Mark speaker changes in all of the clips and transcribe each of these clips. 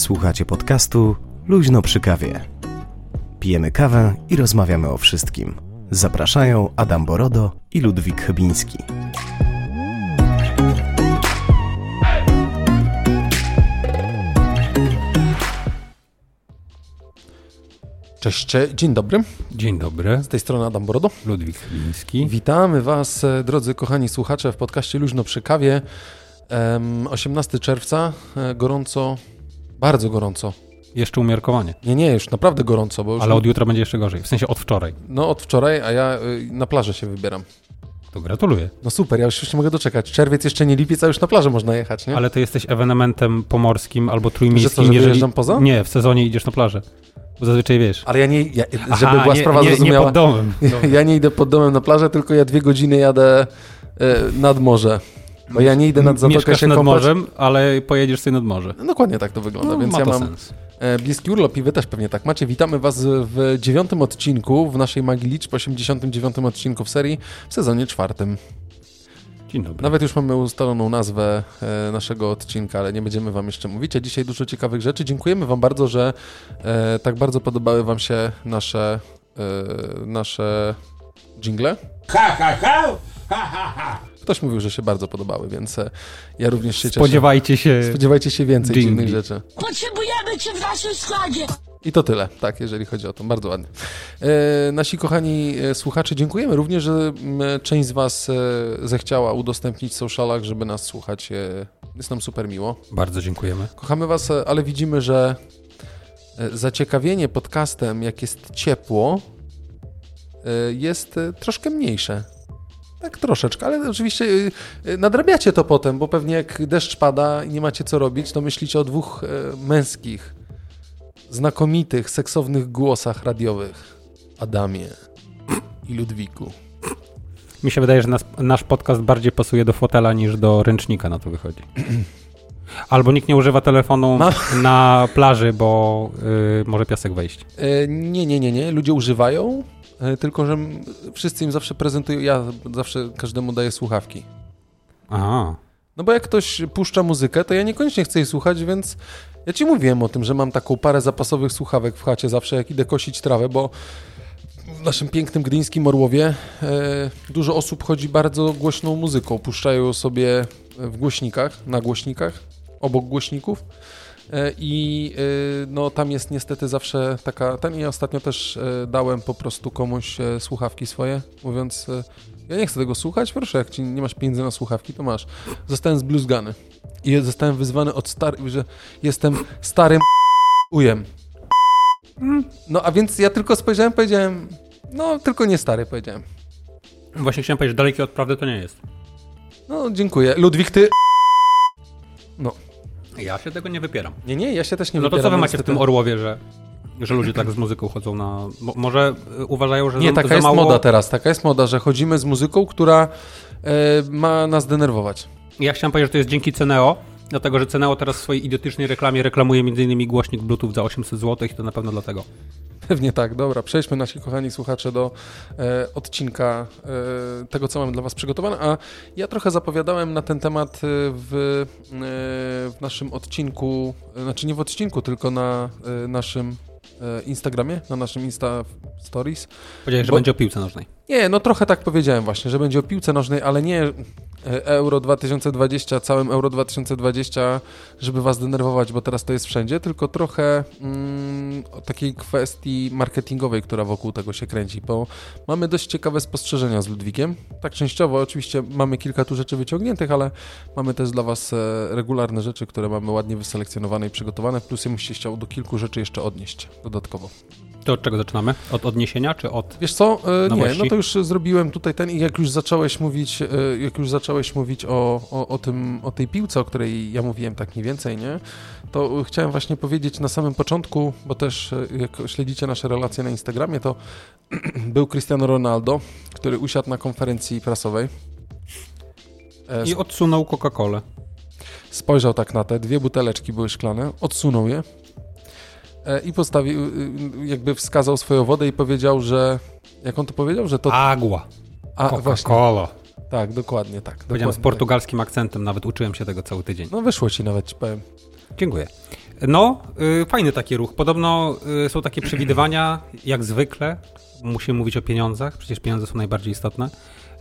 Speaker 1: Słuchacie podcastu Luźno przy kawie. Pijemy kawę i rozmawiamy o wszystkim. Zapraszają Adam Borodo i Ludwik Chybiński.
Speaker 2: Cześć, dzień dobry.
Speaker 3: Dzień dobry.
Speaker 2: Z tej strony Adam Borodo.
Speaker 3: Ludwik Chybiński.
Speaker 2: Witamy Was, e, drodzy kochani słuchacze, w podcaście Luźno przy kawie. 18 czerwca, e, gorąco, bardzo gorąco.
Speaker 3: Jeszcze umiarkowanie.
Speaker 2: Nie, nie, już naprawdę gorąco. Bo już
Speaker 3: Ale od jutra będzie jeszcze gorzej. W sensie od wczoraj.
Speaker 2: No od wczoraj, a ja y, na plażę się wybieram.
Speaker 3: To gratuluję.
Speaker 2: No super, ja już, już nie mogę doczekać. Czerwiec jeszcze nie lipiec, a już na plażę można jechać, nie?
Speaker 3: Ale ty jesteś ewenementem pomorskim albo trójmiejskim.
Speaker 2: Że co, że wyjeżdżam poza?
Speaker 3: Nie, w sezonie idziesz na plażę. Bo zazwyczaj wiesz.
Speaker 2: Ale ja nie, ja, żeby
Speaker 3: Aha,
Speaker 2: była
Speaker 3: nie,
Speaker 2: sprawa
Speaker 3: nie,
Speaker 2: zrozumiała.
Speaker 3: Nie pod domem.
Speaker 2: Ja nie idę pod domem na plażę, tylko ja dwie godziny jadę y, nad morze. Bo ja nie idę nad zatokę
Speaker 3: Mieszkasz
Speaker 2: się
Speaker 3: nad
Speaker 2: kąpać.
Speaker 3: morzem, ale pojedziesz sobie nad morze.
Speaker 2: No, dokładnie tak to wygląda,
Speaker 3: No,
Speaker 2: więc
Speaker 3: ma
Speaker 2: ja
Speaker 3: to
Speaker 2: mam
Speaker 3: sens.
Speaker 2: e, bliski urlop i wy też pewnie tak macie. Witamy was w dziewiątym odcinku w naszej Magii Liczb, 89 odcinku w serii w sezonie czwartym.
Speaker 3: Dzień dobry.
Speaker 2: Nawet już mamy ustaloną nazwę e, naszego odcinka, ale nie będziemy wam jeszcze mówić. A dzisiaj dużo ciekawych rzeczy. Dziękujemy wam bardzo, że e, tak bardzo podobały wam się nasze, e, nasze jingle.
Speaker 4: Ha, ha, ha! Ha, ha, ha!
Speaker 2: Ktoś mówił, że się bardzo podobały, więc e, ja również się cieszę.
Speaker 3: Spodziewajcie się.
Speaker 2: Spodziewajcie się więcej
Speaker 3: Dżingli.
Speaker 2: dziwnych rzeczy.
Speaker 5: Potrzebujemy cię w naszym składzie.
Speaker 2: I to tyle, tak, jeżeli chodzi o to. Bardzo ładnie. E, nasi kochani e, słuchacze, dziękujemy również, że część z Was e, zechciała udostępnić w socialach, żeby nas słuchać. Jest nam super miło.
Speaker 3: Bardzo dziękujemy.
Speaker 2: Kochamy Was, ale widzimy, że zaciekawienie podcastem, jak jest ciepło, jest troszkę mniejsze. Tak troszeczkę, ale oczywiście e, e, nadrabiacie to potem, bo pewnie jak deszcz pada i nie macie co robić, to myślicie o dwóch e, męskich, znakomitych, seksownych głosach radiowych. Adamie i Ludwiku.
Speaker 3: Mi się wydaje, że nas, nasz podcast bardziej pasuje do fotela niż do ręcznika, na to wychodzi. Albo nikt nie używa telefonu
Speaker 2: Mam-
Speaker 3: na plaży, bo y, może piasek wejść.
Speaker 2: E, nie, nie, nie, nie. Ludzie używają, tylko że wszyscy im zawsze prezentują, ja zawsze każdemu daję słuchawki.
Speaker 3: Aha.
Speaker 2: No bo jak ktoś puszcza muzykę, to ja niekoniecznie chcę jej słuchać, więc ja ci mówiłem o tym, że mam taką parę zapasowych słuchawek w chacie zawsze, jak idę kosić trawę, bo w naszym pięknym gdyńskim Orłowie e, dużo osób chodzi bardzo głośną muzyką. Puszczają sobie w głośnikach, na głośnikach, obok głośników. E, I e, no, tam jest niestety zawsze taka. Ten i ostatnio też e, dałem po prostu komuś słuchawki swoje, mówiąc: Ja nie chcę tego słuchać, proszę, jak ci nie masz pieniędzy na słuchawki, to masz. Zostałem zbluzgany. I zostałem wyzwany od starych, że jestem starym ujem. No a więc ja tylko spojrzałem, powiedziałem, no tylko nie stary, powiedziałem.
Speaker 3: Właśnie chciałem powiedzieć, dalekie od prawdy to nie jest.
Speaker 2: No dziękuję. Ludwik, ty...
Speaker 3: Ja się tego nie wypieram.
Speaker 2: Nie, nie, ja się też nie
Speaker 3: No to co
Speaker 2: wypieram,
Speaker 3: wy macie w tym Orłowie, że, że ludzie tak z muzyką chodzą na... Mo, może y, uważają, że
Speaker 2: Nie,
Speaker 3: za,
Speaker 2: taka
Speaker 3: za
Speaker 2: jest
Speaker 3: mało...
Speaker 2: moda teraz, taka jest moda, że chodzimy z muzyką, która e, ma nas denerwować.
Speaker 3: Ja chciałem powiedzieć, że to jest dzięki Ceneo, dlatego że Ceneo teraz w swojej idiotycznej reklamie reklamuje m.in. głośnik Bluetooth za 800 zł i to na pewno dlatego.
Speaker 2: Pewnie tak, dobra, przejdźmy nasi kochani słuchacze do e, odcinka e, tego, co mamy dla Was przygotowane, a ja trochę zapowiadałem na ten temat e, w, e, w naszym odcinku, e, znaczy nie w odcinku, tylko na e, naszym Instagramie, na naszym Insta Stories.
Speaker 3: Powiedziałeś, że
Speaker 2: Bo-
Speaker 3: będzie o piłce nożnej.
Speaker 2: Nie, no trochę tak powiedziałem właśnie, że będzie o piłce nożnej, ale nie Euro 2020, całym Euro 2020, żeby was denerwować, bo teraz to jest wszędzie, tylko trochę mm, o takiej kwestii marketingowej, która wokół tego się kręci, bo mamy dość ciekawe spostrzeżenia z Ludwikiem. Tak częściowo, oczywiście mamy kilka tu rzeczy wyciągniętych, ale mamy też dla was e, regularne rzeczy, które mamy ładnie wyselekcjonowane i przygotowane, plus ja bym się chciał do kilku rzeczy jeszcze odnieść dodatkowo.
Speaker 3: To od czego zaczynamy? Od odniesienia czy od...
Speaker 2: Wiesz co? E, nie, no to już zrobiłem tutaj ten i jak już zacząłeś mówić, e, jak już zacząłeś mówić o, o, o, tym, o tej piłce, o której ja mówiłem tak mniej więcej, nie? To chciałem właśnie powiedzieć na samym początku, bo też e, jak śledzicie nasze relacje na Instagramie, to był Cristiano Ronaldo, który usiadł na konferencji prasowej. E,
Speaker 3: I odsunął Coca-Colę.
Speaker 2: Spojrzał tak na te, dwie buteleczki były szklane, odsunął je e, i postawił, y, jakby wskazał swoją wodę i powiedział, że jak on to powiedział, że to...
Speaker 3: Agua.
Speaker 2: A, właśnie, tak, dokładnie tak.
Speaker 3: Powiedziałem z
Speaker 2: dokładnie
Speaker 3: portugalskim akcentem, nawet uczyłem się tego cały tydzień.
Speaker 2: tak. No wyszło ci nawet, ci powiem.
Speaker 3: Dziękuję. No, y, fajny taki ruch. Podobno y, są takie przewidywania, jak zwykle, musimy mówić o pieniądzach, przecież pieniądze są najbardziej istotne,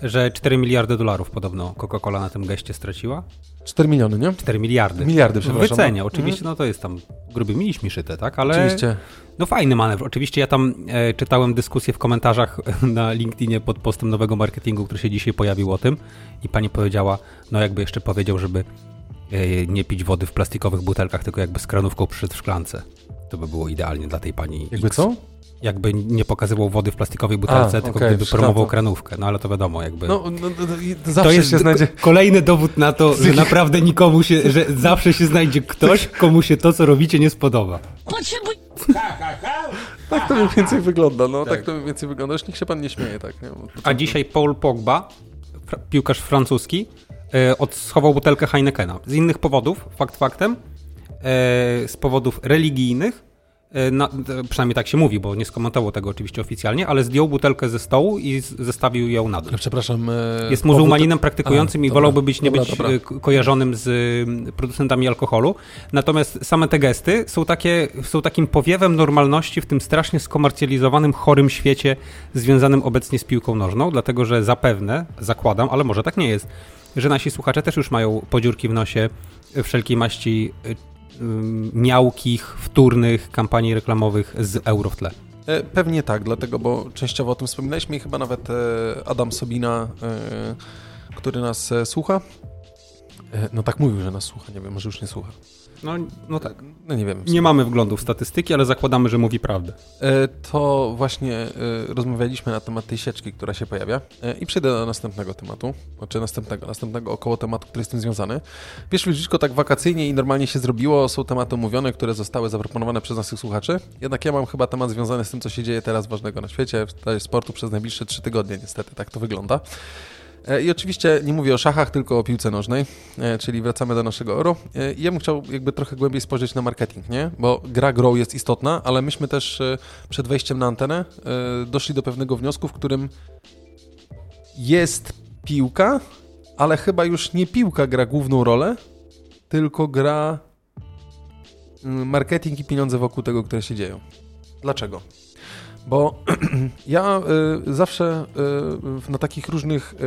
Speaker 3: że 4 miliardy dolarów podobno Coca-Cola na tym geście straciła.
Speaker 2: 4 miliony, nie?
Speaker 3: 4 miliardy.
Speaker 2: Miliardy, przepraszam. no.
Speaker 3: oczywiście, no to jest tam grubymi liśmi szyte, tak? Ale
Speaker 2: Oczywiście.
Speaker 3: no fajny manewr. Oczywiście ja tam e, czytałem dyskusję w komentarzach na LinkedInie pod postem nowego marketingu, który się dzisiaj pojawił o tym i pani powiedziała, no jakby jeszcze powiedział, żeby e, nie pić wody w plastikowych butelkach, tylko jakby z kranówką w szklance. To by było idealnie dla tej pani
Speaker 2: Jakby
Speaker 3: X.
Speaker 2: co?
Speaker 3: Jakby nie pokazywał wody w plastikowej butelce,
Speaker 2: A,
Speaker 3: tylko
Speaker 2: okej,
Speaker 3: gdyby promował
Speaker 2: szklance.
Speaker 3: kranówkę. No ale to wiadomo, jakby...
Speaker 2: No, no, no, no i
Speaker 3: to
Speaker 2: zawsze
Speaker 3: jest
Speaker 2: się znajdzie...
Speaker 3: kolejny dowód na to, że naprawdę nikomu się, że zawsze się znajdzie ktoś, komu się to, co robicie, nie spodoba.
Speaker 2: Tak to mniej więcej wygląda, no. Tak, to mniej więcej wygląda. Już niech się pan nie śmieje, tak, nie? To-
Speaker 3: A dzisiaj Paul Pogba, fra- piłkarz francuski, e, odschował butelkę Heinekena. Z innych powodów, fakt faktem, e, z powodów religijnych, na, e, przynajmniej tak się mówi, bo nie skomentował tego oczywiście oficjalnie, ale zdjął butelkę ze stołu i zestawił ją na dół.
Speaker 2: Przepraszam. e,
Speaker 3: Jest muzułmaninem praktykującym
Speaker 2: A,
Speaker 3: i
Speaker 2: dobra,
Speaker 3: wolałby być, nie
Speaker 2: dobra,
Speaker 3: być
Speaker 2: dobra.
Speaker 3: e, ko- kojarzonym z producentami alkoholu. Natomiast same te gesty są, takie, są takim powiewem normalności w tym strasznie skomercjalizowanym, chorym świecie związanym obecnie z piłką nożną, dlatego że zapewne, zakładam, ale może tak nie jest, że nasi słuchacze też już mają podziurki w nosie wszelkiej maści miałkich, wtórnych kampanii reklamowych z euro w tle.
Speaker 2: E, Pewnie tak, dlatego, bo częściowo o tym wspominaliśmy i chyba nawet e, Adam Sobina, e, który nas słucha, no tak mówił, że nas słucha, nie wiem, może już nie słucha.
Speaker 3: No, no tak.
Speaker 2: No nie wiem.
Speaker 3: Nie mamy wglądu w statystyki, ale zakładamy, że mówi prawdę.
Speaker 2: E, To właśnie e, rozmawialiśmy na temat tej sieczki, która się pojawia E, i przejdę do następnego tematu, znaczy następnego, następnego około tematu, który jest z tym związany. Wiesz, Ludziczko, tak wakacyjnie i normalnie się zrobiło, są tematy omówione, które zostały zaproponowane przez naszych słuchaczy, jednak ja mam chyba temat związany z tym, co się dzieje teraz ważnego na świecie, w sportu przez najbliższe trzy tygodnie, niestety, tak to wygląda. E, I oczywiście nie mówię o szachach, tylko o piłce nożnej, e, czyli wracamy do naszego euro. Ja bym chciał jakby trochę głębiej spojrzeć na marketing, nie? Bo gra grą jest istotna, ale myśmy też e, przed wejściem na antenę doszli do pewnego wniosku, w którym jest piłka, ale chyba już nie piłka gra główną rolę, tylko gra mm, marketing i pieniądze wokół tego, które się dzieją. Dlaczego? Bo ja y, zawsze y, na takich różnych y,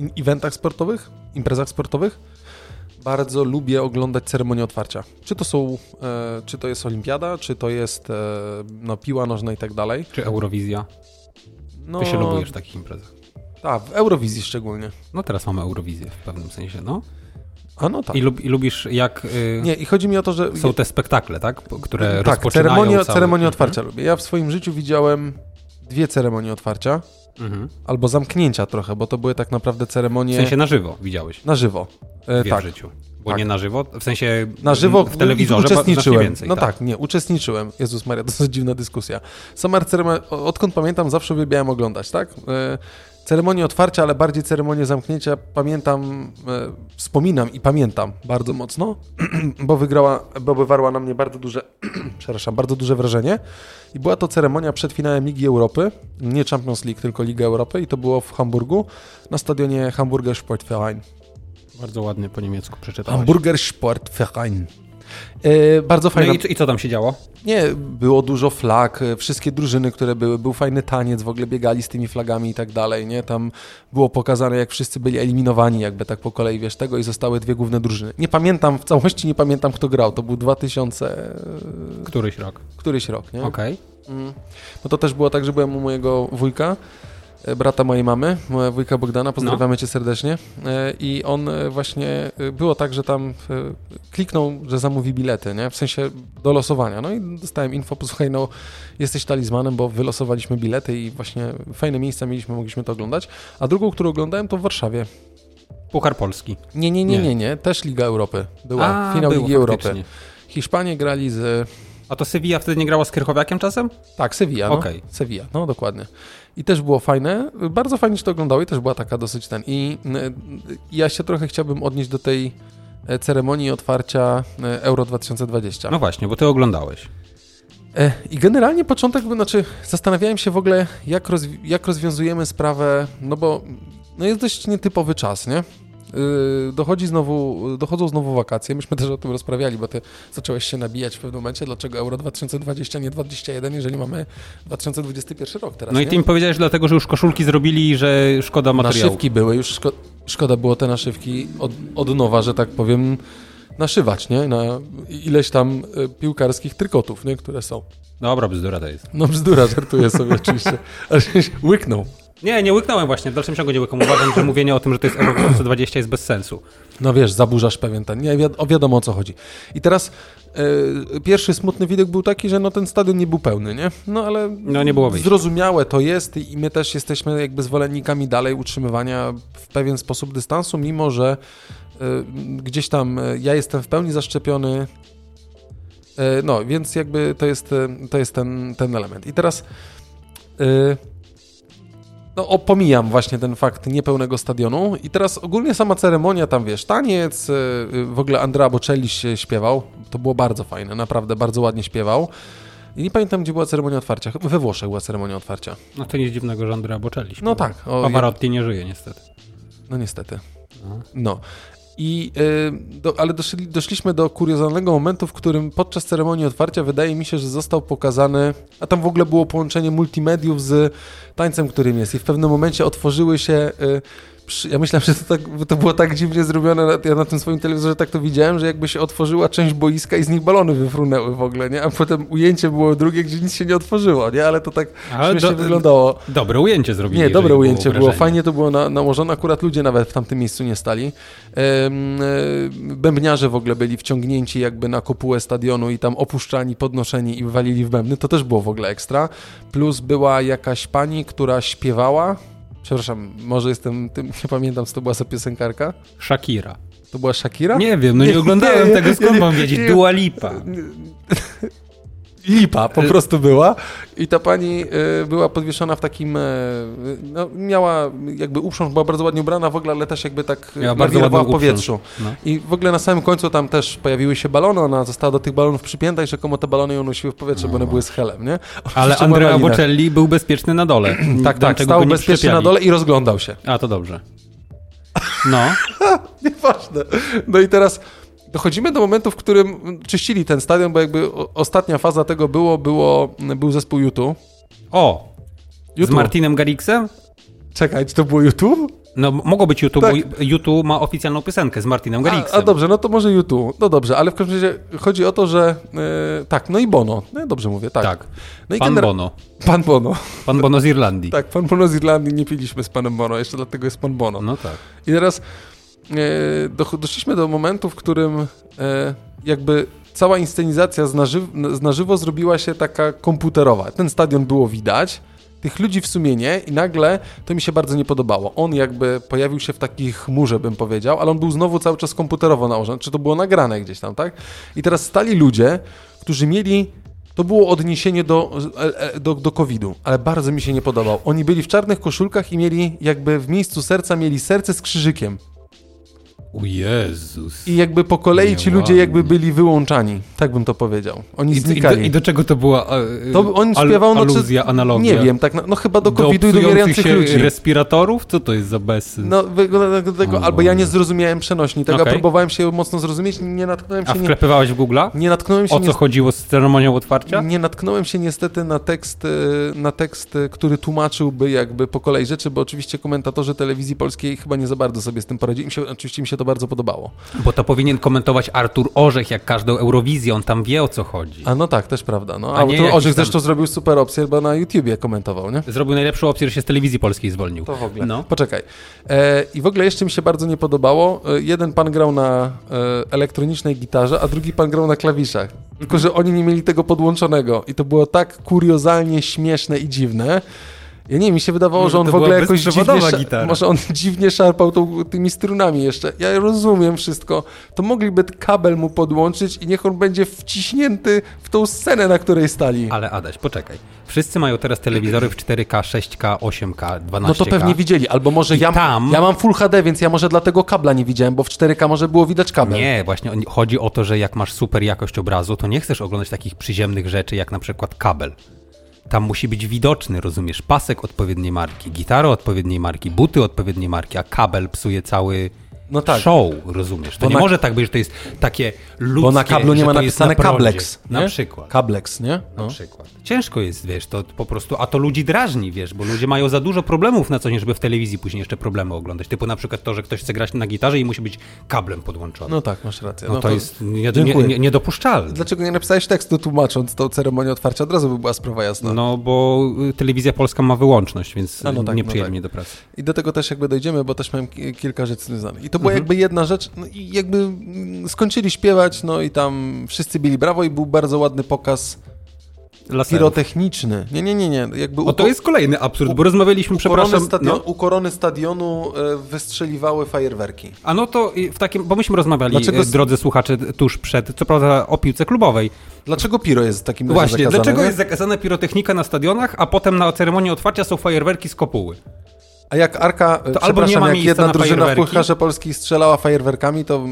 Speaker 2: y, eventach sportowych, imprezach sportowych bardzo lubię oglądać ceremonię otwarcia. Czy to są, e, czy to jest olimpiada, czy to jest e, no, piła nożna i tak dalej.
Speaker 3: Czy Eurowizja?
Speaker 2: No,
Speaker 3: Ty się lubujesz w takich imprezach.
Speaker 2: Tak, w Eurowizji szczególnie.
Speaker 3: No teraz mamy Eurowizję w pewnym sensie, no.
Speaker 2: A no tak.
Speaker 3: I, lub, i lubisz jak y,
Speaker 2: Nie, i chodzi mi o to, że...
Speaker 3: są te spektakle, tak? Które
Speaker 2: tak,
Speaker 3: rozpoczynają
Speaker 2: ceremonia,
Speaker 3: cały...
Speaker 2: ceremonię
Speaker 3: Mhm.
Speaker 2: otwarcia lubię. Ja w swoim życiu widziałem dwie ceremonie otwarcia,
Speaker 3: Mhm.
Speaker 2: albo zamknięcia trochę, bo to były tak naprawdę
Speaker 3: W
Speaker 2: ceremonie
Speaker 3: sensie na żywo widziałeś
Speaker 2: na żywo. E,
Speaker 3: dwie
Speaker 2: tak,
Speaker 3: w życiu. Bo
Speaker 2: Tak.
Speaker 3: nie na żywo, w sensie
Speaker 2: na żywo
Speaker 3: w telewizorze
Speaker 2: uczestniczyłem.
Speaker 3: więcej.
Speaker 2: no tak. nie, uczestniczyłem. Jezus Maria, to jest dziwna dyskusja. Sama ceremonia, odkąd pamiętam, zawsze uwielbiałem oglądać, tak? E, Ceremonię otwarcia, ale bardziej ceremonię zamknięcia pamiętam, e, wspominam i pamiętam bardzo mocno, bo wygrała, bo wywarła na mnie bardzo duże, przepraszam, bardzo duże wrażenie. I była to ceremonia przed finałem Ligi Europy, nie Champions League, tylko Liga Europy i to było w Hamburgu, na stadionie Hamburger Sportverein.
Speaker 3: Bardzo ładnie po niemiecku przeczytałeś.
Speaker 2: Hamburger Sportverein. E, bardzo
Speaker 3: No
Speaker 2: fajna
Speaker 3: i, co- i co tam się działo?
Speaker 2: nie, było dużo flag, e, wszystkie drużyny, które były, był fajny taniec, w ogóle biegali z tymi flagami i tak dalej, nie? Tam było pokazane, jak wszyscy byli eliminowani jakby tak po kolei, wiesz, tego i zostały dwie główne drużyny. Nie pamiętam, w całości nie pamiętam, kto grał, to był 2000, e,
Speaker 3: Któryś rok.
Speaker 2: któryś rok, nie?
Speaker 3: Okej.
Speaker 2: Mm. No to też było tak, że byłem u mojego wujka, brata mojej mamy, moja wujka Bogdana, pozdrawiamy cię serdecznie. E, I on e, właśnie, e, było tak, że tam e, kliknął, że zamówi bilety, nie? W sensie do losowania. No i dostałem info, posłuchaj, no jesteś talizmanem, bo wylosowaliśmy bilety i właśnie fajne miejsca mieliśmy, mogliśmy to oglądać. A drugą, którą oglądałem, to w Warszawie.
Speaker 3: Puchar Polski.
Speaker 2: Nie, nie, nie,
Speaker 3: Nie.
Speaker 2: nie, nie. Też Liga Europy. Była.
Speaker 3: A,
Speaker 2: Finał
Speaker 3: było
Speaker 2: Ligi Europy.
Speaker 3: faktycznie.
Speaker 2: Hiszpanie grali z
Speaker 3: A to Sevilla wtedy nie grała z Krychowiakiem czasem?
Speaker 2: Tak, Sevilla, no.
Speaker 3: Okej.
Speaker 2: Sevilla, no dokładnie. I też było fajne, bardzo fajnie się to oglądało i też była taka dosyć ten. I y, ja się trochę chciałbym odnieść do tej e, ceremonii otwarcia e, Euro 2020.
Speaker 3: No właśnie, bo ty oglądałeś.
Speaker 2: E, I generalnie początek, znaczy zastanawiałem się w ogóle, jak, rozwi- jak rozwiązujemy sprawę, no bo no jest dość nietypowy czas, nie? Yy, dochodzi znowu, dochodzą znowu wakacje. Myśmy też o tym rozprawiali, bo ty zacząłeś się nabijać w pewnym momencie, dlaczego Euro 2020, nie 2021, jeżeli mamy 2021 rok teraz.
Speaker 3: No i
Speaker 2: nie?
Speaker 3: ty mi powiedziałeś dlatego, że już koszulki zrobili i że szkoda materiału.
Speaker 2: Naszywki były, już szko szkoda było te naszywki od, od nowa, że tak powiem, naszywać, nie? Na ileś tam y, piłkarskich trykotów, nie? Które są.
Speaker 3: Dobra, bzdura to jest.
Speaker 2: No bzdura, żartuję sobie oczywiście. Ale się łyknął.
Speaker 3: Nie, nie łyknąłem właśnie, w dalszym ciągu nie łykam. Uważam, że mówienie o tym, że to jest Euro 2020 jest bez sensu.
Speaker 2: No wiesz, zaburzasz pewien ten. Nie, wi o wiadomo o co chodzi. I teraz y, pierwszy smutny widok był taki, że no ten stadion nie był pełny, nie? No ale
Speaker 3: No, nie było wyjścia.
Speaker 2: zrozumiałe to jest i my też jesteśmy jakby zwolennikami dalej utrzymywania w pewien sposób dystansu, mimo że y, gdzieś tam y, ja jestem w pełni zaszczepiony. No, więc jakby to jest, to jest ten, ten element. I teraz y, no, o, pomijam właśnie ten fakt niepełnego stadionu i teraz ogólnie sama ceremonia, tam wiesz, taniec, y, w ogóle Andrea Bocelli się śpiewał, to było bardzo fajne, naprawdę bardzo ładnie śpiewał. I nie pamiętam, gdzie była ceremonia otwarcia. We Włoszech była ceremonia otwarcia.
Speaker 3: No to nic dziwnego, że Andrea Bocelli śpiewa.
Speaker 2: No tak. O,
Speaker 3: Pavarotti nie żyje niestety.
Speaker 2: No niestety.
Speaker 3: No.
Speaker 2: I, y, do, ale doszli, doszliśmy do kuriozalnego momentu, w którym podczas ceremonii otwarcia wydaje mi się, że został pokazany, a tam w ogóle było połączenie multimediów z tańcem, którym jest. I w pewnym momencie otworzyły się. Ja myślałem, że to, tak, to było tak dziwnie zrobione. Ja na tym swoim telewizorze tak to widziałem, że jakby się otworzyła część boiska i z nich balony wyfrunęły w ogóle, nie? A potem ujęcie było drugie, gdzie nic się nie otworzyło, nie? Ale to tak
Speaker 3: Ale do-
Speaker 2: wyglądało.
Speaker 3: Dobre ujęcie zrobili.
Speaker 2: Nie, dobre ujęcie było,
Speaker 3: wrażenie.
Speaker 2: fajnie to było na, nałożone, akurat ludzie nawet w tamtym miejscu nie stali. E, bębniarze w ogóle byli wciągnięci jakby na kopułę stadionu i tam opuszczani, podnoszeni i walili w bębny, to też było w ogóle ekstra. Plus była jakaś pani, która śpiewała, przepraszam, może jestem tym, nie pamiętam, co to była za piosenkarka.
Speaker 3: Shakira.
Speaker 2: To była Shakira?
Speaker 3: Nie wiem, no nie,
Speaker 2: Nie,
Speaker 3: oglądałem
Speaker 2: nie,
Speaker 3: tego, skąd
Speaker 2: nie,
Speaker 3: mam wiedzieć? Dua Lipa.
Speaker 2: Lipa po prostu była i ta pani y, była podwieszona w takim, e, no, miała jakby uprząż, była bardzo ładnie ubrana w ogóle, ale też jakby tak
Speaker 3: Miała bardzo
Speaker 2: w powietrzu.
Speaker 3: No.
Speaker 2: I w ogóle na samym końcu tam też pojawiły się balony, ona została do tych balonów przypięta i rzekomo te balony ją nosiły w powietrze, bo one były z helem, nie?
Speaker 3: Ale
Speaker 2: Oczywiście
Speaker 3: Andrea
Speaker 2: była lina.
Speaker 3: Bocelli był bezpieczny na dole.
Speaker 2: Tak, tak, stał bezpiecznie na dole i rozglądał się.
Speaker 3: A, to dobrze. No,
Speaker 2: Nieważne. No i teraz dochodzimy do momentu, w którym czyścili ten stadion, bo jakby ostatnia faza tego było, było był zespół YouTube.
Speaker 3: o, z
Speaker 2: YouTube.
Speaker 3: Martinem Garrixem?
Speaker 2: Czekaj, czy to było YouTube?
Speaker 3: No, mogło być YouTube,
Speaker 2: Tak.
Speaker 3: bo YouTube ma oficjalną piosenkę z Martinem
Speaker 2: A,
Speaker 3: Garrixem.
Speaker 2: a dobrze, no to może YouTube. No dobrze, ale w każdym razie chodzi o to, że e, tak, no i Bono. No dobrze mówię, tak.
Speaker 3: Tak.
Speaker 2: No
Speaker 3: Pan Bono.
Speaker 2: Pan Bono.
Speaker 3: Pan Bono z Irlandii.
Speaker 2: Tak, pan Bono z Irlandii nie piliśmy z panem Bono, jeszcze dlatego jest pan Bono.
Speaker 3: No tak.
Speaker 2: I teraz doszliśmy do momentu, w którym e, jakby cała inscenizacja z na, żyw- z na żywo zrobiła się taka komputerowa. Ten stadion było widać, tych ludzi w sumie nie i nagle to mi się bardzo nie podobało. On jakby pojawił się w takiej chmurze, bym powiedział, ale on był znowu cały czas komputerowo nałożony. Czy to było nagrane gdzieś tam, tak? I teraz stali ludzie, którzy mieli to było odniesienie do, e, e, do, do COVID-u, ale bardzo mi się nie podobał. Oni byli w czarnych koszulkach i mieli jakby w miejscu serca mieli serce z krzyżykiem.
Speaker 3: O Jezus.
Speaker 2: I jakby po kolei ci ludzie jakby byli wyłączani. Tak bym to powiedział. Oni
Speaker 3: I, i, do,
Speaker 2: znikali.
Speaker 3: I do czego to była e,
Speaker 2: to on
Speaker 3: al-
Speaker 2: śpiewał, no czy-
Speaker 3: aluzja, analogia?
Speaker 2: Nie wiem, tak, no, no chyba do
Speaker 3: Do
Speaker 2: COVID-u i do umierających ludzi.
Speaker 3: respiratorów? Co to jest za bezsens?
Speaker 2: No, wygląda do tego, albo ja nie zrozumiałem przenośni tego,
Speaker 3: Okej.
Speaker 2: próbowałem się mocno zrozumieć, nie natknąłem
Speaker 3: A
Speaker 2: się, nie,
Speaker 3: wklepywałeś w Google'a?
Speaker 2: nie natknąłem się
Speaker 3: O co
Speaker 2: nie,
Speaker 3: chodziło z ceremonią otwarcia?
Speaker 2: Nie natknąłem się niestety na tekst, y, na tekst, y, który tłumaczyłby jakby po kolei rzeczy, bo oczywiście komentatorzy telewizji polskiej chyba nie za bardzo sobie z tym poradzili. Mi się, oczywiście mi się to bardzo podobało.
Speaker 3: Bo to powinien komentować Artur Orzech, jak każdą Eurowizję, on tam wie o co chodzi.
Speaker 2: A no tak, też prawda. No.
Speaker 3: A
Speaker 2: A,
Speaker 3: nie
Speaker 2: tu
Speaker 3: jakiś
Speaker 2: Orzech
Speaker 3: tam-
Speaker 2: zresztą zrobił super opcję, bo na YouTubie komentował, nie?
Speaker 3: Zrobił najlepszą opcję, że się z telewizji polskiej zwolnił.
Speaker 2: To w ogóle.
Speaker 3: No.
Speaker 2: Poczekaj. E, I w ogóle jeszcze mi się bardzo nie podobało. E, jeden pan grał na e, elektronicznej gitarze, a drugi pan grał na klawiszach. Tylko, że oni nie mieli tego podłączonego. I to było tak kuriozalnie śmieszne i dziwne. Ja nie mi się wydawało,
Speaker 3: Może
Speaker 2: że on w ogóle jakoś dziwnie,
Speaker 3: gitara.
Speaker 2: może on dziwnie szarpał tą, tymi strunami jeszcze. Ja rozumiem wszystko. To mogliby kabel mu podłączyć i niech on będzie wciśnięty w tą scenę, na której stali.
Speaker 3: Ale Adaś, poczekaj. Wszyscy mają teraz telewizory w 4K, 6K, 8K, 12K.
Speaker 2: No to pewnie widzieli, albo może ja,
Speaker 3: tam-
Speaker 2: ja mam Full HD, więc ja może dlatego kabla nie widziałem, bo w 4K może było widać kabel.
Speaker 3: Nie, właśnie chodzi o to, że jak masz super jakość obrazu, to nie chcesz oglądać takich przyziemnych rzeczy, jak na przykład kabel. Tam musi być widoczny, rozumiesz, pasek odpowiedniej marki, gitara odpowiedniej marki, buty odpowiedniej marki, a kabel psuje cały,
Speaker 2: No tak.
Speaker 3: show, rozumiesz? To
Speaker 2: Bo
Speaker 3: nie
Speaker 2: na-
Speaker 3: może tak być, że to jest takie ludzkie,
Speaker 2: Bo na kablu nie ma
Speaker 3: to
Speaker 2: napisane
Speaker 3: na.
Speaker 2: Kablex.
Speaker 3: Na
Speaker 2: nie?
Speaker 3: przykład.
Speaker 2: Kablex, nie?
Speaker 3: Na
Speaker 2: No.
Speaker 3: przykład. Ciężko jest, wiesz, to po prostu, a to ludzi drażni, wiesz, bo ludzie mają za dużo problemów na co dzień, żeby w telewizji później jeszcze problemy oglądać. Typu na przykład to, że ktoś chce grać na gitarze i musi być kablem podłączony. No,
Speaker 2: no tak, masz rację.
Speaker 3: to, jest nie, nie, nie, niedopuszczalne.
Speaker 2: Dlaczego nie napisałeś tekstu tłumacząc tą ceremonię otwarcia? Od razu by była sprawa jasna.
Speaker 3: No, bo y, telewizja polska ma wyłączność, więc
Speaker 2: A, no tak,
Speaker 3: nie
Speaker 2: no
Speaker 3: przyjęli
Speaker 2: tak.
Speaker 3: mnie do pracy.
Speaker 2: I do tego też jakby dojdziemy, bo też miałem ki- kilka rzeczy związanych. I to była
Speaker 3: Mhm.
Speaker 2: jakby jedna rzecz, no i jakby mm, skończyli śpiewać, no i tam wszyscy bili brawo i był bardzo ładny pokaz
Speaker 3: Laserów.
Speaker 2: pirotechniczny. Nie, nie, nie, nie. Jakby
Speaker 3: O, to jest kolejny absurd, bo rozmawialiśmy,
Speaker 2: u
Speaker 3: przepraszam,
Speaker 2: stadion,
Speaker 3: no,
Speaker 2: u korony stadionu e, wystrzeliwały fajerwerki.
Speaker 3: A no to w takim, bo myśmy rozmawiali,
Speaker 2: Dlaczego
Speaker 3: e, drodzy słuchacze, tuż przed, co prawda o piłce klubowej.
Speaker 2: Dlaczego piro jest w takim
Speaker 3: Właśnie,
Speaker 2: zakazane,
Speaker 3: dlaczego
Speaker 2: nie?
Speaker 3: jest zakazana pirotechnika na stadionach, a potem na ceremonii otwarcia są fajerwerki z kopuły?
Speaker 2: A jak Arka, to
Speaker 3: albo nie ma
Speaker 2: jak jedna
Speaker 3: na
Speaker 2: drużyna w. Pucharze Polski strzelała fajerwerkami, to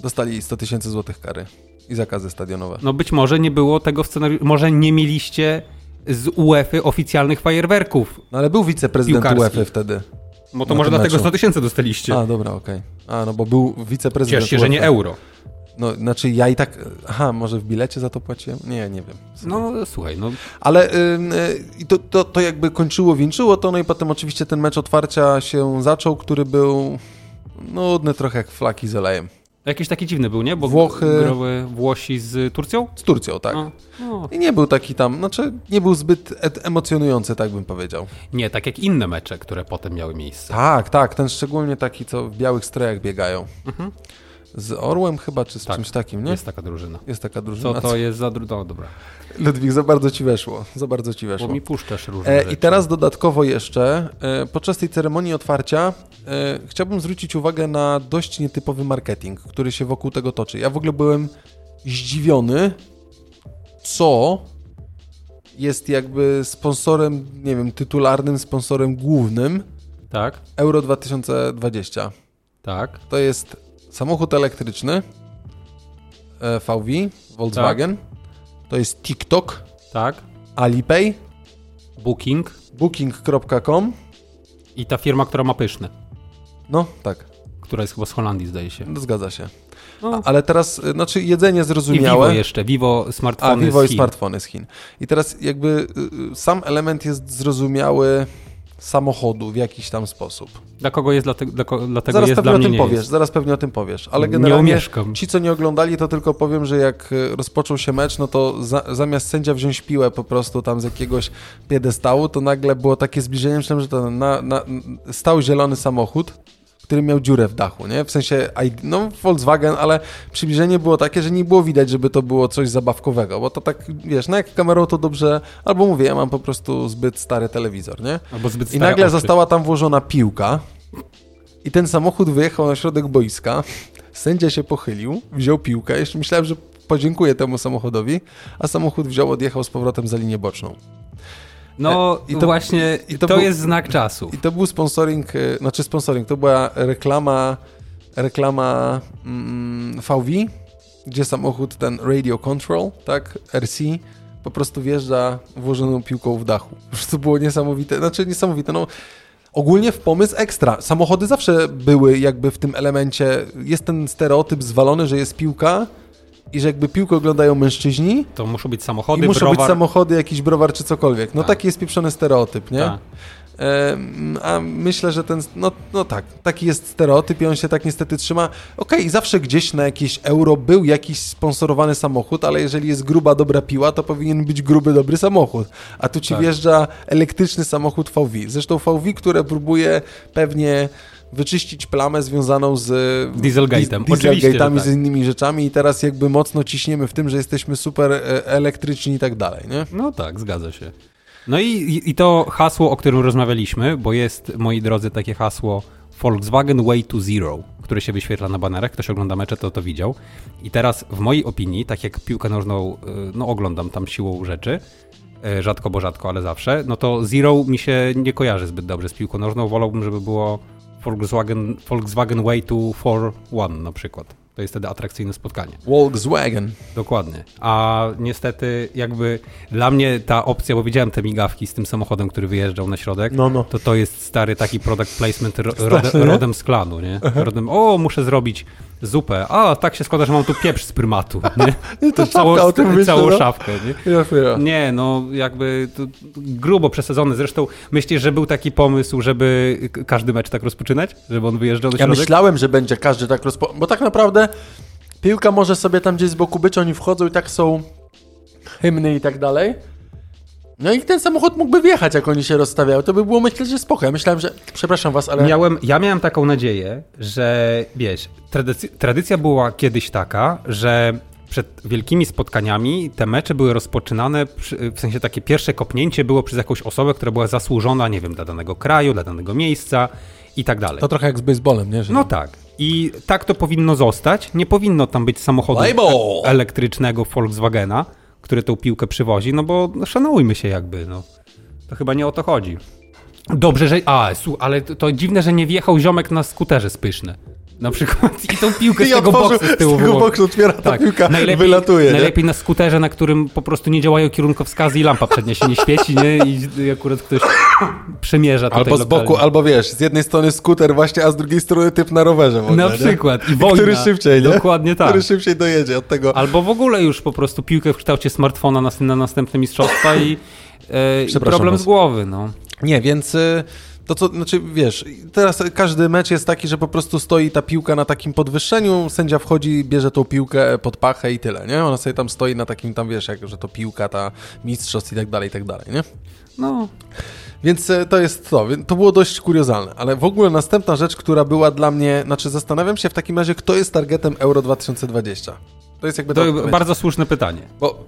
Speaker 2: dostali 100 tysięcy złotych kary i zakazy stadionowe.
Speaker 3: No być może nie było tego w scenariuszu, może nie mieliście z UEFA oficjalnych fajerwerków,
Speaker 2: No ale był wiceprezydent. UEFA wtedy.
Speaker 3: bo to może dlatego
Speaker 2: meczu.
Speaker 3: 100 tysięcy dostaliście.
Speaker 2: A, dobra, okej. A, no bo był wiceprezydent
Speaker 3: Ciesz się, że nie
Speaker 2: UEFA.
Speaker 3: euro.
Speaker 2: No, znaczy ja i tak, aha, może w bilecie za to płaciłem? Nie, nie wiem.
Speaker 3: No słuchaj, no
Speaker 2: Ale y, to, to, to jakby kończyło, wieńczyło to, no i potem oczywiście ten mecz otwarcia się zaczął, który był nudny trochę jak flaki z olejem.
Speaker 3: jakiś taki dziwny był, nie? Bo
Speaker 2: Włochy-
Speaker 3: grały Włosi z Turcją?
Speaker 2: Z Turcją, tak.
Speaker 3: No, no.
Speaker 2: I nie był taki tam, znaczy nie był zbyt e- emocjonujący, tak bym powiedział.
Speaker 3: Nie, tak jak inne mecze, które potem miały miejsce.
Speaker 2: Tak, tak, ten szczególnie taki, co w białych strojach biegają. Z Orłem chyba, czy z.
Speaker 3: Tak,
Speaker 2: czymś takim, nie?
Speaker 3: Jest taka drużyna.
Speaker 2: Jest taka drużyna.
Speaker 3: Co to jest za... dru- No dobra,
Speaker 2: Ludwik, za bardzo ci weszło, za bardzo ci weszło.
Speaker 3: bo mi puszczasz różne
Speaker 2: E. I teraz dodatkowo jeszcze, e, podczas tej ceremonii otwarcia, e, chciałbym zwrócić uwagę na dość nietypowy marketing, który się wokół tego toczy. Ja w ogóle byłem zdziwiony, co jest jakby sponsorem, nie wiem, tytularnym sponsorem głównym
Speaker 3: Tak,
Speaker 2: Euro 2020.
Speaker 3: tak.
Speaker 2: To jest samochód elektryczny e, VW, Volkswagen. To jest TikTok,
Speaker 3: Tak,
Speaker 2: Alipay,
Speaker 3: Booking
Speaker 2: Booking.com.
Speaker 3: i ta firma, która ma pyszne,
Speaker 2: No, tak.
Speaker 3: która jest chyba z Holandii, zdaje się.
Speaker 2: No, Zgadza się.
Speaker 3: No.
Speaker 2: Ale teraz, y, znaczy jedzenie
Speaker 3: I Vivo
Speaker 2: zrozumiałe.
Speaker 3: jeszcze, Vivo
Speaker 2: A,
Speaker 3: smartfony
Speaker 2: Vivo
Speaker 3: z
Speaker 2: i
Speaker 3: Chin.
Speaker 2: smartfony z Chin. I teraz jakby y, y, sam element jest zrozumiały samochodu w jakiś tam sposób.
Speaker 3: Dla kogo jest, dla, te, dla, dlatego
Speaker 2: Zaraz
Speaker 3: jest,
Speaker 2: pewnie
Speaker 3: dla
Speaker 2: o tym powiesz,
Speaker 3: jest.
Speaker 2: zaraz pewnie o tym powiesz. Ale
Speaker 3: Nie
Speaker 2: generalnie ci, co nie oglądali, to tylko powiem, że jak y, rozpoczął się mecz, no to za, zamiast sędzia wziąć piłę po prostu tam z jakiegoś piedestału, to nagle było takie zbliżenie, myślałem, że to na, na, stał zielony samochód, który miał dziurę w dachu, nie? W sensie, no Volkswagen, ale przybliżenie było takie, że nie było widać, żeby to było coś zabawkowego, bo to tak, wiesz, no jak kamerą to dobrze, albo mówię, ja mam po prostu zbyt stary telewizor, nie?
Speaker 3: Albo zbyt
Speaker 2: I
Speaker 3: stare
Speaker 2: nagle
Speaker 3: oczy.
Speaker 2: została tam włożona piłka i ten samochód wyjechał na środek boiska, sędzia się pochylił, wziął piłkę, jeszcze myślałem, że podziękuję temu samochodowi, a samochód wziął, odjechał z powrotem za linię boczną.
Speaker 3: No
Speaker 2: i to-
Speaker 3: właśnie,
Speaker 2: i
Speaker 3: to,
Speaker 2: to był-
Speaker 3: jest znak czasu.
Speaker 2: I to był sponsoring, e, znaczy sponsoring, to była reklama, reklama mm, VW, gdzie samochód ten Radio Control, tak, RC, po prostu wjeżdża włożoną piłką w dachu. Prostu było niesamowite, znaczy niesamowite, no ogólnie w pomysł ekstra. Samochody zawsze były jakby w tym elemencie, jest ten stereotyp zwalony, że jest piłka i że jakby piłkę oglądają mężczyźni
Speaker 3: To muszą być
Speaker 2: i
Speaker 3: samochody,
Speaker 2: muszą
Speaker 3: browar.
Speaker 2: być samochody, jakiś browar czy cokolwiek. No
Speaker 3: Tak.
Speaker 2: taki jest pieprzony stereotyp, nie?
Speaker 3: Tak.
Speaker 2: A myślę, że ten, no, no tak, taki jest stereotyp i on się tak niestety trzyma. Okej, zawsze gdzieś na jakieś euro był jakiś sponsorowany samochód, ale jeżeli jest gruba, dobra piła, to powinien być gruby, dobry samochód. A tu ci
Speaker 3: Tak.
Speaker 2: wjeżdża elektryczny samochód VW. Zresztą VW, które próbuje pewnie wyczyścić plamę związaną z
Speaker 3: Dieselgate'em.
Speaker 2: diz-
Speaker 3: Oczywiście, że
Speaker 2: dieselgate'ami,
Speaker 3: tak.
Speaker 2: z innymi rzeczami i teraz jakby mocno ciśniemy w tym, że jesteśmy super e, elektryczni i tak dalej, nie?
Speaker 3: No tak, zgadza się. No i, i- to hasło, o którym rozmawialiśmy, bo jest, moi drodzy, takie hasło Volkswagen Way to Zero, które się wyświetla na banerach. Ktoś ogląda mecze, to to widział. I teraz, w mojej opinii, tak jak piłkę nożną, y, no oglądam tam siłą rzeczy, rzadko, bo rzadko, ale zawsze, no to Zero mi się nie kojarzy zbyt dobrze z piłką nożną. Wolałbym, żeby było Volkswagen, Volkswagen Way to 4-1 na przykład. To jest wtedy atrakcyjne spotkanie.
Speaker 2: Volkswagen.
Speaker 3: Dokładnie. A niestety jakby dla mnie ta opcja, bo widziałem te migawki z tym samochodem, który wyjeżdżał na środek,
Speaker 2: No, no.
Speaker 3: to to jest stary taki product placement ro,
Speaker 2: Straszny,
Speaker 3: rodem, rodem z klanu, nie? Rodem, o, muszę zrobić zupę. A, tak się składa, że mam tu pieprz z prymatu, nie?
Speaker 2: I to
Speaker 3: całą,
Speaker 2: szafka o tym myślę,
Speaker 3: całą
Speaker 2: no.
Speaker 3: szafkę, nie?
Speaker 2: Ja, ja.
Speaker 3: Nie, no jakby grubo przesadzony. Zresztą myślisz, że był taki pomysł, żeby każdy mecz tak rozpoczynać? Żeby on wyjeżdżał do
Speaker 2: Ja
Speaker 3: środek?
Speaker 2: myślałem, że będzie każdy tak rozpo... Bo tak naprawdę piłka może sobie tam gdzieś z boku być, oni wchodzą i tak są hymny i tak dalej. No i ten samochód mógłby wjechać, jak oni się rozstawiają. To by było, myślę, że spoko. Ja myślałem, że... Przepraszam was, ale...
Speaker 3: Miałem, ja miałem taką nadzieję, że wiesz, tradycja, tradycja była kiedyś taka, że przed wielkimi spotkaniami te mecze były rozpoczynane, przy, w sensie takie pierwsze kopnięcie było przez jakąś osobę, która była zasłużona, nie wiem, dla danego kraju, dla danego miejsca i tak dalej.
Speaker 2: To trochę jak z baseballem, nie? Że
Speaker 3: No tak. I tak to powinno zostać. Nie powinno tam być samochodu
Speaker 2: Label!
Speaker 3: e- elektrycznego Volkswagena, który tą piłkę przywozi, no bo szanujmy się jakby, no. To chyba nie o to chodzi. Dobrze, że... A, ale to, to dziwne, że nie wjechał ziomek na skuterze spyszny. Na przykład i tą piłkę z
Speaker 2: I
Speaker 3: tego
Speaker 2: otworzył-
Speaker 3: boksu z tyłu
Speaker 2: z tego boksu otwiera ta piłka,
Speaker 3: najlepiej,
Speaker 2: wylatuje, nie?
Speaker 3: Najlepiej na skuterze, na którym po prostu nie działają kierunkowskazy i lampa przednia się nie świeci, nie? I akurat ktoś przemierza tutaj
Speaker 2: Albo z boku,
Speaker 3: lokalnie.
Speaker 2: albo wiesz, z jednej strony skuter właśnie, a z drugiej strony typ na rowerze. ogóle,
Speaker 3: Na
Speaker 2: nie?
Speaker 3: przykład. I wojna.
Speaker 2: Który szybciej, nie?
Speaker 3: Dokładnie tak.
Speaker 2: Który szybciej dojedzie od tego.
Speaker 3: Albo w ogóle już po prostu piłkę w kształcie smartfona na, na następne mistrzostwa i, e, i problem
Speaker 2: was.
Speaker 3: z głowy, no.
Speaker 2: Nie, więc y, to co, znaczy wiesz, teraz każdy mecz jest taki, że po prostu stoi ta piłka na takim podwyższeniu, sędzia wchodzi, bierze tą piłkę pod pachę i tyle, nie? Ona sobie tam stoi na takim tam, wiesz, jak, że to piłka, ta mistrzostw i tak dalej, i tak dalej, nie?
Speaker 3: No,
Speaker 2: Więc e, to jest to. To było dość kuriozalne. Ale w ogóle następna rzecz, która była dla mnie, znaczy zastanawiam się w takim razie, kto jest targetem Euro 2020. To jest jakby
Speaker 3: to
Speaker 2: odpowiedź.
Speaker 3: bardzo słuszne pytanie.
Speaker 2: Bo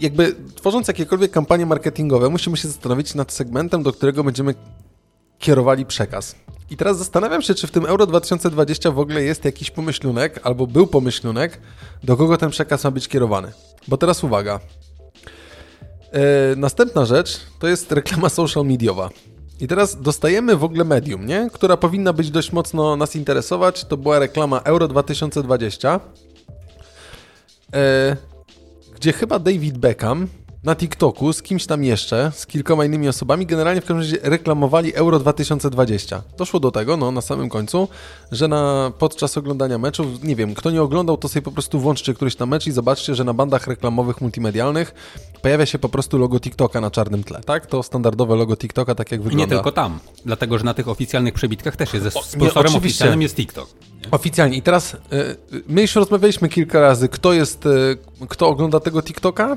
Speaker 2: jakby tworząc jakiekolwiek kampanie marketingowe, musimy się zastanowić nad segmentem, do którego będziemy kierowali przekaz. I teraz zastanawiam się, czy w tym Euro 2020 w ogóle jest jakiś pomyślunek, albo był pomyślunek, do kogo ten przekaz ma być kierowany. Bo teraz uwaga. E, następna rzecz to jest reklama social mediowa. I teraz dostajemy w ogóle medium, nie? która powinna być dość mocno nas interesować. To była reklama Euro 2020. E, gdzie chyba David Beckham na TikToku z kimś tam jeszcze, z kilkoma innymi osobami, generalnie w każdym razie reklamowali Euro 2020. Doszło do tego, no na samym końcu, że na, podczas oglądania meczów, nie wiem, kto nie oglądał, to sobie po prostu włączcie któryś tam mecz i zobaczcie, że na bandach reklamowych multimedialnych pojawia się po prostu logo TikToka na czarnym tle, tak? To standardowe logo TikToka, tak jak
Speaker 3: I
Speaker 2: wygląda.
Speaker 3: nie tylko tam, dlatego że na tych oficjalnych przebitkach też jest. Ze
Speaker 2: nie,
Speaker 3: sponsorem
Speaker 2: oczywiście.
Speaker 3: oficjalnym jest TikTok.
Speaker 2: Oficjalnie. I teraz y, y, my już rozmawialiśmy kilka razy, kto jest, y, kto ogląda tego TikToka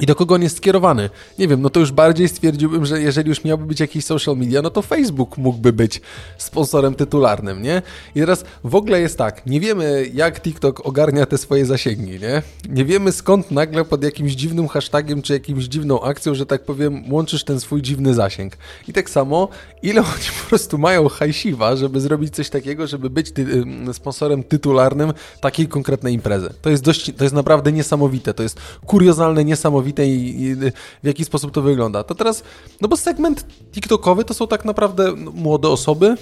Speaker 2: i do kogo on jest skierowany. Nie wiem, no to już bardziej stwierdziłbym, że jeżeli już miałby być jakiś social media, no to Facebook mógłby być sponsorem tytularnym, nie? I teraz w ogóle jest tak, nie wiemy jak TikTok ogarnia te swoje zasięgi, nie? Nie wiemy skąd nagle pod jakimś dziwnym hashtagiem czy jakimś dziwną akcją, że tak powiem, łączysz ten swój dziwny zasięg. I tak samo, ile oni po prostu mają hajsiwa, żeby zrobić coś takiego, żeby być ty sponsorem tytularnym takiej konkretnej imprezy. To jest dość, to jest naprawdę niesamowite, to jest kuriozalne, niesamowite i, i w jaki sposób to wygląda. To teraz, no bo segment TikTokowy to są tak naprawdę no, młode osoby,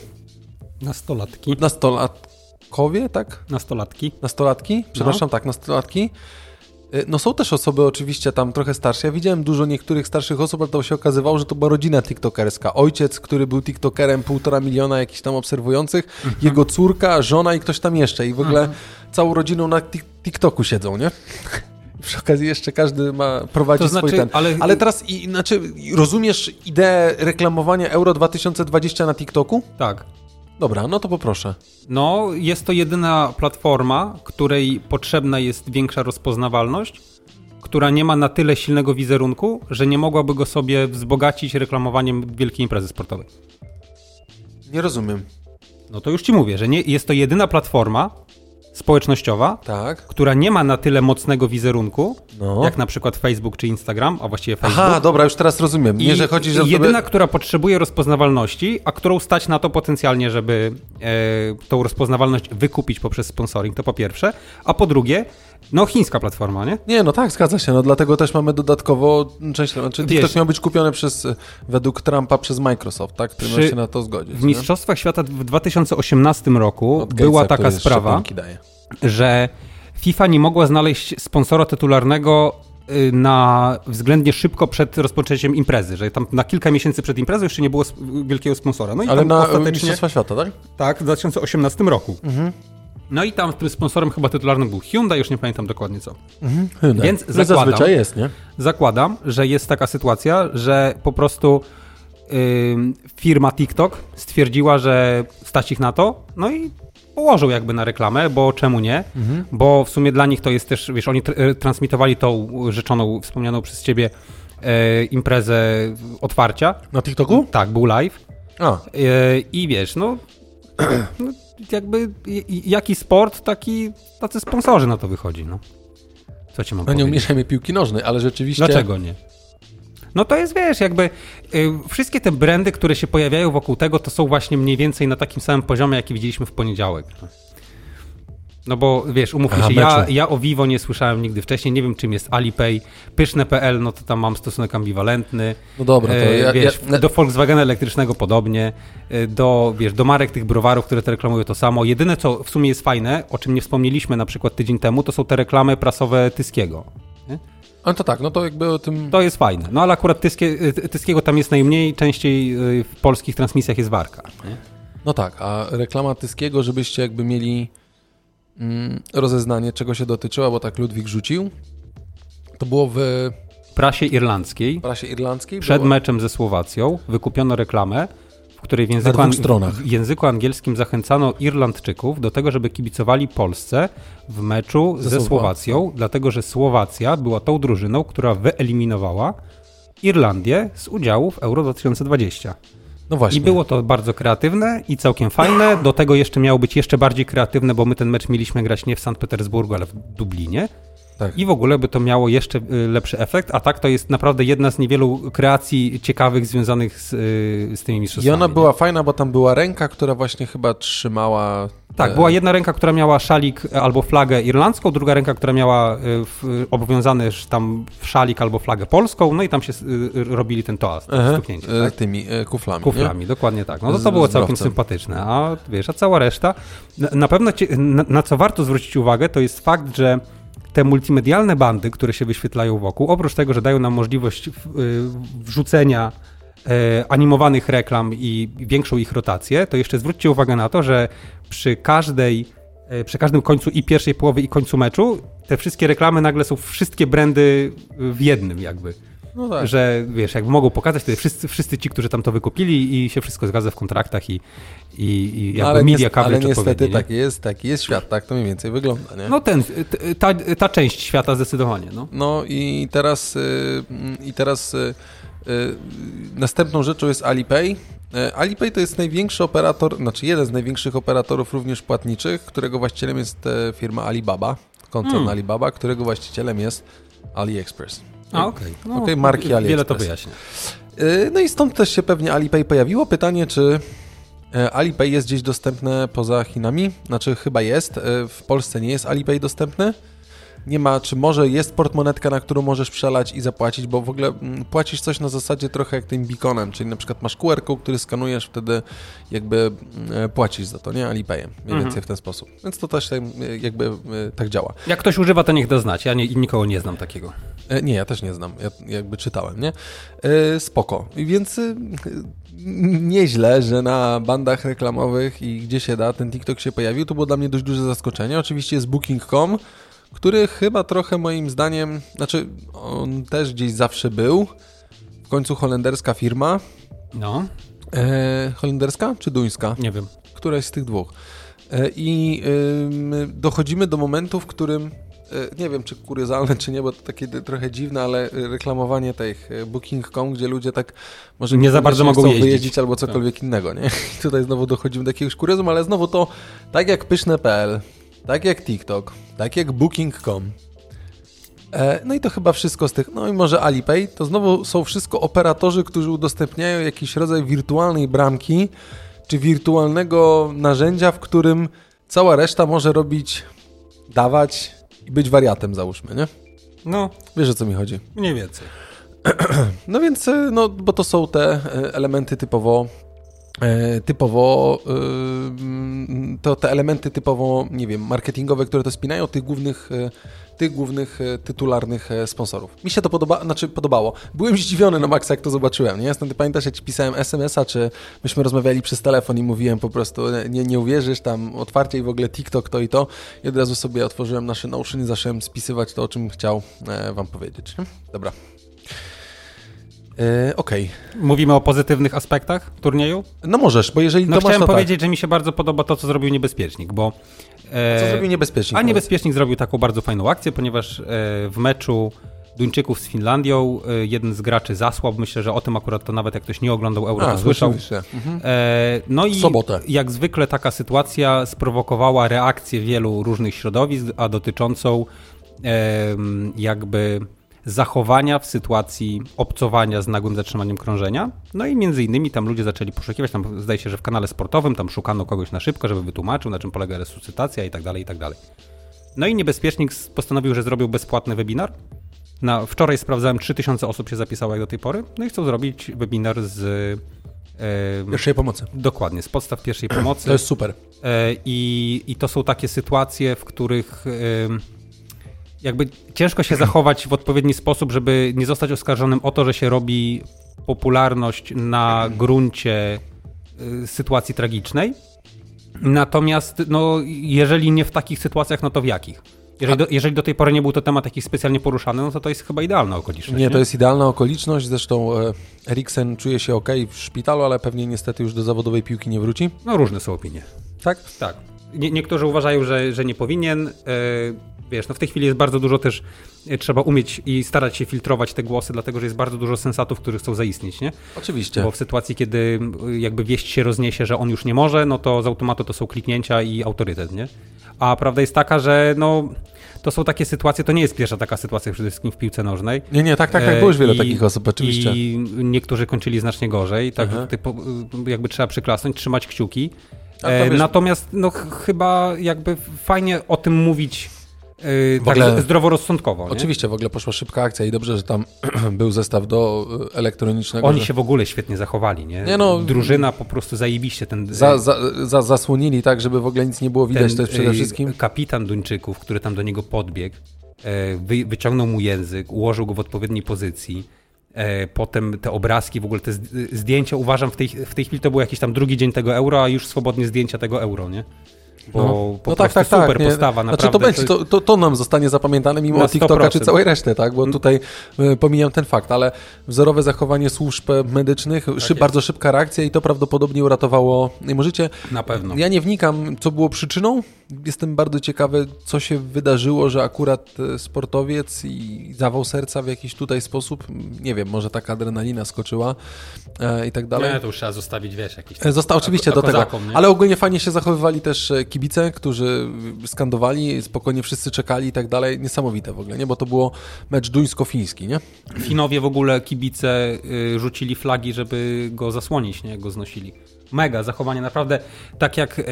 Speaker 3: Nastolatki.
Speaker 2: nastolatkowie, tak?
Speaker 3: Nastolatki.
Speaker 2: Nastolatki? Przepraszam, tak, nastolatki. Y, No są też osoby oczywiście tam trochę starsze. Ja widziałem dużo niektórych starszych osób, ale to się okazywało, że to była rodzina tiktokerska. Ojciec, który był tiktokerem, półtora miliona jakichś tam obserwujących, jego córka, żona i ktoś tam jeszcze. I w ogóle całą rodziną na tik- TikToku siedzą, nie? Przy okazji jeszcze każdy ma prowadzi
Speaker 3: To znaczy,
Speaker 2: swój ten.
Speaker 3: ale-
Speaker 2: ale teraz i, znaczy, rozumiesz ideę reklamowania Euro 2020 na TikToku?
Speaker 3: Tak.
Speaker 2: Dobra, no to poproszę.
Speaker 3: No, jest to jedyna platforma, której potrzebna jest większa rozpoznawalność, która nie ma na tyle silnego wizerunku, że nie mogłaby go sobie wzbogacić reklamowaniem wielkiej imprezy sportowej.
Speaker 2: Nie rozumiem.
Speaker 3: No to już ci mówię, że nie, jest to jedyna platforma społecznościowa,
Speaker 2: Tak.
Speaker 3: która nie ma na tyle mocnego wizerunku,
Speaker 2: No.
Speaker 3: jak na przykład Facebook czy Instagram, a właściwie Facebook.
Speaker 2: Aha, dobra, już teraz rozumiem. Nie,
Speaker 3: I
Speaker 2: że chodzi, że...
Speaker 3: jedyna, która potrzebuje rozpoznawalności, a którą stać na to potencjalnie, żeby e, tą rozpoznawalność wykupić poprzez sponsoring, to po pierwsze, a po drugie, no chińska platforma, nie?
Speaker 2: Nie, no tak, zgadza się. No dlatego też mamy dodatkowo część... Znaczy, TikTok miał być kupiony przez, według Trumpa przez Microsoft, tak? Który
Speaker 3: Przy-
Speaker 2: się na to zgodzić.
Speaker 3: W Mistrzostwach Świata w 2018 roku
Speaker 2: Od
Speaker 3: była
Speaker 2: Gatesa,
Speaker 3: taka sprawa, że FIFA nie mogła znaleźć sponsora tytularnego y, na względnie szybko przed rozpoczęciem imprezy, że tam na kilka miesięcy przed imprezą jeszcze nie było wielkiego sponsora. No i
Speaker 2: Ale na
Speaker 3: ostatecznie,
Speaker 2: Mistrzostwa Świata, tak?
Speaker 3: tak, w 2018 roku. No i tam tym sponsorem chyba tytularnym był Hyundai, już nie pamiętam dokładnie co. Więc
Speaker 2: No
Speaker 3: zakładam-
Speaker 2: Zazwyczaj jest, nie?
Speaker 3: Zakładam, że jest taka sytuacja, że po prostu ym, firma TikTok stwierdziła, że stać ich na to, no i położył jakby na reklamę, bo czemu nie? Bo w sumie dla nich to jest też, wiesz, oni tr- e, transmitowali tą rzeczoną, wspomnianą przez ciebie e, imprezę otwarcia.
Speaker 2: Na TikToku?
Speaker 3: Tak, był live.
Speaker 2: A,
Speaker 3: E, I wiesz, no, no jakby jaki sport, taki, tacy sponsorzy na to wychodzi, no. Co ci mam
Speaker 2: no nie
Speaker 3: powiedzieć?
Speaker 2: umieszajmy piłki nożnej, ale rzeczywiście...
Speaker 3: Dlaczego nie? No to jest, wiesz, jakby y, wszystkie te brandy, które się pojawiają wokół tego, to są właśnie mniej więcej na takim samym poziomie, jaki widzieliśmy w poniedziałek. No bo wiesz, umówmy
Speaker 2: Aha,
Speaker 3: się, ja, ja o Vivo nie słyszałem nigdy wcześniej, nie wiem czym jest Alipay, pyszne.pl, no to tam mam stosunek ambiwalentny.
Speaker 2: No dobra, to
Speaker 3: E,
Speaker 2: ja-
Speaker 3: wiesz,
Speaker 2: ja-
Speaker 3: do Volkswagena elektrycznego podobnie, e, do, wiesz, do marek tych browarów, które te reklamują to samo. Jedyne, co w sumie jest fajne, o czym nie wspomnieliśmy na przykład tydzień temu, to są te reklamy prasowe Tyskiego.
Speaker 2: Ale to tak, no to jakby o tym...
Speaker 3: To jest fajne. No ale akurat Tyskie, y, Tyskiego tam jest najmniej, częściej w polskich transmisjach jest Warka. Nie?
Speaker 2: No tak, a reklama Tyskiego, żebyście jakby mieli rozeznanie, czego się dotyczyła, bo tak Ludwik rzucił, to było w
Speaker 3: prasie irlandzkiej
Speaker 2: prasie irlandzkiej.
Speaker 3: przed
Speaker 2: było...
Speaker 3: meczem ze Słowacją wykupiono reklamę, w której w języku,
Speaker 2: dwóch stronach.
Speaker 3: w języku angielskim zachęcano Irlandczyków do tego, żeby kibicowali Polsce w meczu ze,
Speaker 2: Słowacją.
Speaker 3: Słowacją, dlatego że Słowacja była tą drużyną, która wyeliminowała Irlandię z udziału w Euro 2020.
Speaker 2: No właśnie.
Speaker 3: I było to bardzo kreatywne i całkiem fajne. Do tego jeszcze miało być jeszcze bardziej kreatywne, bo my ten mecz mieliśmy grać nie w Sankt Petersburgu, ale w Dublinie.
Speaker 2: Tak.
Speaker 3: I w ogóle by to miało jeszcze y, lepszy efekt, a tak to jest naprawdę jedna z niewielu kreacji ciekawych związanych z, y, z tymi
Speaker 2: I
Speaker 3: mistrzostwami.
Speaker 2: ona była fajna, bo tam była ręka, która właśnie chyba trzymała...
Speaker 3: Tak,
Speaker 2: e,
Speaker 3: była jedna ręka, która miała szalik e, albo flagę irlandzką, druga ręka, która miała y, w, obowiązany tam szalik albo flagę polską, no i tam się y, robili ten toast,
Speaker 2: Aha,
Speaker 3: stuknięcie.
Speaker 2: e,
Speaker 3: Tak?
Speaker 2: tymi e, kuflami.
Speaker 3: Kuflami, dokładnie tak. No to, to było całkiem
Speaker 2: browcem.
Speaker 3: sympatyczne. A wiesz, a cała reszta, na, na pewno cie, na, na co warto zwrócić uwagę, to jest fakt, że te multimedialne bandy, które się wyświetlają wokół, oprócz tego, że dają nam możliwość y, wrzucenia e, animowanych reklam i większą ich rotację, to jeszcze zwróćcie uwagę na to, że przy każdej e, przy każdym końcu i pierwszej połowy i końcu meczu te wszystkie reklamy nagle są wszystkie brandy w jednym jakby.
Speaker 2: No tak.
Speaker 3: Że wiesz, jakby mogą pokazać wtedy wszyscy, wszyscy ci, którzy tam to wykupili i się wszystko zgadza w kontraktach i, i, i jakby
Speaker 2: ale
Speaker 3: media
Speaker 2: niest- ale niestety
Speaker 3: nie?
Speaker 2: taki jest, taki jest świat, tak to mniej więcej wygląda, nie?
Speaker 3: No ten, ta, ta część świata zdecydowanie, no.
Speaker 2: No i teraz, y, mm, i teraz y, y, następną rzeczą jest Alipay. Alipay to jest największy operator, znaczy jeden z największych operatorów również płatniczych, którego właścicielem jest e, firma Alibaba, koncern
Speaker 3: Hmm.
Speaker 2: Alibaba, którego właścicielem jest AliExpress.
Speaker 3: A, okej. No,
Speaker 2: Okej, marki
Speaker 3: Wiele
Speaker 2: AliExpress.
Speaker 3: to wyjaśnia.
Speaker 2: Y, No i stąd też się pewnie Alipay pojawiło. Pytanie, czy e, Alipay jest gdzieś dostępne poza Chinami? Znaczy chyba jest. E, W Polsce nie jest Alipay dostępny. Nie ma, czy może jest portmonetka, na którą możesz przelać i zapłacić, bo w ogóle mm, płacisz coś na zasadzie trochę jak tym beaconem, czyli na przykład masz QR, który skanujesz, wtedy jakby e, płacisz za to, nie? Alipayem, mniej
Speaker 3: Mhm.
Speaker 2: więcej w ten sposób. Więc to też e, jakby e, tak działa.
Speaker 3: Jak ktoś używa, to niech da znać. Ja nie, nikogo nie znam takiego.
Speaker 2: Nie, ja też nie znam. Ja jakby czytałem, nie? Spoko. Więc nieźle, że na bandach reklamowych i gdzie się da, ten TikTok się pojawił. To było dla mnie dość duże zaskoczenie. Oczywiście jest Booking.com, który chyba trochę moim zdaniem, znaczy on też gdzieś zawsze był. W końcu holenderska firma.
Speaker 3: No,
Speaker 2: E, holenderska czy duńska?
Speaker 3: nie wiem.
Speaker 2: Któraś z tych dwóch. E, I ym, dochodzimy do momentu, w którym e, nie wiem, czy kuriozalne, czy nie, bo to takie trochę dziwne, ale reklamowanie tych e, Booking.com, gdzie ludzie tak może
Speaker 3: Nie za bardzo mogą jeździć.
Speaker 2: wyjeździć albo cokolwiek innego, nie? I tutaj znowu dochodzimy do jakiegoś kuriozum, ale znowu to tak jak pyszne.pl, tak jak TikTok, tak jak Booking.com. E, No i to chyba wszystko z tych. No i może Alipay. To znowu są wszystko operatorzy, którzy udostępniają jakiś rodzaj wirtualnej bramki, czy wirtualnego narzędzia, w którym cała reszta może robić, dawać i być wariatem, załóżmy, nie?
Speaker 3: No,
Speaker 2: Wiesz o co mi chodzi.
Speaker 3: mniej więcej.
Speaker 2: No więc, e, no, bo to są te e, elementy typowo typowo e, to te elementy typowo, nie wiem, marketingowe, które to spinają, tych głównych, e, tych głównych e, tytularnych e, sponsorów. Mi się to podoba, znaczy podobało. Byłem zdziwiony na maksa, jak to zobaczyłem. Nie? Jasne, ty pamiętasz, jak ci pisałem SMS-a, czy myśmy rozmawiali przez telefon i mówiłem po prostu, nie, nie uwierzysz, tam otwarcie i w ogóle TikTok to i to. I od razu sobie otworzyłem nasze Notion i zacząłem spisywać to, o czym chciał e, wam powiedzieć. Dobra. E, Okej.
Speaker 3: Mówimy o pozytywnych aspektach turnieju?
Speaker 2: No możesz, bo jeżeli
Speaker 3: No
Speaker 2: to masz,
Speaker 3: chciałem
Speaker 2: to
Speaker 3: powiedzieć, że mi się bardzo podoba to, co zrobił Niebezpiecznik, bo... e,
Speaker 2: tak. Co zrobił niebezpiecznie?
Speaker 3: A Niebezpiecznik zrobił taką bardzo fajną akcję, ponieważ e, w meczu Duńczyków z Finlandią e, jeden z graczy zasłabł. Myślę, że o tym akurat to nawet jak ktoś nie oglądał Euro,
Speaker 2: A,
Speaker 3: to słyszał.
Speaker 2: Mhm.
Speaker 3: E, no i
Speaker 2: sobotę.
Speaker 3: jak zwykle taka sytuacja sprowokowała reakcję wielu różnych środowisk, a dotyczącą jakby zachowania w sytuacji obcowania z nagłym zatrzymaniem krążenia. No i między innymi tam ludzie zaczęli poszukiwać, tam zdaje się, że w kanale sportowym tam szukano kogoś na szybko, żeby wytłumaczył, na czym polega resuscytacja i tak dalej, i tak dalej. No i Niebezpiecznik postanowił, że zrobił bezpłatny webinar. Na, wczoraj sprawdzałem, 3000 osób się zapisało jak do tej pory, no i chcą zrobić webinar z...
Speaker 2: Pierwszej pomocy.
Speaker 3: Dokładnie, z podstaw pierwszej pomocy.
Speaker 2: To jest super.
Speaker 3: E, I, I to są takie sytuacje, w których jakby ciężko się zachować w odpowiedni sposób, żeby nie zostać oskarżonym o to, że się robi popularność na gruncie y, sytuacji tragicznej. Natomiast, no, jeżeli nie w takich sytuacjach, no to w jakich? Jeżeli do, jeżeli do tej pory nie był to temat jakiś specjalnie poruszany, no to to jest chyba idealna okoliczność.
Speaker 2: Nie, to jest idealna okoliczność. Zresztą e, Eriksen czuje się ok w szpitalu, ale pewnie niestety już do zawodowej piłki nie wróci.
Speaker 3: No różne są opinie.
Speaker 2: Tak?
Speaker 3: Tak. Nie, niektórzy uważają, że, że nie powinien. Wiesz, no w tej chwili jest bardzo dużo też, e, trzeba umieć i starać się filtrować te głosy, dlatego że jest bardzo dużo sensatów, którzy chcą zaistnieć, nie?
Speaker 2: Oczywiście.
Speaker 3: Bo w sytuacji, kiedy jakby wieść się rozniesie, że on już nie może, no to z automatu to są kliknięcia i autorytet, nie? A prawda jest taka, że no to są takie sytuacje, to nie jest pierwsza taka sytuacja przede wszystkim w piłce nożnej.
Speaker 2: Nie, nie, tak, tak, tak.
Speaker 3: E,
Speaker 2: Było już wiele
Speaker 3: i-
Speaker 2: takich osób, oczywiście.
Speaker 3: I niektórzy kończyli znacznie gorzej, tak po, jakby trzeba przyklasnąć, trzymać kciuki. E, natomiast no ch- chyba jakby fajnie o tym mówić e,
Speaker 2: W
Speaker 3: tak
Speaker 2: ogóle-
Speaker 3: zdroworozsądkowo. Nie?
Speaker 2: Oczywiście, w ogóle poszła szybka akcja i dobrze, że tam był zestaw do e, elektronicznego.
Speaker 3: Oni
Speaker 2: że
Speaker 3: się w ogóle świetnie zachowali, nie?
Speaker 2: Nie no-
Speaker 3: Drużyna po prostu zajebiście ten...
Speaker 2: za, za, za, zasłonili tak, żeby w ogóle nic nie było widać,
Speaker 3: ten,
Speaker 2: to jest przede
Speaker 3: e,
Speaker 2: wszystkim.
Speaker 3: Kapitan Duńczyków, który tam do niego podbiegł, e, wy, wyciągnął mu język, ułożył go w odpowiedniej pozycji. E, potem te obrazki, w ogóle te zd- zdjęcia, uważam w tej, w tej chwili to był jakiś tam drugi dzień tego euro, a już swobodnie zdjęcia tego euro, nie? Bo po prostu super
Speaker 2: nie.
Speaker 3: postawa,
Speaker 2: Znaczy
Speaker 3: naprawdę.
Speaker 2: to będzie, to, to, to nam zostanie zapamiętane mimo TikToka czy
Speaker 3: 100%.
Speaker 2: całej reszty, tak? Bo tutaj y, pomijam ten fakt, ale wzorowe zachowanie służb e, medycznych, szyb,
Speaker 3: Tak jest.
Speaker 2: bardzo szybka reakcja i to prawdopodobnie uratowało życie.
Speaker 3: Na pewno.
Speaker 2: Ja nie wnikam, co było przyczyną. Jestem bardzo ciekawy, co się wydarzyło, że akurat e, sportowiec i zawał serca w jakiś tutaj sposób, nie wiem, może taka adrenalina skoczyła e, i tak dalej.
Speaker 3: Nie, to już trzeba zostawić, wiesz, jakiś...
Speaker 2: E, Został oczywiście
Speaker 3: a- a
Speaker 2: do tego.
Speaker 3: kozakom, nie?
Speaker 2: Ale ogólnie fajnie się zachowywali też e, kibice, którzy skandowali, spokojnie wszyscy czekali i tak dalej. Niesamowite w ogóle, nie? Bo to było mecz duńsko-fiński, nie?
Speaker 3: Finowie w ogóle kibice y, rzucili flagi, żeby go zasłonić, nie? Jak go znosili. Mega zachowanie, naprawdę. Tak jak y,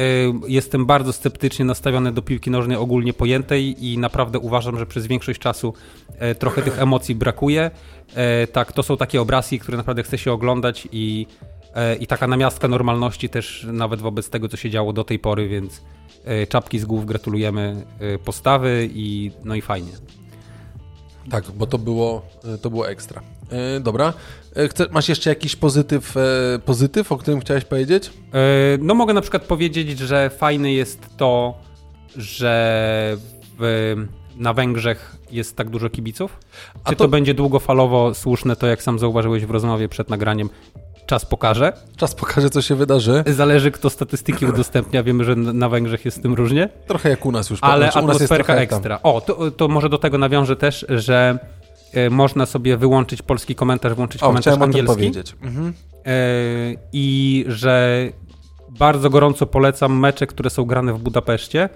Speaker 3: jestem bardzo sceptycznie nastawiony do piłki nożnej ogólnie pojętej i naprawdę uważam, że przez większość czasu e, trochę tych emocji brakuje. E, tak, to są takie obrazki, które naprawdę chce się oglądać i, i taka namiastka normalności też nawet wobec tego, co się działo do tej pory, więc czapki z głów gratulujemy postawy i no i fajnie.
Speaker 2: Tak, bo to było, e, to było ekstra. E, dobra. E, chce, masz jeszcze jakiś pozytyw, e, pozytyw, o którym chciałeś powiedzieć?
Speaker 3: No mogę na przykład powiedzieć, że fajne jest to, że w, na Węgrzech jest tak dużo kibiców.
Speaker 2: A
Speaker 3: Czy
Speaker 2: to-
Speaker 3: to... będzie długofalowo słuszne, to jak sam zauważyłeś w rozmowie przed nagraniem, czas pokaże.
Speaker 2: Czas pokaże, co się wydarzy.
Speaker 3: Zależy kto statystyki udostępnia, wiemy, że na Węgrzech jest z tym różnie,
Speaker 2: Trochę jak u nas już.
Speaker 3: ale
Speaker 2: znaczy, u nas jest
Speaker 3: atmosferka ekstra. O, to, to może do tego nawiążę też, że e, można sobie wyłączyć polski komentarz, włączyć
Speaker 2: O,
Speaker 3: komentarz
Speaker 2: chciałem o
Speaker 3: angielski.
Speaker 2: powiedzieć. Mhm.
Speaker 3: E, i że bardzo gorąco polecam mecze, które są grane w Budapeszcie,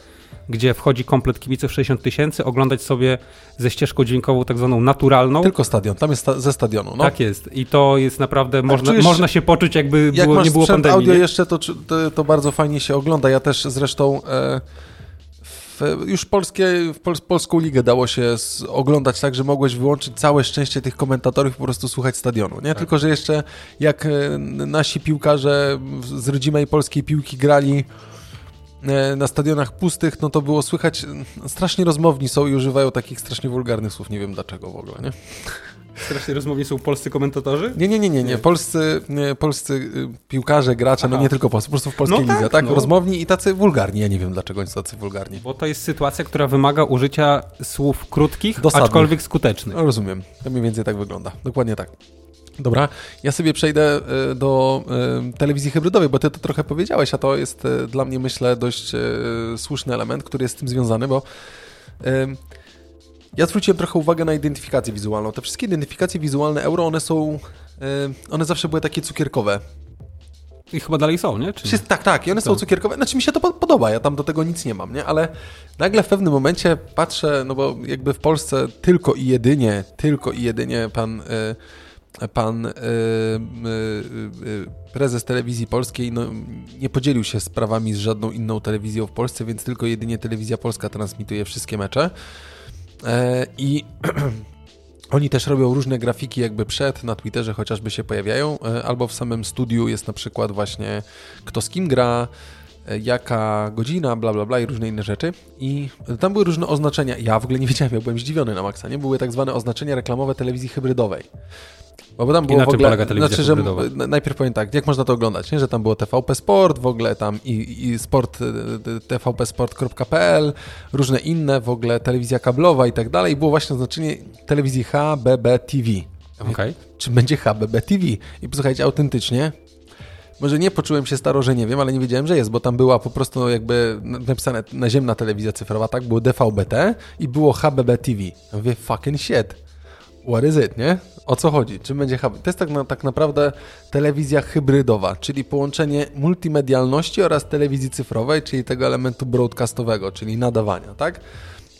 Speaker 3: gdzie wchodzi komplet kibiców 60 tysięcy, oglądać sobie ze ścieżką dźwiękową tak zwaną naturalną.
Speaker 2: Tylko stadion, tam jest sta- ze stadionu. No.
Speaker 3: Tak jest. I to jest naprawdę, można,
Speaker 2: czujesz-
Speaker 3: można się poczuć jakby
Speaker 2: Jak
Speaker 3: było, nie było pandemii.
Speaker 2: audio
Speaker 3: nie?
Speaker 2: jeszcze, to, to, bardzo fajnie się ogląda. Ja też zresztą e, już polskie, w pol, polską ligę dało się oglądać tak, że mogłeś wyłączyć całe szczęście tych komentatorów i po prostu słuchać stadionu. Nie? Tylko, że jeszcze jak e, nasi piłkarze z rodzimej polskiej piłki grali na stadionach pustych, no to było słychać, e, strasznie rozmowni są i używają takich strasznie wulgarnych słów, nie wiem dlaczego w ogóle, nie?
Speaker 3: Strasznie rozmowni są polscy komentatorzy?
Speaker 2: Nie, nie, nie, nie, nie. Polscy, nie, polscy y, piłkarze, gracze, no
Speaker 3: Aha.
Speaker 2: nie tylko polscy, po prostu w polskiej
Speaker 3: No tak,
Speaker 2: lidze, tak?
Speaker 3: no.
Speaker 2: Rozmowni i tacy wulgarni. Ja nie wiem, dlaczego oni są tacy wulgarni.
Speaker 3: Bo to jest sytuacja, która wymaga użycia słów krótkich,
Speaker 2: Dosadnych.
Speaker 3: aczkolwiek skutecznych.
Speaker 2: No, rozumiem. To mniej więcej tak wygląda. Dokładnie tak. Dobra, ja sobie przejdę y, do y, telewizji hybrydowej, bo ty to trochę powiedziałeś, a to jest y, dla mnie, myślę, dość słuszny element, który jest z tym związany, bo ja zwróciłem trochę uwagę na identyfikację wizualną. Te wszystkie identyfikacje wizualne euro, one są, one zawsze były takie cukierkowe.
Speaker 3: I chyba dalej są, nie? Czy
Speaker 2: tak, tak, i one są cukierkowe. Znaczy mi się to po- podoba, ja tam do tego nic nie mam, nie? Ale nagle w pewnym momencie patrzę, no bo jakby w Polsce tylko i jedynie, tylko i jedynie pan, y, pan y, y, y, prezes telewizji polskiej no, nie podzielił się sprawami z żadną inną telewizją w Polsce, więc tylko jedynie telewizja polska transmituje wszystkie mecze. E, I Oni też robią różne grafiki jakby przed, na Twitterze chociażby się pojawiają, e, albo w samym studiu jest na przykład właśnie kto z kim gra, jaka godzina, bla bla bla i różne inne rzeczy. I tam były różne oznaczenia. Ja w ogóle nie wiedziałem, ja byłem zdziwiony na maksa, nie? Były tak zwane oznaczenia reklamowe telewizji hybrydowej. Bo tam było
Speaker 3: na
Speaker 2: w ogóle,
Speaker 3: polega telewizja
Speaker 2: znaczy, że
Speaker 3: hybrydowa?
Speaker 2: najpierw powiem tak, jak można to oglądać, nie? że tam było TVP Sport, w ogóle tam i, i sport, y, tvpsport.pl, różne inne, w ogóle telewizja kablowa i tak dalej. I było właśnie oznaczenie telewizji HBB TV.
Speaker 3: Okej.
Speaker 2: Czy będzie HBB TV? I posłuchajcie, autentycznie, może nie poczułem się staro, że nie wiem, ale nie wiedziałem, że jest, bo tam była po prostu jakby napisane naziemna telewizja cyfrowa, tak? Było DVB-T i było HBB TV. Ja mówię, fucking shit. What is it, nie? O co chodzi? Czym będzie hub? To jest tak, na, tak naprawdę telewizja hybrydowa, czyli połączenie multimedialności oraz telewizji cyfrowej, czyli tego elementu broadcastowego, czyli nadawania, tak?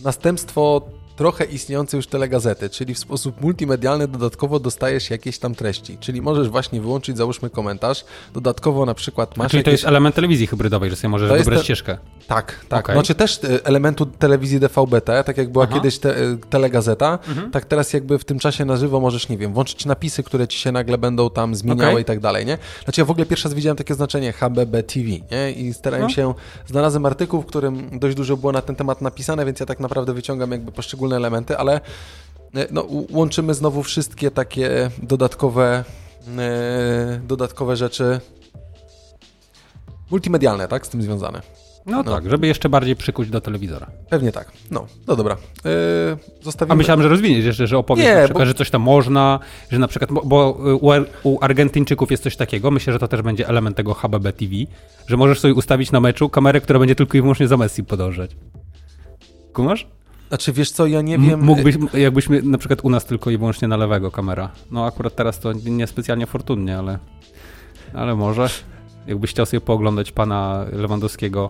Speaker 2: Następstwo trochę istniejącej już telegazety, czyli w sposób multimedialny dodatkowo dostajesz jakieś tam treści, czyli możesz właśnie wyłączyć, załóżmy komentarz, dodatkowo na przykład masz
Speaker 3: Czyli to
Speaker 2: jakieś...
Speaker 3: jest element telewizji hybrydowej, że sobie możesz
Speaker 2: To
Speaker 3: wybrać
Speaker 2: te-
Speaker 3: ścieżkę.
Speaker 2: Tak, tak.
Speaker 3: Okej.
Speaker 2: Znaczy też e, elementu telewizji DVB-T, tak jak była
Speaker 3: Aha. Mhm.
Speaker 2: kiedyś te, e, telegazeta, tak teraz jakby w tym czasie na żywo możesz, nie wiem, włączyć napisy, które ci się nagle będą tam zmieniały
Speaker 3: Okej.
Speaker 2: i tak dalej, nie? Znaczy ja w ogóle pierwszy raz widziałem takie znaczenie HBB TV, nie? I starałem
Speaker 3: No.
Speaker 2: się, znalazłem artykuł, w którym dość dużo było na ten temat napisane, więc ja tak naprawdę wyciągam jakby poszczególne elementy, ale e, no, łączymy znowu wszystkie takie dodatkowe, e, dodatkowe rzeczy multimedialne, tak? Z tym związane.
Speaker 3: No, tak, żeby jeszcze bardziej przykuć do telewizora.
Speaker 2: Pewnie tak. No, no dobra. Yy, zostawimy.
Speaker 3: A myślałem, że rozwiniesz jeszcze, że opowiesz
Speaker 2: Nie,
Speaker 3: na przykład,
Speaker 2: bo-
Speaker 3: że coś tam można, że na przykład, bo, u Argentyńczyków jest coś takiego, myślę, że to też będzie element tego HBB TV, że możesz sobie ustawić na meczu kamerę, która będzie tylko i wyłącznie za Messi podążać. Kumasz?
Speaker 2: Znaczy, wiesz co, ja nie wiem.
Speaker 3: Mógłbyś, jakbyś mi- na przykład u nas tylko i wyłącznie na lewego kamera. No akurat teraz to niespecjalnie fortunnie, ale, ale może. Jakbyś chciał sobie pooglądać pana Lewandowskiego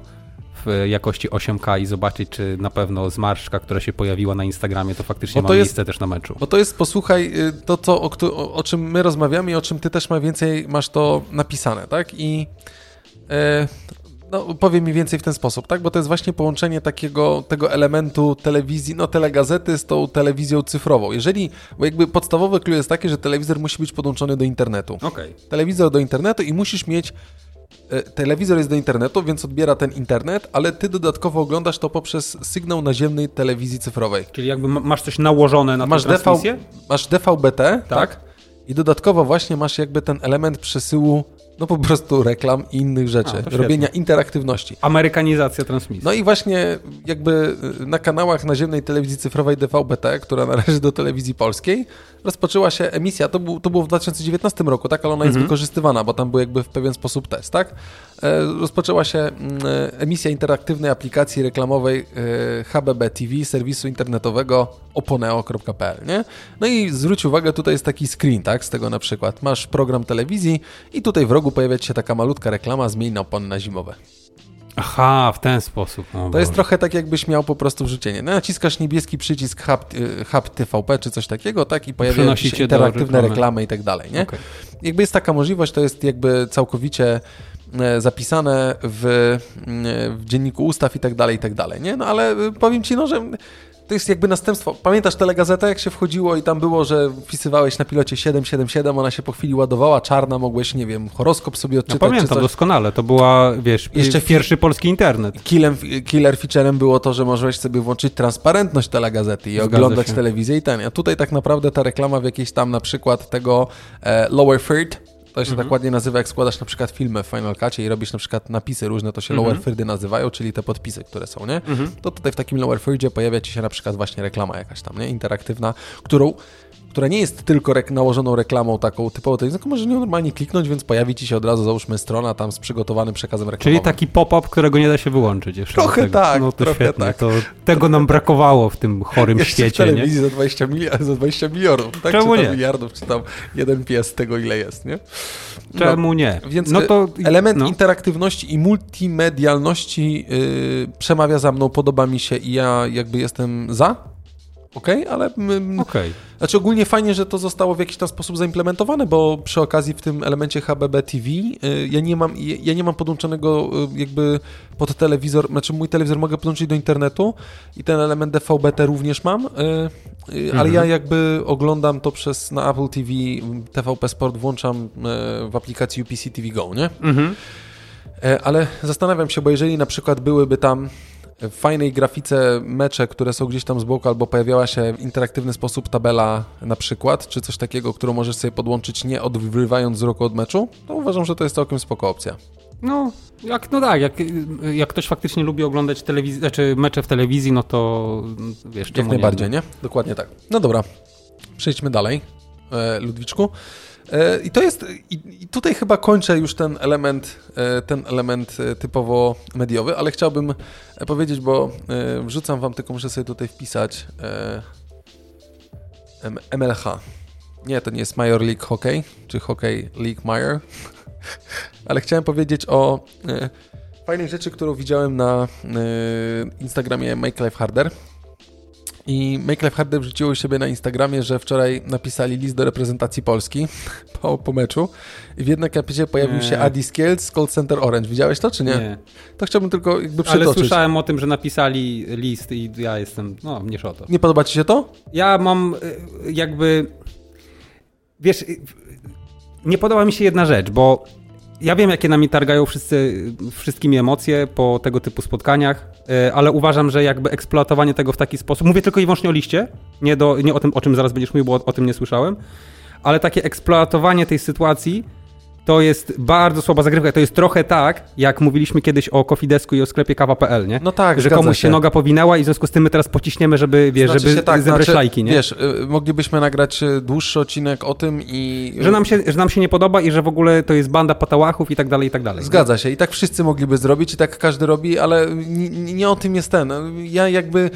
Speaker 3: w jakości 8K i zobaczyć, czy na pewno zmarszczka, która się pojawiła na Instagramie, to faktycznie
Speaker 2: Bo
Speaker 3: ma
Speaker 2: to jest-
Speaker 3: miejsce też na meczu.
Speaker 2: Bo to jest, posłuchaj, y, to, to o, o, o czym my rozmawiamy i o czym ty też ma więcej, masz to napisane, tak? I e, no, powiem mi więcej w ten sposób, tak? Bo to jest właśnie połączenie takiego, tego elementu telewizji, no telegazety z tą telewizją cyfrową. Jeżeli, bo jakby podstawowy klucz jest taki, że telewizor musi być podłączony do internetu.
Speaker 3: Okej.
Speaker 2: telewizor do internetu i musisz mieć. e, Telewizor jest do internetu, więc odbiera ten internet, ale ty dodatkowo oglądasz to poprzez sygnał naziemnej telewizji cyfrowej.
Speaker 3: Czyli jakby ma- masz coś nałożone na
Speaker 2: Masz,
Speaker 3: tę
Speaker 2: DV,
Speaker 3: transmisję?
Speaker 2: masz DVB-T, tak.
Speaker 3: Tak.
Speaker 2: I dodatkowo właśnie masz jakby ten element przesyłu, no po prostu reklam i innych rzeczy,
Speaker 3: A,
Speaker 2: robienia interaktywności.
Speaker 3: Amerykanizacja transmisji.
Speaker 2: No i właśnie jakby y, na kanałach naziemnej telewizji cyfrowej DVB-T, która należy do telewizji polskiej, rozpoczęła się emisja, to, był, to było w 2019 roku, tak, ale ona jest wykorzystywana, bo tam był jakby w pewien sposób test, tak? E, rozpoczęła się mm, e, emisja interaktywnej aplikacji reklamowej e, HBB TV, serwisu internetowego oponeo.pl, nie? No i zwróć uwagę, tutaj jest taki screen, tak, z tego na przykład. Masz program telewizji i tutaj w rogu pojawia ci się taka malutka reklama, zmień na opony na zimowe.
Speaker 3: Aha, w ten sposób. O
Speaker 2: To jest
Speaker 3: Boże.
Speaker 2: trochę tak, jakbyś miał po prostu wrzucenie. No, naciskasz niebieski przycisk Hub, y, hub TVP czy coś takiego, tak? I pojawiają się interaktywne
Speaker 3: reklamy.
Speaker 2: reklamy i tak dalej, nie?
Speaker 3: Okej.
Speaker 2: Jakby jest taka możliwość, to jest jakby całkowicie e, zapisane w, e, w dzienniku ustaw i tak dalej, i tak dalej, nie? No ale powiem Ci, no, że to jest jakby następstwo. Pamiętasz telegazetę, jak się wchodziło i tam było, że wpisywałeś na pilocie 777, ona się po chwili ładowała, czarna, mogłeś, nie wiem, horoskop sobie odczytać.
Speaker 3: pamiętam
Speaker 2: czy coś.
Speaker 3: doskonale, to była, wiesz,
Speaker 2: Jeszcze
Speaker 3: pierwszy polski internet.
Speaker 2: Killem, killer featurem było to, że możesz sobie włączyć transparentność telegazety i
Speaker 3: Zgadza
Speaker 2: oglądać
Speaker 3: się.
Speaker 2: telewizję i ten. A tutaj tak naprawdę ta reklama w jakiejś tam na przykład tego e, Lower Third, to się
Speaker 3: Mhm.
Speaker 2: tak ładnie nazywa, jak składasz na przykład filmy w Final Cutie i robisz na przykład napisy różne, to się
Speaker 3: Mhm.
Speaker 2: Lower Thirdy nazywają, czyli te podpisy, które są, nie? To tutaj w takim Lower Thirdzie pojawia ci się na przykład właśnie reklama jakaś tam, nie? Interaktywna, którą która nie jest tylko rek- nałożoną reklamą taką typową telewizją, tylko możesz nią normalnie kliknąć, więc pojawi ci się od razu, załóżmy, strona tam z przygotowanym przekazem reklamowym.
Speaker 3: Czyli taki pop-up, którego nie da się wyłączyć jeszcze.
Speaker 2: Trochę tak,
Speaker 3: No to
Speaker 2: trochę
Speaker 3: świetnie.
Speaker 2: tak.
Speaker 3: To, tego nam brakowało w tym chorym
Speaker 2: Jeszcze w
Speaker 3: świecie, nie?
Speaker 2: telewizji za 20, mili- za 20 milionów, tak?
Speaker 3: Czemu
Speaker 2: czy
Speaker 3: nie?
Speaker 2: miliardów, czy tam jeden pies tego, ile jest, nie? No,
Speaker 3: Czemu nie?
Speaker 2: Więc
Speaker 3: no to,
Speaker 2: e, element
Speaker 3: no.
Speaker 2: interaktywności i multimedialności y, przemawia za mną, podoba mi się i ja jakby jestem za. Okej, ale
Speaker 3: Okej.
Speaker 2: znaczy ogólnie fajnie, że to zostało w jakiś tam sposób zaimplementowane, bo przy okazji w tym elemencie HBB TV y, ja nie mam, ja nie mam podłączonego y, jakby pod telewizor, znaczy mój telewizor mogę podłączyć do internetu i ten element DVB-T również mam, y, ale ja jakby oglądam to przez na Apple TV, TVP Sport włączam w aplikacji UPC TV Go, nie?
Speaker 3: Mhm.
Speaker 2: E, Ale zastanawiam się, bo jeżeli na przykład byłyby tam w fajnej grafice mecze, które są gdzieś tam z boku, albo pojawiała się w interaktywny sposób tabela na przykład, czy coś takiego, którą możesz sobie podłączyć nie odrywając wzroku od meczu, to uważam, że to jest całkiem spoko opcja.
Speaker 3: No, jak, no tak, jak, jak ktoś faktycznie lubi oglądać telewizję, znaczy mecze w telewizji, no to wiesz,
Speaker 2: Jak najbardziej,
Speaker 3: nie?
Speaker 2: nie? Dokładnie tak. No dobra, przejdźmy dalej, e, Ludwiczku. E, I to jest, i, tutaj chyba kończę już ten element, e, ten element e, typowo mediowy, ale chciałbym powiedzieć, bo wrzucam wam, tylko muszę sobie tutaj wpisać MLH. Nie, to nie jest Major League Hockey, czy Hockey League Major, ale chciałem powiedzieć o fajnej rzeczy, którą widziałem na Instagramie Make Life Harder. I Make Life Harder wrzuciło siebie na Instagramie, że wczoraj napisali list do reprezentacji Polski po, po meczu. I w jednym kapicie pojawił
Speaker 3: Nie.
Speaker 2: się Adi Skielc z Call Center Orange. Widziałeś to, czy nie?
Speaker 3: Nie.
Speaker 2: To chciałbym tylko jakby
Speaker 3: Ale
Speaker 2: przytoczyć.
Speaker 3: słyszałem o tym, że napisali list i ja jestem, no, mniejsza o to.
Speaker 2: Nie podoba ci się to?
Speaker 3: Ja mam y, jakby, wiesz, y, nie podoba mi się jedna rzecz, bo ja wiem, jakie nami targają wszyscy, wszystkimi emocje po tego typu spotkaniach, y, ale uważam, że jakby eksploatowanie tego w taki sposób, mówię tylko i wyłącznie o liście, nie, do, nie o tym, o czym zaraz będziesz mówił, bo o, o tym nie słyszałem, ale takie eksploatowanie tej sytuacji to jest bardzo słaba zagrywka. To jest trochę tak, jak mówiliśmy kiedyś o Kofidesku i o sklepie kawa.pl, nie?
Speaker 2: No tak,
Speaker 3: Że komuś się
Speaker 2: się.
Speaker 3: noga powinęła i w związku z tym my teraz pociśniemy, żeby, wiesz,
Speaker 2: Znaczy
Speaker 3: żeby
Speaker 2: tak,
Speaker 3: zebrać
Speaker 2: znaczy,
Speaker 3: lajki, nie?
Speaker 2: Wiesz, y, moglibyśmy nagrać y, dłuższy odcinek o tym i...
Speaker 3: Że nam, się, że nam się nie podoba i że w ogóle to jest banda patałachów i tak dalej, i tak dalej.
Speaker 2: Zgadza się i tak wszyscy mogliby zrobić i tak każdy robi, ale nie, nie o tym jest ten. Ja jakby,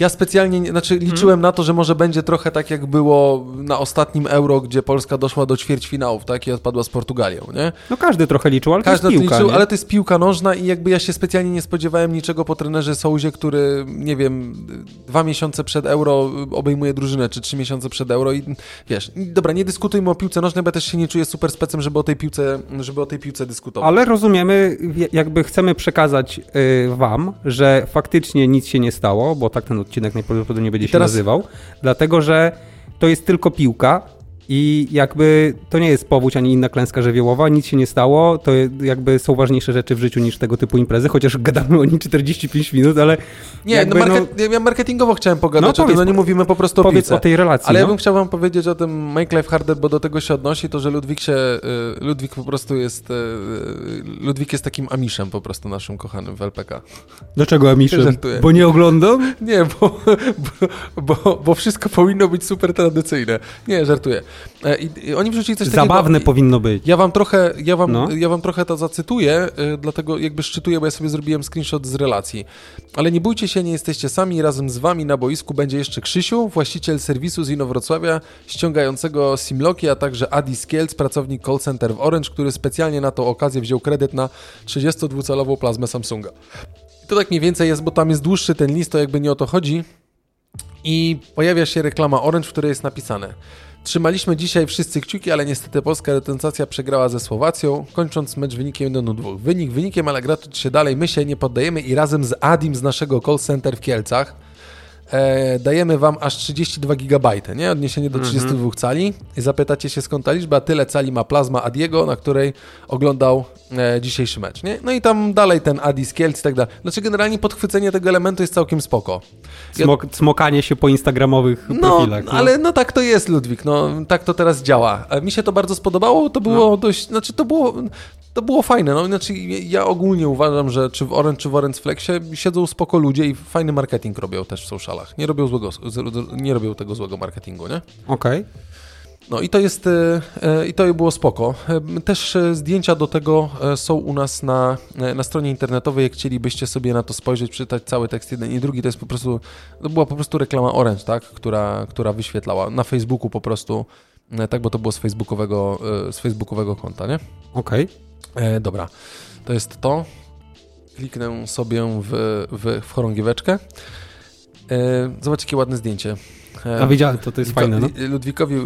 Speaker 2: ja specjalnie, nie- znaczy liczyłem na to, że może będzie trochę tak jak było na ostatnim Euro, gdzie Polska doszła do ćwierćfinałów, tak, i odpadła z Portugalią, nie?
Speaker 3: No każdy trochę liczył, ale
Speaker 2: Każdy
Speaker 3: to jest piłka,
Speaker 2: liczył,
Speaker 3: nie?
Speaker 2: ale to jest piłka nożna i jakby ja się specjalnie nie spodziewałem niczego po trenerze Souzie, który, nie wiem, dwa miesiące przed Euro obejmuje drużynę, czy trzy miesiące przed Euro i wiesz, dobra, nie dyskutujmy o piłce nożnej, bo ja też się nie czuję super specem, żeby o tej piłce, żeby o tej piłce dyskutować.
Speaker 3: Ale rozumiemy, jakby chcemy przekazać y, wam, że faktycznie nic się nie stało, bo tak ten odcinek najprawdopodobniej będzie
Speaker 2: teraz-
Speaker 3: się nazywał, dlatego że to jest tylko piłka i jakby to nie jest powódź ani inna klęska żywiołowa, nic się nie stało, to jakby są ważniejsze rzeczy w życiu niż tego typu imprezy, chociaż gadamy o nim 45 minut, ale
Speaker 2: Nie,
Speaker 3: jakby,
Speaker 2: no,
Speaker 3: no,
Speaker 2: market, ja marketingowo chciałem pogadać
Speaker 3: No
Speaker 2: o tym, no nie mówimy po prostu o
Speaker 3: powiedz
Speaker 2: piłce.
Speaker 3: o tej relacji.
Speaker 2: Ale ja
Speaker 3: no.
Speaker 2: bym chciał wam powiedzieć o tym Make Life Harder, bo do tego się odnosi to, że Ludwik się, y, Ludwik po prostu jest, y, Ludwik jest takim amiszem po prostu naszym kochanym w LPK.
Speaker 3: Dlaczego Amiszem?
Speaker 2: Żartuję.
Speaker 3: Bo nie oglądam?
Speaker 2: Nie, bo, bo, bo, bo wszystko powinno być super tradycyjne. Nie, żartuję. E, I, i oni wrzucili coś
Speaker 3: Zabawne
Speaker 2: takiego...
Speaker 3: powinno być.
Speaker 2: Ja wam trochę, ja wam,
Speaker 3: No.
Speaker 2: ja wam trochę to zacytuję, y, dlatego jakby szczytuję, bo ja sobie zrobiłem screenshot z relacji. Ale nie bójcie się, nie jesteście sami, razem z wami na boisku będzie jeszcze Krzysiu, właściciel serwisu z Inowrocławia, ściągającego Simloki, a także Adi Skielc, pracownik call center w Orange, który specjalnie na tą okazję wziął kredyt na 32-calową plazmę Samsunga. I to tak mniej więcej jest, bo tam jest dłuższy ten list, to jakby nie o to chodzi. I pojawia się reklama Orange, w której jest napisane Trzymaliśmy dzisiaj wszyscy kciuki, ale niestety polska reprezentacja przegrała ze Słowacją, kończąc mecz wynikiem 1 do 2. Wynik wynikiem, ale gra toczy się dalej. My się nie poddajemy i razem z Adim z naszego call center w Kielcach e, dajemy wam aż 32 GB, nie? Odniesienie do 32 cali. I zapytacie się skąd ta liczba. Tyle cali ma plazma Adiego, na której oglądał e, dzisiejszy mecz, nie? No i tam dalej ten Adi z Kielc i tak dalej. Znaczy generalnie podchwycenie tego elementu jest całkiem spoko.
Speaker 3: Smok, smokanie się po instagramowych
Speaker 2: No,
Speaker 3: profilach.
Speaker 2: ale no tak to jest, Ludwik, no tak to teraz działa. Mi się to bardzo spodobało, to było
Speaker 3: No.
Speaker 2: dość, znaczy to było, to było fajne, no znaczy ja ogólnie uważam, że czy w Orange, czy w Orange Flexie siedzą spoko ludzie i fajny marketing robią też w socialach. Nie robią złego, nie robią tego złego marketingu, nie?
Speaker 3: Okej.
Speaker 2: No i to jest, e, e, i to było spoko. E, Też zdjęcia do tego są u nas na, na stronie internetowej, jak chcielibyście sobie na to spojrzeć, przeczytać cały tekst jeden i drugi, to jest po prostu, to była po prostu reklama Orange, tak, która, która wyświetlała na Facebooku po prostu, tak, bo to było z facebookowego, z facebookowego konta, nie?
Speaker 3: Okej.
Speaker 2: E, dobra, to jest to. Kliknę sobie w, w, w chorągieweczkę. E, zobacz, jakie ładne zdjęcie. E,
Speaker 3: A widziałem, to, to jest fajne, no.
Speaker 2: Ludwikowi, e,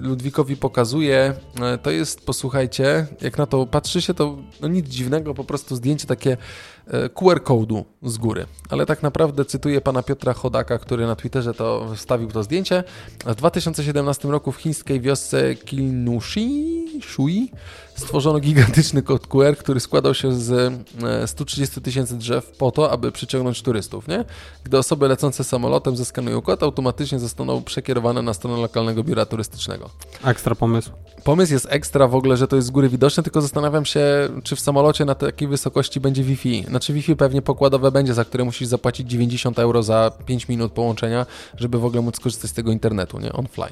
Speaker 2: Ludwikowi pokazuje, e, to jest, posłuchajcie, jak na to patrzy się, to no nic dziwnego, po prostu zdjęcie takie e, QR kodu z góry. Ale tak naprawdę cytuję pana Piotra Chodaka, który na Twitterze to wstawił to zdjęcie. W 2017 roku w chińskiej wiosce Kilnushi Shui stworzono gigantyczny kod QR, który składał się z e, 130 tysięcy drzew po to, aby przyciągnąć turystów, nie? Gdy osoby lecące samolotem zeskanują kod, automatycznie zostaną przekierowane na stronę lokalnego biura turystycznego.
Speaker 3: Ekstra pomysł.
Speaker 2: Pomysł jest ekstra w ogóle, że to jest z góry widoczne, tylko zastanawiam się, czy w samolocie na takiej wysokości będzie Wi-Fi. Znaczy Wi-Fi pewnie pokładowe będzie, za które musisz zapłacić 90 euro za 5 minut połączenia, żeby w ogóle móc skorzystać z tego internetu, nie? On fly.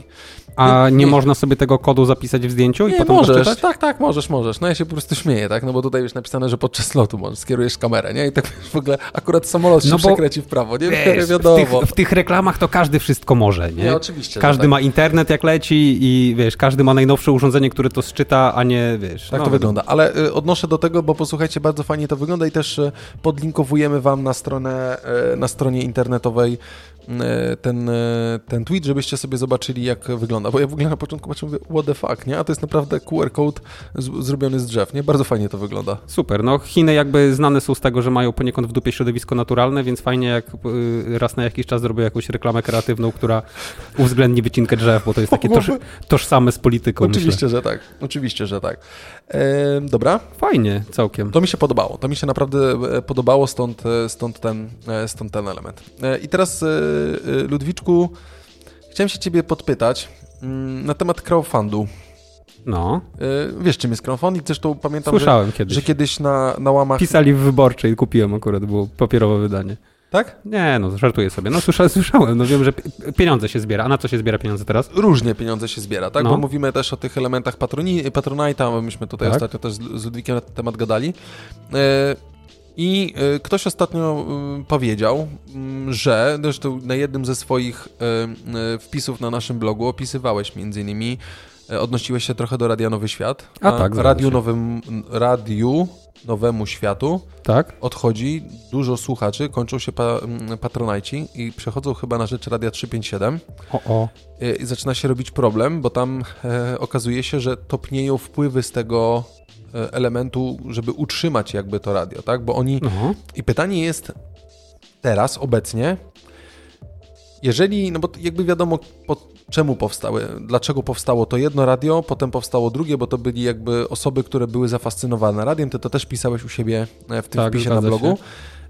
Speaker 3: A
Speaker 2: Nie-
Speaker 3: nie, można sobie tego kodu zapisać w zdjęciu i
Speaker 2: Nie,
Speaker 3: potem
Speaker 2: możesz, tak, tak, możesz, możesz. No ja się po prostu śmieję, tak? No bo tutaj już napisane, że podczas lotu możesz, skierujesz kamerę, nie? I tak w ogóle akurat samolot się
Speaker 3: No bo-
Speaker 2: przekręci w prawo, nie?
Speaker 3: Wiesz, w, tych, w tych reklamach to każdy wszystko może, nie?
Speaker 2: Nie, oczywiście,
Speaker 3: Każdy
Speaker 2: tak.
Speaker 3: ma internet jak leci i wiesz, każdy ma najnowsze urządzenie, które to sczyta, a nie wiesz.
Speaker 2: Tak
Speaker 3: no,
Speaker 2: to wygląda, ale y, odnoszę do tego, bo posłuchajcie, bardzo fajnie to wygląda i też y, podlinkowujemy Wam na stronę, y, na stronie internetowej y, ten, y, ten tweet, żebyście sobie zobaczyli, jak wygląda. Bo ja w ogóle na początku patrzę, mówię, what the fuck, nie? A to jest naprawdę QR code z, zrobiony z drzew, nie? Bardzo fajnie to wygląda.
Speaker 3: Super, no Chiny jakby znane są z tego, że mają poniekąd w dupie środowisko naturalne, więc fajnie jak y, raz na jakiś czas zrobią jakąś reklamę kreatywną, która uwzględni wycinkę drzew, bo to jest takie toż, tożsame z polityką,
Speaker 2: Oczywiście, że tak. Oczywiście, że tak. E, dobra.
Speaker 3: Fajnie, całkiem.
Speaker 2: To mi się podobało. To mi się naprawdę e, podobało, stąd, e, stąd, ten, e, stąd ten element. E, I teraz, Ludwiczku, chciałem się ciebie podpytać mm, na temat crowdfundu.
Speaker 3: No,
Speaker 2: Wiesz, czym jest crowdfunding? Zresztą pamiętam,
Speaker 3: słyszałem
Speaker 2: że,
Speaker 3: kiedyś.
Speaker 2: że kiedyś na, na łamach...
Speaker 3: Pisali w Wyborczej, kupiłem akurat, było papierowe wydanie.
Speaker 2: Tak?
Speaker 3: Nie, no żartuję sobie. No słyszałem, słyszałem, no wiem, że pi- pieniądze się zbiera. A na co się zbiera pieniądze teraz?
Speaker 2: Różnie pieniądze się zbiera, tak?
Speaker 3: No.
Speaker 2: Bo mówimy też o tych elementach patroni, Patronite'a, bo myśmy tutaj
Speaker 3: Tak.
Speaker 2: ostatnio też z, Ludwikiem na ten temat gadali. E, I e, ktoś ostatnio e, powiedział, m, że zresztą na jednym ze swoich e, wpisów na naszym blogu opisywałeś między innymi, odnosiłeś się trochę do Radia Nowy Świat.
Speaker 3: A tak, zgadza
Speaker 2: Radiu, nowym, Radiu Nowemu Światu
Speaker 3: Tak?
Speaker 2: odchodzi dużo słuchaczy, kończą się pa, patronajci i przechodzą chyba na rzecz Radia 357
Speaker 3: O, o.
Speaker 2: i zaczyna się robić problem, bo tam e, okazuje się, że topnieją wpływy z tego e, elementu, żeby utrzymać jakby to radio, tak? Bo oni...
Speaker 3: No.
Speaker 2: I pytanie jest teraz, obecnie, jeżeli, no bo jakby wiadomo po czemu powstały, dlaczego powstało to jedno radio, potem powstało drugie, bo to byli jakby osoby, które były zafascynowane radiem, ty to też pisałeś u siebie e, w tym
Speaker 3: Tak,
Speaker 2: wpisie na blogu.
Speaker 3: się.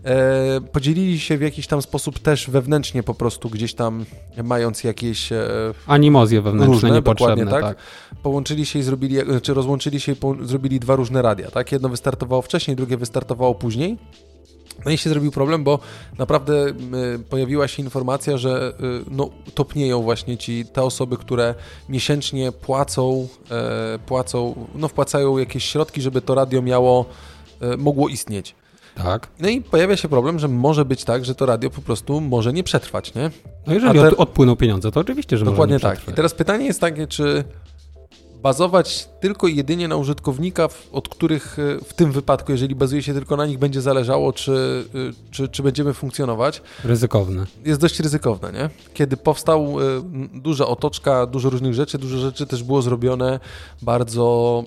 Speaker 2: E, podzielili się w jakiś tam sposób też wewnętrznie po prostu, gdzieś tam mając jakieś e,
Speaker 3: Animozje wewnętrzne,
Speaker 2: Różne,
Speaker 3: niepotrzebne,
Speaker 2: dokładnie
Speaker 3: tak.
Speaker 2: tak. połączyli się i zrobili, czy rozłączyli się i zrobili dwa różne radia, tak? Jedno wystartowało wcześniej, drugie wystartowało później. No i się zrobił problem, bo naprawdę y, pojawiła się informacja, że y, no, topnieją właśnie ci te osoby, które miesięcznie płacą, e, płacą, no wpłacają jakieś środki, żeby to radio miało, e, mogło istnieć.
Speaker 3: Tak.
Speaker 2: No i pojawia się problem, że może być tak, że to radio po prostu może nie przetrwać, nie?
Speaker 3: No jeżeli
Speaker 2: te-
Speaker 3: odpłyną pieniądze, to oczywiście, że
Speaker 2: Dokładnie
Speaker 3: może nie
Speaker 2: tak. I teraz pytanie jest takie, czy bazować tylko i jedynie na użytkownikach, od których e, w tym wypadku, jeżeli bazuje się tylko na nich, będzie zależało, czy, e, czy, czy będziemy funkcjonować,
Speaker 3: Ryzykowne.
Speaker 2: jest dość ryzykowne, nie? Kiedy powstał e, duża otoczka, dużo różnych rzeczy, dużo rzeczy też było zrobione bardzo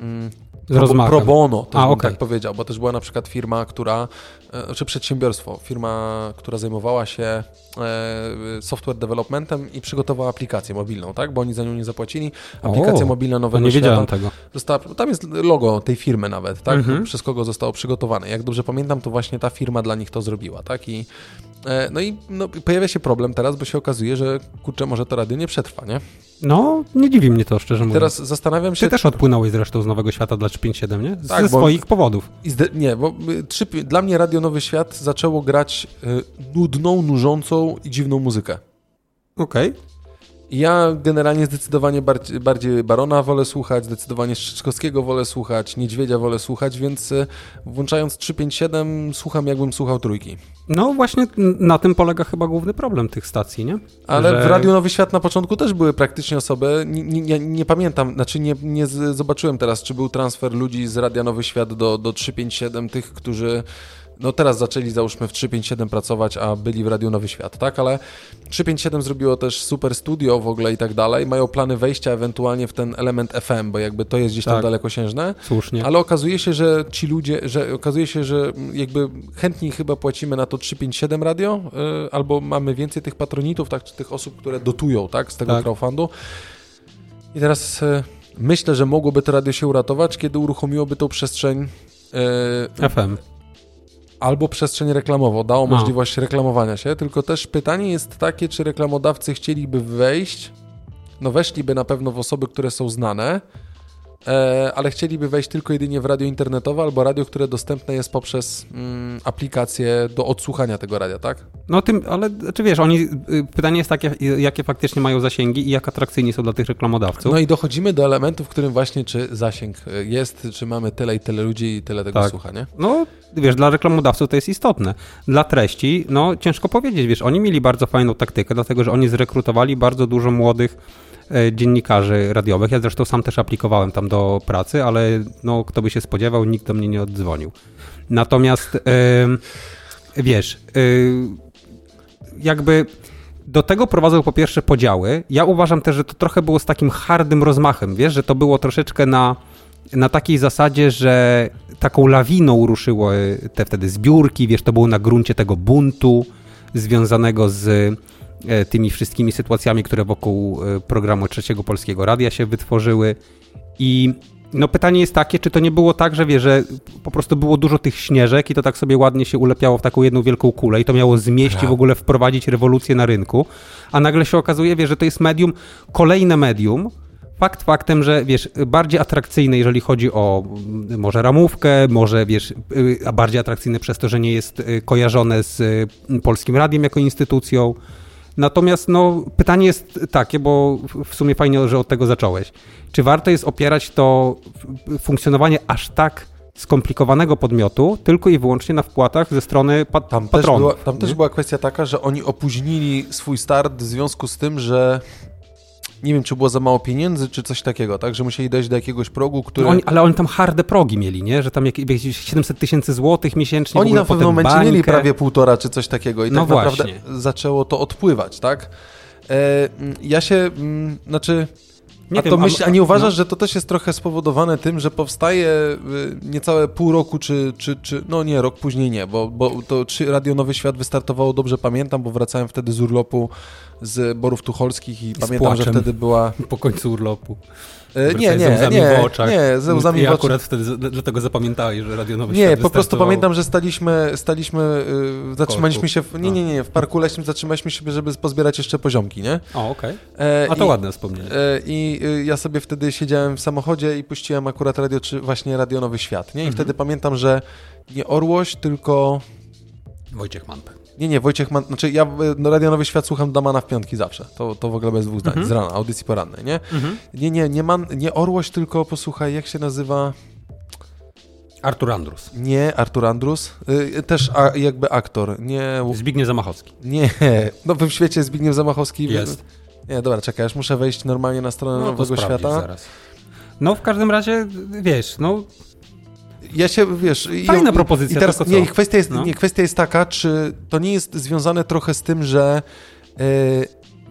Speaker 2: mm,
Speaker 3: Z rozmachem.
Speaker 2: pro bono, też
Speaker 3: A,
Speaker 2: bym
Speaker 3: okej.
Speaker 2: tak powiedział, bo też była na przykład firma, która, e, czy przedsiębiorstwo, firma, która zajmowała się e, software developmentem i przygotowała aplikację mobilną, tak? Bo oni za nią nie zapłacili. Aplikacja
Speaker 3: O,
Speaker 2: mobilna nowego
Speaker 3: nie wiedziałem
Speaker 2: świata
Speaker 3: tego.
Speaker 2: została, tam jest logo tej firmy nawet, tak?
Speaker 3: Mhm.
Speaker 2: Przez kogo zostało przygotowane. Jak dobrze pamiętam, to właśnie ta firma dla nich to zrobiła, tak? I no i no, pojawia się problem teraz, bo się okazuje, że kurczę, może to radio nie przetrwa, nie?
Speaker 3: No, nie dziwi mnie to, szczerze mówiąc.
Speaker 2: Teraz zastanawiam się...
Speaker 3: Ty też odpłynąłeś zresztą z Nowego Świata dla 357, nie? Z,
Speaker 2: Tak,
Speaker 3: ze swoich powodów.
Speaker 2: Nie, bo y, trzy, pi- dla mnie Radio Nowy Świat zaczęło grać y, nudną, nużącą i dziwną muzykę.
Speaker 3: Okej.
Speaker 2: I Ja generalnie zdecydowanie bardziej, bardziej Barona wolę słuchać, zdecydowanie Strzyczkowskiego wolę słuchać, Niedźwiedzia wolę słuchać, więc y, włączając 357 słucham jakbym słuchał trójki.
Speaker 3: No właśnie na tym polega chyba główny problem tych stacji, nie?
Speaker 2: Ale
Speaker 3: Że-
Speaker 2: w Radiu Nowy Świat na początku też były praktycznie osoby, nie, nie, nie, pamiętam, znaczy nie, nie zobaczyłem teraz, czy był transfer ludzi z Radia Nowy Świat do, do 357, tych, którzy no teraz zaczęli załóżmy w 357 pracować, a byli w Radiu Nowy Świat, tak? Ale 357 zrobiło też super studio w ogóle i tak dalej, mają plany wejścia ewentualnie w ten element FM, bo jakby to jest gdzieś tam
Speaker 3: Tak.
Speaker 2: dalekosiężne.
Speaker 3: Słusznie.
Speaker 2: Ale okazuje się, że ci ludzie, że okazuje się, że jakby chętniej chyba płacimy na to 357 radio, y, albo mamy więcej tych patronitów, tak, czy tych osób, które dotują, tak, z tego
Speaker 3: Tak.
Speaker 2: crowdfundu. I teraz y, myślę, że mogłoby to radio się uratować, kiedy uruchomiłoby tą przestrzeń y,
Speaker 3: FM.
Speaker 2: Albo przestrzeń reklamową, dało
Speaker 3: No.
Speaker 2: możliwość reklamowania się, tylko też pytanie jest takie, czy reklamodawcy chcieliby wejść, no weszliby na pewno w osoby, które są znane, e, ale chcieliby wejść tylko jedynie w radio internetowe albo radio, które dostępne jest poprzez mm, aplikację do odsłuchania tego radia, tak?
Speaker 3: No tym, ale czy wiesz, oni, y, pytanie jest takie, y, jakie faktycznie mają zasięgi i jak atrakcyjni są dla tych reklamodawców.
Speaker 2: No i dochodzimy do elementu, w którym właśnie czy zasięg y, jest, czy mamy tyle i tyle ludzi i tyle tego
Speaker 3: Tak.
Speaker 2: słucha, nie?
Speaker 3: No, wiesz, dla reklamodawców to jest istotne. Dla treści, no ciężko powiedzieć, wiesz, oni mieli bardzo fajną taktykę, dlatego że oni zrekrutowali bardzo dużo młodych dziennikarzy radiowych. Ja zresztą sam też aplikowałem tam do pracy, ale no, kto by się spodziewał, nikt do mnie nie oddzwonił. Natomiast, wiesz, y, jakby do tego prowadzą po pierwsze podziały. Ja uważam też, że to trochę było z takim hardym rozmachem, wiesz, że to było troszeczkę na, na takiej zasadzie, że taką lawiną ruszyły te wtedy zbiórki, wiesz, to było na gruncie tego buntu związanego z e, tymi wszystkimi sytuacjami, które wokół e, programu Trzeciego Polskiego Radia się wytworzyły. I no pytanie jest takie, czy to nie było tak, że wie, że po prostu było dużo tych śnieżek i to tak sobie ładnie się ulepiało w taką jedną wielką kulę i to miało zmieść i w ogóle wprowadzić rewolucję na rynku, a nagle się okazuje, wie, że to jest medium, kolejne medium, Fakt faktem, że wiesz, bardziej atrakcyjne, jeżeli chodzi o mm, może ramówkę, może wiesz, y, a bardziej atrakcyjne przez to, że nie jest y, kojarzone z y, Polskim Radiem jako instytucją. Natomiast no, pytanie jest takie, bo w- sumie fajnie, że od tego zacząłeś. Czy warto jest opierać to funkcjonowanie aż tak skomplikowanego podmiotu tylko i wyłącznie na wpłatach ze strony pa-
Speaker 2: Tam, też
Speaker 3: patronów?
Speaker 2: była, tam też
Speaker 3: nie?
Speaker 2: była kwestia taka, że oni opóźnili swój start w związku z tym, że nie wiem, czy było za mało pieniędzy, czy coś takiego, tak? Że musieli dojść do jakiegoś progu, który...
Speaker 3: No Oni, ale oni tam harde progi mieli, nie? Że tam jak- jakieś 700 tysięcy złotych miesięcznie.
Speaker 2: Oni
Speaker 3: w
Speaker 2: na pewnym momencie mieli
Speaker 3: bańkę.
Speaker 2: prawie półtora czy coś takiego i
Speaker 3: No
Speaker 2: tak naprawdę
Speaker 3: właśnie.
Speaker 2: zaczęło to odpływać, tak? E, ja się, mm, znaczy,
Speaker 3: Nie
Speaker 2: a,
Speaker 3: wiem,
Speaker 2: to myśl, a nie uważasz,
Speaker 3: no.
Speaker 2: że to też jest trochę spowodowane tym, że powstaje y, niecałe pół roku, czy, czy, czy no nie, rok później nie, bo, bo to czy Radio Nowy Świat wystartowało, dobrze pamiętam, bo wracałem wtedy z urlopu z Borów Tucholskich i
Speaker 3: Z
Speaker 2: pamiętam, że wtedy była...
Speaker 3: Po końcu urlopu.
Speaker 2: Nie, nie,
Speaker 3: ze łzami
Speaker 2: nie,
Speaker 3: w oczach.
Speaker 2: nie, ze łzami
Speaker 3: I
Speaker 2: w oczach.
Speaker 3: akurat wtedy dlatego zapamiętałeś, że Radio Nowy
Speaker 2: Nie, po prostu pamiętam, że staliśmy, staliśmy yy, zatrzymaliśmy się, w, nie, nie, nie, w parku leśnym zatrzymaliśmy się, żeby pozbierać jeszcze poziomki, nie?
Speaker 3: O, okej.
Speaker 2: E,
Speaker 3: A to
Speaker 2: i,
Speaker 3: ładne wspomnienie.
Speaker 2: E, I y, ja sobie wtedy siedziałem w samochodzie i puściłem akurat radio, czy właśnie Radio Nowy Świat, nie? I
Speaker 3: Mhm.
Speaker 2: wtedy pamiętam, że nie Orłoś, tylko...
Speaker 3: Wojciech Manpe.
Speaker 2: Nie, nie, Wojciech Man... Znaczy ja no, Radio Nowy Świat słucham Damana w piątki zawsze. To, to w ogóle bez dwóch zdań,
Speaker 3: Mhm.
Speaker 2: z rana, audycji porannej, nie? Nie, nie, nie, man, nie Orłoś, tylko posłuchaj, jak się nazywa...
Speaker 3: Artur Andrus.
Speaker 2: Nie, Artur Andrus, y, też a, jakby aktor, nie...
Speaker 3: Zbigniew Zamachowski.
Speaker 2: Nie, no w świecie Zbigniew Zamachowski
Speaker 3: Jest.
Speaker 2: Nie, dobra, czekaj, aż muszę wejść normalnie na stronę
Speaker 3: No
Speaker 2: Nowego Świata.
Speaker 3: zaraz. No w każdym razie, wiesz, no
Speaker 2: Ja się, wiesz...
Speaker 3: Fajna
Speaker 2: i-
Speaker 3: propozycja,
Speaker 2: I teraz, nie, kwestia jest,
Speaker 3: No.
Speaker 2: nie, kwestia jest taka, czy to nie jest związane trochę z tym, że... Yy,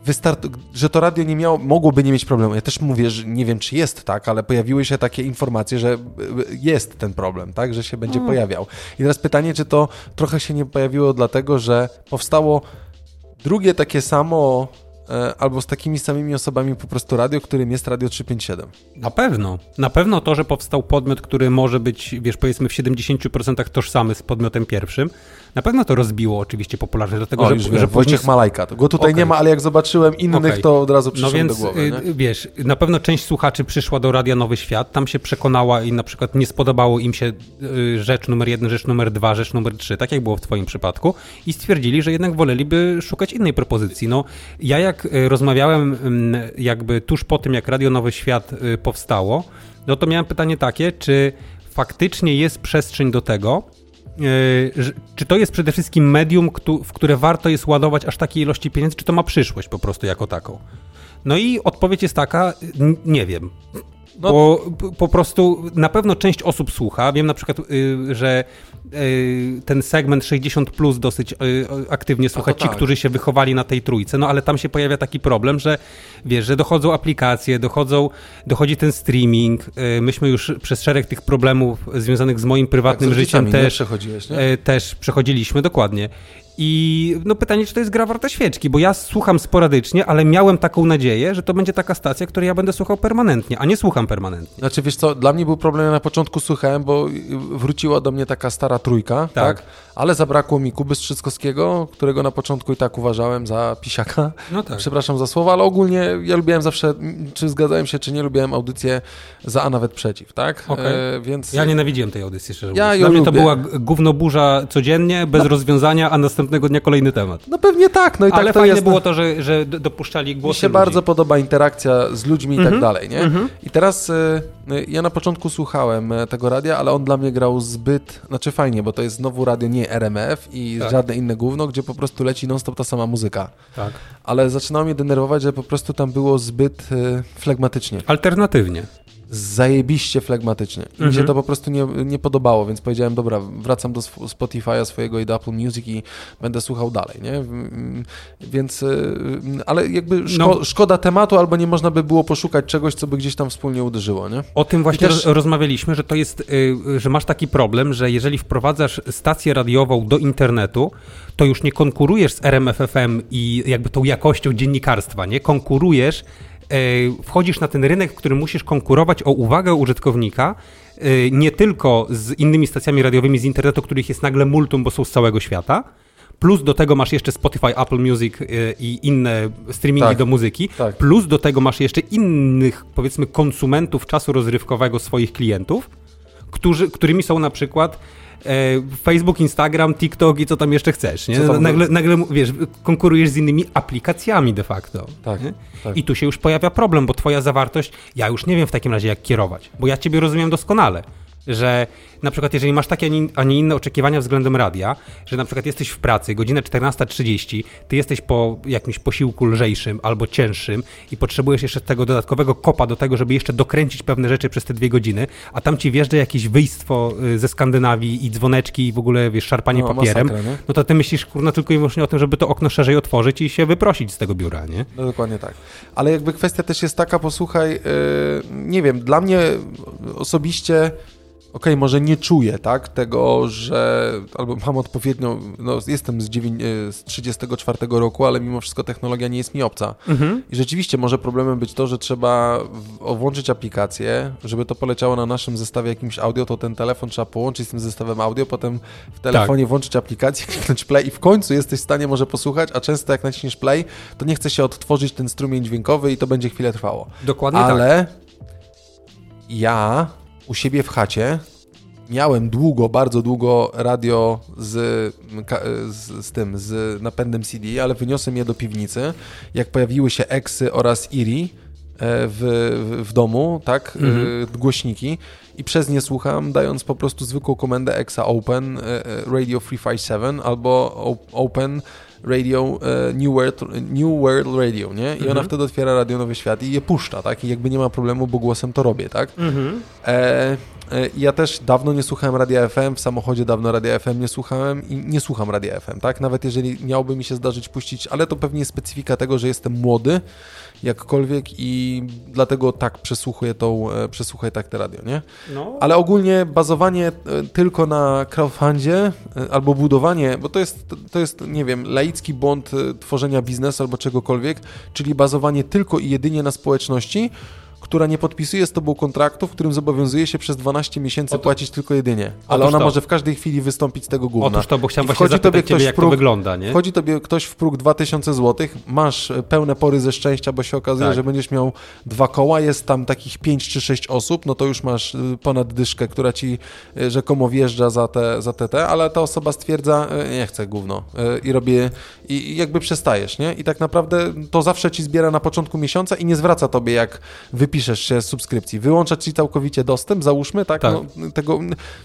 Speaker 2: wystart- że to radio nie miało, mogłoby nie mieć problemu. Ja też mówię, że nie wiem, czy jest tak, ale pojawiły się takie informacje, że y, jest ten problem, tak, że się będzie pojawiał. I teraz pytanie, czy to trochę się nie pojawiło dlatego, że powstało drugie takie samo e, albo z takimi samymi osobami po prostu radio, którym jest Radio 357.
Speaker 3: na pewno. Na pewno to, że powstał podmiot, który może być, wiesz, powiedzmy w 70% tożsamy z podmiotem pierwszym, na pewno to rozbiło oczywiście popularność, dlatego
Speaker 2: O,
Speaker 3: że, że
Speaker 2: wiem,
Speaker 3: później-
Speaker 2: Wojciech Malajka. To Go tutaj
Speaker 3: Okej.
Speaker 2: nie ma, ale jak zobaczyłem innych,
Speaker 3: Okej.
Speaker 2: to od razu
Speaker 3: No
Speaker 2: przyszło
Speaker 3: więc,
Speaker 2: do głowy. Nie?
Speaker 3: y, wiesz, na pewno część słuchaczy przyszła do Radia Nowy Świat, tam się przekonała i na przykład nie spodobało im się y, rzecz numer jeden, rzecz numer dwa, rzecz numer trzy, tak jak było w twoim przypadku i stwierdzili, że jednak woleliby szukać innej propozycji. No, ja jak y, rozmawiałem mm, jakby tuż po tym, jak Radio Nowy Świat y, powstało, no to miałem pytanie takie, czy faktycznie jest przestrzeń do tego, że- czy to jest przede wszystkim medium, w które warto jest ładować aż takiej ilości pieniędzy, czy to ma przyszłość po prostu jako taką? No i odpowiedź jest taka, nie wiem.
Speaker 2: No-
Speaker 3: Bo po prostu na pewno część osób słucha. Wiem na przykład, y, że y, ten segment 60 plus dosyć y, aktywnie słucha ci,
Speaker 2: tak.
Speaker 3: którzy się wychowali na tej trójce, no ale tam się pojawia taki problem, że wiesz, że dochodzą aplikacje, dochodzą, dochodzi ten streaming. Myśmy już przez szereg tych problemów związanych z moim prywatnym
Speaker 2: Tak,
Speaker 3: życiem też
Speaker 2: Przechodziłeś, nie?
Speaker 3: Też przechodziliśmy, dokładnie. I no pytanie, czy to jest gra warta świeczki, bo ja słucham sporadycznie, ale miałem taką nadzieję, że to będzie taka stacja, której ja będę słuchał permanentnie, a nie słucham permanentnie.
Speaker 2: Znaczy, wiesz co, dla mnie był problem, ja na początku słuchałem, bo wróciła do mnie taka stara trójka, tak?
Speaker 3: Tak.
Speaker 2: Ale zabrakło mi Kuby Strzyckowskiego, którego na początku i tak uważałem za pisiaka.
Speaker 3: No tak.
Speaker 2: Przepraszam za słowa, ale ogólnie ja lubiłem zawsze, czy zgadzałem się, czy nie, lubiłem audycję za, a nawet przeciw, tak?
Speaker 3: Okej.
Speaker 2: E, więc
Speaker 3: Ja nienawidziłem tej audycji, szczerze
Speaker 2: Ja
Speaker 3: mówiąc. Dla mnie to
Speaker 2: lubię.
Speaker 3: była g- gównoburza codziennie, bez rozwiązania, a następnego dnia kolejny temat.
Speaker 2: No pewnie tak, no i
Speaker 3: ale
Speaker 2: tak to
Speaker 3: fajne
Speaker 2: jest.
Speaker 3: było to, że, że dopuszczali
Speaker 2: Mi
Speaker 3: głosy
Speaker 2: się
Speaker 3: ludzi.
Speaker 2: bardzo podoba interakcja z ludźmi i
Speaker 3: Mhm.
Speaker 2: tak dalej, nie? I teraz y, ja na początku słuchałem y, tego radia, ale on dla mnie grał zbyt, znaczy fajnie, bo to jest znowu radio nie RMF i
Speaker 3: Tak.
Speaker 2: żadne inne gówno, gdzie po prostu leci non-stop ta sama muzyka.
Speaker 3: Tak.
Speaker 2: Ale zaczynało mnie denerwować, że po prostu tam było zbyt y, flegmatycznie.
Speaker 3: Alternatywnie.
Speaker 2: Zajebiście flegmatycznie. I mi się
Speaker 3: Mhm.
Speaker 2: to po prostu nie, nie podobało, więc powiedziałem, dobra, wracam do Spotify'a swojego i do Apple Music i będę słuchał dalej, nie? Mm, Więc, y, ale jakby szko-
Speaker 3: No.
Speaker 2: szkoda tematu, albo nie można by było poszukać czegoś, co by gdzieś tam wspólnie uderzyło, nie?
Speaker 3: O tym właśnie
Speaker 2: też-
Speaker 3: roz- rozmawialiśmy, że to jest, y, że masz taki problem, że jeżeli wprowadzasz stację radiową do internetu, to już nie konkurujesz z RMFFM i jakby tą jakością dziennikarstwa, nie? Konkurujesz, wchodzisz na ten rynek, w którym musisz konkurować o uwagę użytkownika, y, nie tylko z innymi stacjami radiowymi z internetu, których jest nagle multum, bo są z całego świata, Plus do tego masz jeszcze Spotify, Apple Music y, i inne streamingi
Speaker 2: Tak.
Speaker 3: do muzyki.
Speaker 2: Tak.
Speaker 3: Plus do tego masz jeszcze innych, powiedzmy, konsumentów czasu rozrywkowego swoich klientów, którzy, którymi są na przykład e, Facebook, Instagram, TikTok i co tam jeszcze chcesz. Nie? Nagle, nagle, wiesz, konkurujesz z innymi aplikacjami de facto.
Speaker 2: Tak, tak.
Speaker 3: I tu się już pojawia problem, bo twoja zawartość, ja już nie wiem w takim razie jak kierować, bo ja ciebie rozumiem doskonale. Że na przykład, jeżeli masz takie, a nie- inne oczekiwania względem radia, że na przykład jesteś w pracy, godzina 14.30, ty jesteś po jakimś posiłku lżejszym albo cięższym i potrzebujesz jeszcze tego dodatkowego kopa do tego, żeby jeszcze dokręcić pewne rzeczy przez te dwie godziny, a tam ci wjeżdża jakieś wyjstwo y, ze Skandynawii i dzwoneczki i w ogóle, wiesz, szarpanie
Speaker 2: No,
Speaker 3: papierem,
Speaker 2: masakra,
Speaker 3: no to ty myślisz, kurna, tylko i wyłącznie o tym, żeby to okno szerzej otworzyć i się wyprosić z tego biura, nie?
Speaker 2: No dokładnie tak. Ale jakby kwestia też jest taka, posłuchaj, yy, nie wiem, dla mnie osobiście, okej, może nie czuję, tak, tego, że, albo mam odpowiednią, no jestem z, dziewię- yy, z 34 roku, ale mimo wszystko technologia nie jest mi obca. I rzeczywiście może problemem być to, że trzeba włączyć aplikację, żeby to poleciało na naszym zestawie jakimś audio, to ten telefon trzeba połączyć z tym zestawem audio, potem w telefonie włączyć aplikację, kliknąć play i w końcu jesteś w stanie może posłuchać, a często jak naciśniesz play, to nie chce się odtworzyć ten strumień dźwiękowy i to będzie chwilę trwało.
Speaker 3: Dokładnie tak.
Speaker 2: Ale ja u siebie w chacie. Miałem długo, bardzo długo radio z, z, z tym, z napędem CD, ale wyniosłem je do piwnicy. Jak pojawiły się Exy oraz Iri e, w, w, w domu, tak, e, głośniki. I przez nie słucham, dając po prostu zwykłą komendę Exa Open e, Radio 357 albo Open Radio, e, New World, New World Radio, nie? I ona
Speaker 3: Mhm.
Speaker 2: wtedy otwiera Radio Nowy Świat i je puszcza, tak? I jakby nie ma problemu, bo głosem to robię, tak?
Speaker 3: Mhm.
Speaker 2: E, e, ja też dawno nie słuchałem Radia FM, w samochodzie dawno Radia FM nie słuchałem i nie słucham Radia FM, tak? Nawet jeżeli miałoby mi się zdarzyć puścić, ale to pewnie jest specyfika tego, że jestem młody, jakkolwiek i dlatego tak przesłuchuję tą, e, przesłuchuję tak te radio, nie?
Speaker 3: No,
Speaker 2: Ale ogólnie bazowanie e, tylko na crowdfundzie e, albo budowanie, bo to jest, to jest, nie wiem, laicki błąd tworzenia biznesu albo czegokolwiek, czyli bazowanie tylko i jedynie na społeczności, która nie podpisuje z tobą kontraktu, w którym zobowiązuje się przez 12 miesięcy
Speaker 3: Oto-
Speaker 2: płacić tylko jedynie. Ale ona
Speaker 3: to.
Speaker 2: może w każdej chwili wystąpić z tego gówna.
Speaker 3: Otóż to, bo chciałem
Speaker 2: I
Speaker 3: właśnie zapytać
Speaker 2: ktoś
Speaker 3: ciebie,
Speaker 2: w
Speaker 3: jak to
Speaker 2: próg-
Speaker 3: wygląda, nie?
Speaker 2: Wchodzi tobie ktoś w próg 2000 zł, masz e, pełne pory ze szczęścia, bo się okazuje,
Speaker 3: Tak.
Speaker 2: że będziesz miał dwa koła, jest tam takich 5 czy 6 osób, no to już masz y, ponad dyszkę, która ci y, rzekomo wjeżdża za te, za te, te ale ta osoba stwierdza, y, nie chcę gówno i robię, i jakby przestajesz, nie? I tak naprawdę to zawsze ci zbiera na początku miesiąca i nie zwraca tobie, jak wypiszesz się z subskrypcji. Wyłącza ci całkowicie dostęp, załóżmy, tak?
Speaker 3: Tak.
Speaker 2: No, tego,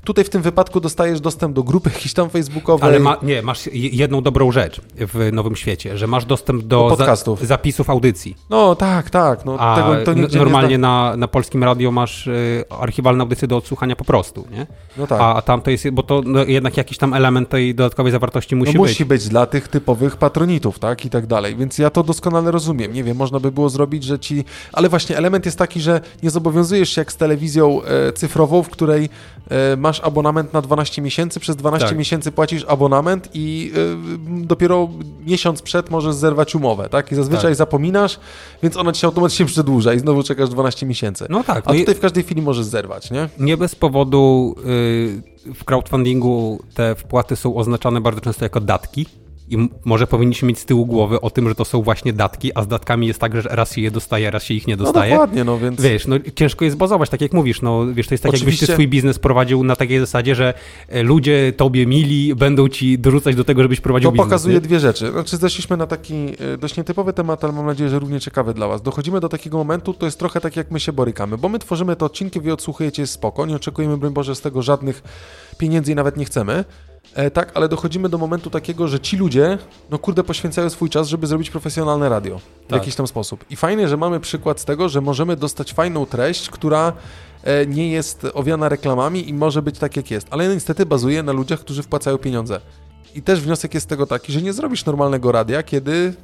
Speaker 2: tutaj w tym wypadku dostajesz dostęp do grupy jakiejś tam facebookowej.
Speaker 3: Ale ma, nie, masz je- jedną dobrą rzecz w Nowym Świecie, że masz dostęp do,
Speaker 2: Do podcastów.
Speaker 3: zapisów audycji.
Speaker 2: No tak, tak. No,
Speaker 3: A
Speaker 2: tego to
Speaker 3: normalnie na, na polskim radio masz y, archiwalne audycje do odsłuchania po prostu, nie?
Speaker 2: No tak.
Speaker 3: A, a tam to jest, bo to no, jednak jakiś tam element tej dodatkowej zawartości musi
Speaker 2: no
Speaker 3: być.
Speaker 2: musi być dla tych typowych patronitów, tak, i tak dalej. Więc ja to doskonale rozumiem. Nie wiem, można by było zrobić, że ci... Ale właśnie element jest taki, że nie zobowiązujesz się jak z telewizją e, cyfrową, w której e, masz abonament na 12 miesięcy, przez 12
Speaker 3: Tak.
Speaker 2: miesięcy płacisz abonament i e, dopiero miesiąc przed możesz zerwać umowę, tak? I zazwyczaj
Speaker 3: Tak.
Speaker 2: zapominasz, więc ona ci się automatycznie przedłuża i znowu czekasz 12 miesięcy.
Speaker 3: No tak,
Speaker 2: A
Speaker 3: no
Speaker 2: tutaj w każdej chwili możesz zerwać, nie?
Speaker 3: Nie bez powodu y, w crowdfundingu te wpłaty są oznaczane bardzo często jako datki. I może powinniśmy mieć z tyłu głowy o tym, że to są właśnie datki, a z datkami jest tak, że raz się je dostaje, raz się ich nie
Speaker 2: No
Speaker 3: dostaje.
Speaker 2: dokładnie, no więc...
Speaker 3: Wiesz, no ciężko jest bazować, tak jak mówisz, no wiesz, to jest tak jakbyś
Speaker 2: Oczywiście.
Speaker 3: ty swój biznes prowadził na takiej zasadzie, że e, ludzie tobie mili będą ci dorzucać do tego, żebyś prowadził
Speaker 2: To
Speaker 3: biznes.
Speaker 2: pokazuje
Speaker 3: nie?
Speaker 2: dwie rzeczy. Znaczy zeszliśmy na taki e, dość nietypowy temat, ale mam nadzieję, że równie ciekawy dla Was. Dochodzimy do takiego momentu, to jest trochę tak jak my się borykamy, bo my tworzymy te odcinki, wy odsłuchujecie spoko, nie oczekujemy, broń Boże, z tego żadnych pieniędzy i nawet nie chcemy. E, tak, ale dochodzimy do momentu takiego, że ci ludzie, no kurde, poświęcają swój czas, żeby zrobić profesjonalne radio w
Speaker 3: Tak.
Speaker 2: jakiś tam sposób. I fajnie, że mamy przykład z tego, że możemy dostać fajną treść, która e, nie jest owiana reklamami i może być tak, jak jest. Ale niestety bazuje na ludziach, którzy wpłacają pieniądze. I też wniosek jest z tego taki, że nie zrobisz normalnego radia, kiedy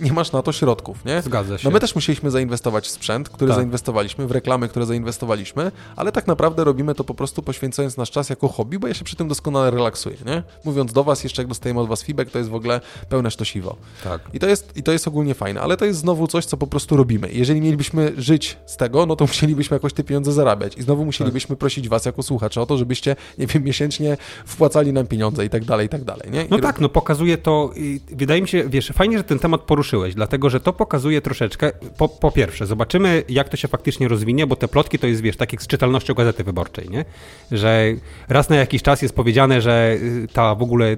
Speaker 2: nie masz na to środków, nie?
Speaker 3: Zgadza się.
Speaker 2: No my też musieliśmy zainwestować w sprzęt, który
Speaker 3: Tak.
Speaker 2: zainwestowaliśmy, w reklamy, które zainwestowaliśmy, ale tak naprawdę robimy to po prostu poświęcając nasz czas jako hobby, bo ja się przy tym doskonale relaksuję, nie? Mówiąc do was, jeszcze jak dostajemy od was feedback, to jest w ogóle pełne sztosiwo.
Speaker 3: Tak.
Speaker 2: I to, jest, I to jest ogólnie fajne, ale to jest znowu coś, co po prostu robimy. Jeżeli mielibyśmy żyć z tego, no to musielibyśmy jakoś te pieniądze zarabiać i znowu musielibyśmy prosić was jako słuchacze o to, żebyście, nie wiem, miesięcznie wpłacali nam pieniądze i tak dalej, i tak dalej, nie? I
Speaker 3: No tak, no pokazuje to, i wydaje mi się, wiesz, fajnie, że ten temat poruszyłeś, dlatego, że to pokazuje troszeczkę, po, po pierwsze, zobaczymy, jak to się faktycznie rozwinie, bo te plotki to jest, wiesz, tak jak z czytalnością Gazety Wyborczej, nie? Że raz na jakiś czas jest powiedziane, że y, ta w ogóle y,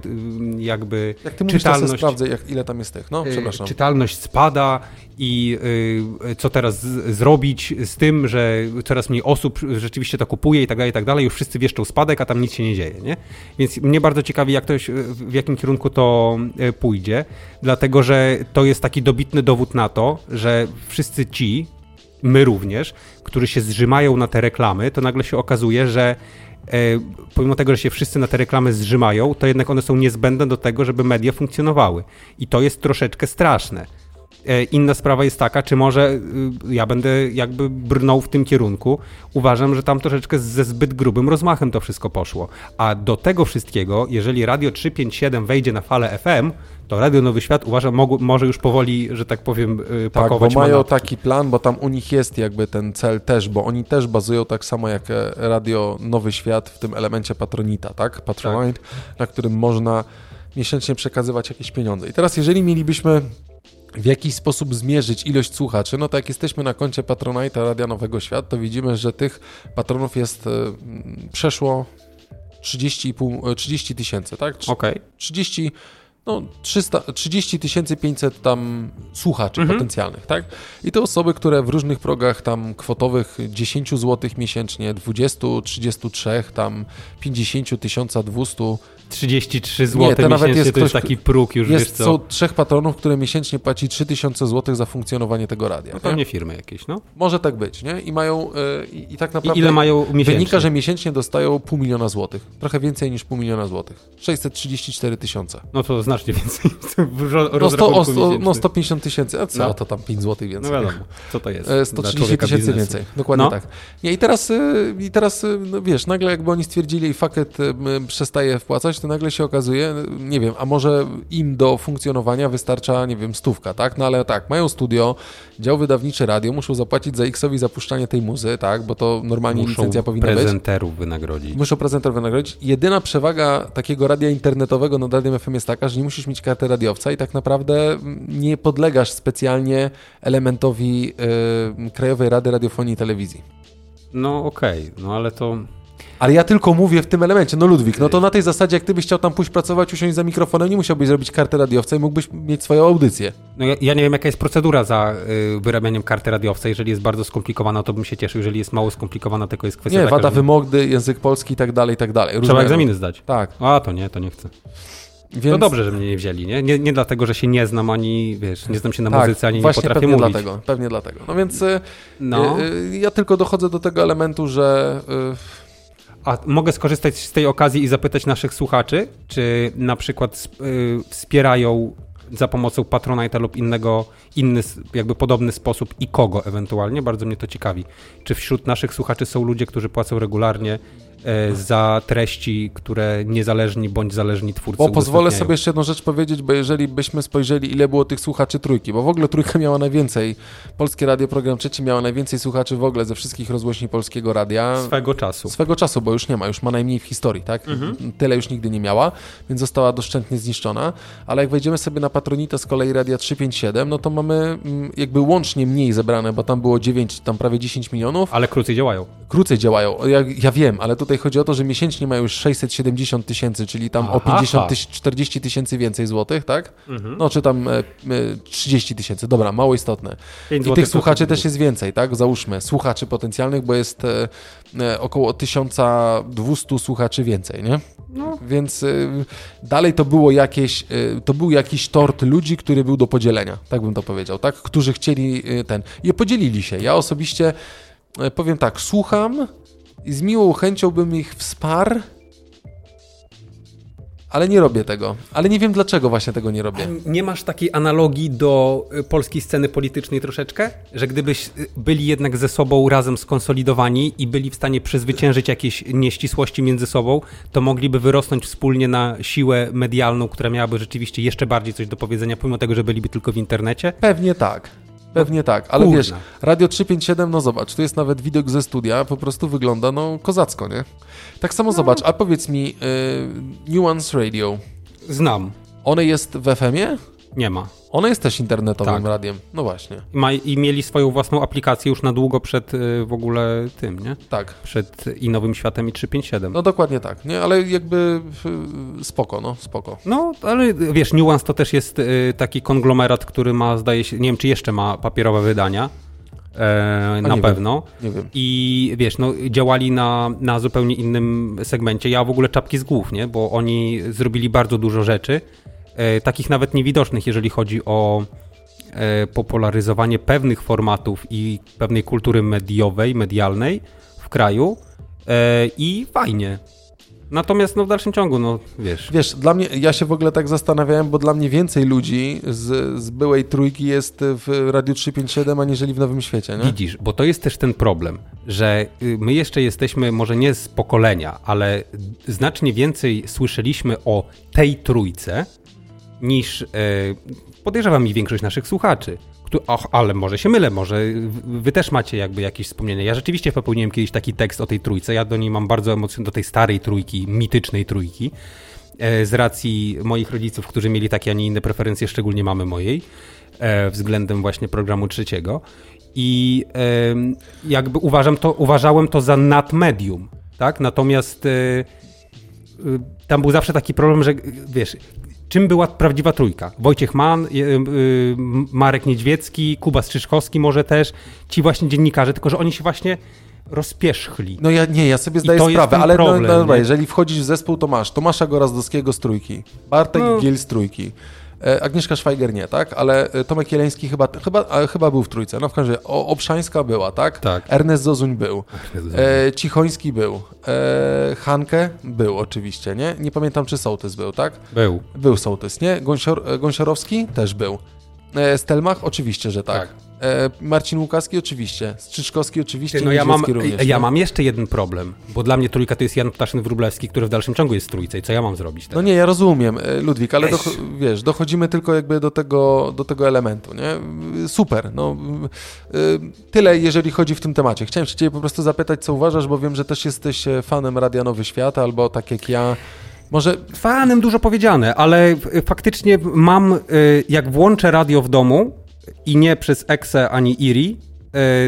Speaker 3: jakby
Speaker 2: Jak ty mówisz, sprawdzę, jak, ile tam jest tych. No,
Speaker 3: y,
Speaker 2: przepraszam.
Speaker 3: Czytalność spada i y, co teraz z, zrobić z tym, że coraz mniej osób rzeczywiście to kupuje i tak dalej, i tak dalej. Już wszyscy wieszczą spadek, a tam nic się nie dzieje, nie? Więc mnie bardzo ciekawi, jak to, w jakim kierunku to pójdzie, dlatego, że to jest taki dobitny dowód na to, że wszyscy ci, my również, którzy się zrzymają na te reklamy, to nagle się okazuje, że e, pomimo tego, że się wszyscy na te reklamy zrzymają, to jednak one są niezbędne do tego, żeby media funkcjonowały. I to jest troszeczkę straszne. E, Inna sprawa jest taka, czy może y, ja będę jakby brnął w tym kierunku. Uważam, że tam troszeczkę ze zbyt grubym rozmachem to wszystko poszło. A do tego wszystkiego, jeżeli Radio 357 wejdzie na falę FM, to Radio Nowy Świat uważam mogło, może już powoli, że tak powiem, y,
Speaker 2: Tak, bo
Speaker 3: pakować
Speaker 2: mają
Speaker 3: manatki.
Speaker 2: taki plan, bo tam u nich jest jakby ten cel też, bo oni też bazują tak samo jak e, Radio Nowy Świat w tym elemencie patronita, tak? Patronite, na którym można miesięcznie przekazywać jakieś pieniądze. I teraz jeżeli mielibyśmy w jakiś sposób zmierzyć ilość słuchaczy, no to jak jesteśmy na koncie Patronite'a Radia Nowego Świat, to widzimy, że tych patronów jest e, przeszło 30,5 e, 30 tysięcy, tak?
Speaker 3: Okej.
Speaker 2: 30, no 300, 30 500 tam słuchaczy potencjalnych, tak? I to osoby, które w różnych progach tam kwotowych 10 zł miesięcznie, 20, 33, tam 50, 1200,
Speaker 3: 33 zł
Speaker 2: Nie, to
Speaker 3: miesięcznie
Speaker 2: jest
Speaker 3: to jest
Speaker 2: ktoś-
Speaker 3: taki próg już, wiesz
Speaker 2: jest,
Speaker 3: co.
Speaker 2: są trzech patronów, które miesięcznie płaci 3000 zł za funkcjonowanie tego radia.
Speaker 3: No
Speaker 2: nie?
Speaker 3: pewnie firmy jakieś, no.
Speaker 2: Może tak być, nie? I mają, y, i, i tak naprawdę...
Speaker 3: I ile mają miesięcznie?
Speaker 2: Wynika, że miesięcznie dostają pół miliona złotych. Trochę więcej niż pół miliona złotych. 634 tysiące.
Speaker 3: No to znacznie więcej.
Speaker 2: No, sto, o,
Speaker 3: rozrachunku
Speaker 2: sto, no
Speaker 3: miesięcznym.
Speaker 2: 150 tysięcy, a co
Speaker 3: No.
Speaker 2: to tam 5 złotych
Speaker 3: No
Speaker 2: więcej.
Speaker 3: wiadomo, co to jest.
Speaker 2: E,
Speaker 3: dla
Speaker 2: 130
Speaker 3: człowieka
Speaker 2: tysięcy więcej, dokładnie
Speaker 3: No.
Speaker 2: tak. Nie, i teraz, y, i teraz no wiesz, nagle jakby oni stwierdzili, faket y, przestaje wpłacać, to nagle się okazuje, nie wiem, a może im do funkcjonowania wystarcza, nie wiem, stówka, tak? No ale tak, mają studio, dział wydawniczy radio, muszą zapłacić za X-owi zapuszczanie tej muzy, tak? Bo to normalnie
Speaker 3: Muszą
Speaker 2: licencja powinna być.
Speaker 3: prezenterów wynagrodzić.
Speaker 2: Muszą prezenter wynagrodzić. Jedyna przewaga takiego radia internetowego nad radiem FM jest taka, że nie musisz mieć karty radiowca i tak naprawdę nie podlegasz specjalnie elementowi y, Krajowej Rady Radiofonii i Telewizji.
Speaker 3: No okej, no ale to...
Speaker 2: Ale ja tylko mówię w tym elemencie, no Ludwik, no to na tej zasadzie, jak ty byś chciał tam pójść pracować, usiąść za mikrofonem, nie musiałbyś zrobić karty radiowca i mógłbyś mieć swoją audycję.
Speaker 3: No ja, ja nie wiem, jaka jest procedura za y, wyrabianiem karty radiowca. Jeżeli jest bardzo skomplikowana, to bym się cieszył. Jeżeli jest mało skomplikowana, tylko jest kwestia
Speaker 2: Nie,
Speaker 3: taka,
Speaker 2: wada
Speaker 3: że
Speaker 2: wymogdy, język polski i tak dalej, i tak dalej.
Speaker 3: trzeba
Speaker 2: Różne-
Speaker 3: egzaminy zdać.
Speaker 2: Tak,
Speaker 3: A, to nie, to nie chcę.
Speaker 2: więc...
Speaker 3: To dobrze, że mnie nie wzięli, nie? nie? Nie dlatego, że się nie znam, ani, wiesz, nie znam się na
Speaker 2: Tak,
Speaker 3: muzyce, ani nie potrafię
Speaker 2: pewnie
Speaker 3: mówić.
Speaker 2: dlatego, pewnie dlatego. No więc y,
Speaker 3: No.
Speaker 2: y, y, ja tylko dochodzę do tego elementu, że...
Speaker 3: A mogę skorzystać z tej okazji i zapytać naszych słuchaczy, czy na przykład y, wspierają za pomocą Patronite'a lub innego, inny, jakby podobny sposób i kogo ewentualnie? Bardzo mnie to ciekawi. Czy wśród naszych słuchaczy są ludzie, którzy płacą regularnie za treści, które niezależni bądź zależni twórcy
Speaker 2: Bo pozwolę sobie jeszcze jedną rzecz powiedzieć, bo jeżeli byśmy spojrzeli, ile było tych słuchaczy trójki, bo w ogóle trójka miała najwięcej, Polskie Radio Program Trzeci miała najwięcej słuchaczy w ogóle ze wszystkich rozgłośni Polskiego Radia.
Speaker 3: Swego czasu.
Speaker 2: Swego czasu, bo już nie ma, już ma najmniej w historii, tak?
Speaker 3: Mhm.
Speaker 2: Tyle już nigdy nie miała, więc została doszczętnie zniszczona. Ale jak wejdziemy sobie na Patronite z kolei Radia 357, no to mamy mm, jakby łącznie mniej zebrane, bo tam było 9, tam prawie 10 milionów.
Speaker 3: Ale krócej działają.
Speaker 2: Krócej działają, ja, ja wiem, ale tutaj chodzi o to, że miesięcznie mają już 670 tysięcy, czyli tam o
Speaker 3: Aha.
Speaker 2: 50 tyś, 40 tysięcy więcej złotych, tak? No czy tam e, e, 30 tysięcy, dobra, mało istotne. I tych słuchaczy też jest więcej, tak? Załóżmy, słuchaczy potencjalnych, bo jest e, e, około 1200 słuchaczy więcej, nie? Więc e, dalej to było jakieś, e, to był jakiś tort ludzi, który był do podzielenia, tak bym to powiedział, tak? Którzy chcieli e, ten. I podzielili się. Ja osobiście e, powiem tak, słucham i z miłą chęcią bym ich wsparł, ale nie robię tego. Ale nie wiem dlaczego właśnie tego nie robię.
Speaker 3: Nie masz takiej analogii do y, polskiej sceny politycznej troszeczkę? Że gdybyś y, byli jednak ze sobą razem skonsolidowani i byli w stanie przezwyciężyć jakieś nieścisłości między sobą, to mogliby wyrosnąć wspólnie na siłę medialną, która miałaby rzeczywiście jeszcze bardziej coś do powiedzenia, pomimo tego, że byliby tylko w internecie?
Speaker 2: Pewnie tak. Pewnie tak, ale
Speaker 3: kurna.
Speaker 2: wiesz, Radio 357, no zobacz, tu jest nawet widok ze studia, po prostu wygląda no kozacko, nie? Tak samo zobacz, a powiedz mi, y, Nuance Radio,
Speaker 3: Znam.
Speaker 2: one jest w FM-ie?
Speaker 3: Nie ma.
Speaker 2: One jest też internetowym
Speaker 3: Tak.
Speaker 2: radiem, no właśnie,
Speaker 3: Ma, I mieli swoją własną aplikację już na długo przed y, w ogóle tym, nie?
Speaker 2: tak.
Speaker 3: Przed i Nowym Światem i 357.
Speaker 2: No dokładnie tak, nie? Ale jakby y, spoko, no spoko.
Speaker 3: No, ale wiesz, Nuance to też jest y, taki konglomerat, który ma, zdaje się, nie wiem czy jeszcze ma papierowe wydania. E, na pewno.
Speaker 2: Nie wiem.
Speaker 3: I wiesz, no, działali na, na zupełnie innym segmencie. Ja w ogóle czapki z głów, nie? Bo oni zrobili bardzo dużo rzeczy, takich nawet niewidocznych, jeżeli chodzi o e, popularyzowanie pewnych formatów i pewnej kultury mediowej, medialnej w kraju. E, I fajnie. Natomiast no, w dalszym ciągu, no wiesz.
Speaker 2: Wiesz, dla mnie, ja się w ogóle tak zastanawiałem, bo dla mnie więcej ludzi z, z byłej trójki jest w Radiu 357, aniżeli w Nowym Świecie, nie?
Speaker 3: Widzisz, bo to jest też ten problem, że y, my jeszcze jesteśmy może nie z pokolenia, ale znacznie więcej słyszeliśmy o tej trójce niż e, podejrzewam i większość naszych słuchaczy. Och, ale może się mylę, może wy- też macie jakby jakieś wspomnienia. Ja rzeczywiście popełniłem kiedyś taki tekst o tej trójce. Ja do niej mam bardzo emocjonalny, do tej starej trójki, mitycznej trójki. E, Z racji moich rodziców, którzy mieli takie, a nie inne preferencje, szczególnie mamy mojej, e, względem właśnie programu trzeciego. I jakby uważam to, uważałem to za nadmedium, tak? Natomiast tam był zawsze taki problem, że wiesz, czym była prawdziwa trójka. Wojciech Mann, y, y, Marek Niedźwiecki, Kuba Strzyżkowski może też, ci właśnie dziennikarze, tylko że oni się właśnie rozpierzchli.
Speaker 2: No ja nie, ja sobie zdaję sprawę, ale
Speaker 3: problem,
Speaker 2: no, no, dobra,
Speaker 3: nie?
Speaker 2: jeżeli wchodzisz w zespół, to masz Tomasza Gorazdowskiego z trójki, Bartek
Speaker 3: No.
Speaker 2: Giel z trójki, Agnieszka Szwajger nie, tak? Ale e, Tomek Jeleński chyba, chyba, a, chyba był w trójce. No w każdym razie Obszańska była, tak?
Speaker 3: Tak.
Speaker 2: Ernest Zozuń był. E, Cichoński był. E, Hanke był oczywiście, nie? Nie pamiętam, czy Sołtys był, tak?
Speaker 3: Był.
Speaker 2: Był Sołtys, nie? Gąsior, e, Gąsiorowski też był. E, Stelmach? Oczywiście, że tak.
Speaker 3: Tak.
Speaker 2: E, Marcin Łukaski? Oczywiście. Strzyczkowski? Oczywiście.
Speaker 3: Ty, no ja mam,
Speaker 2: również,
Speaker 3: ja
Speaker 2: nie?
Speaker 3: mam jeszcze jeden problem, bo dla mnie trójka to jest Jan Ptaszyn-Wróblewski, który w dalszym ciągu jest trójce i co ja mam zrobić
Speaker 2: No
Speaker 3: teraz?
Speaker 2: nie, ja rozumiem, e, Ludwik, ale wiesz, dochodzimy tylko jakby do tego, do tego elementu, nie? Super, no tyle jeżeli chodzi w tym temacie. Chciałem się ciebie po prostu zapytać, co uważasz, bo wiem, że też jesteś e, fanem Radia Nowy Świat, albo tak jak ja, może
Speaker 3: Fanem dużo powiedziane, ale faktycznie mam, jak włączę radio w domu i nie przez Exe ani Iri,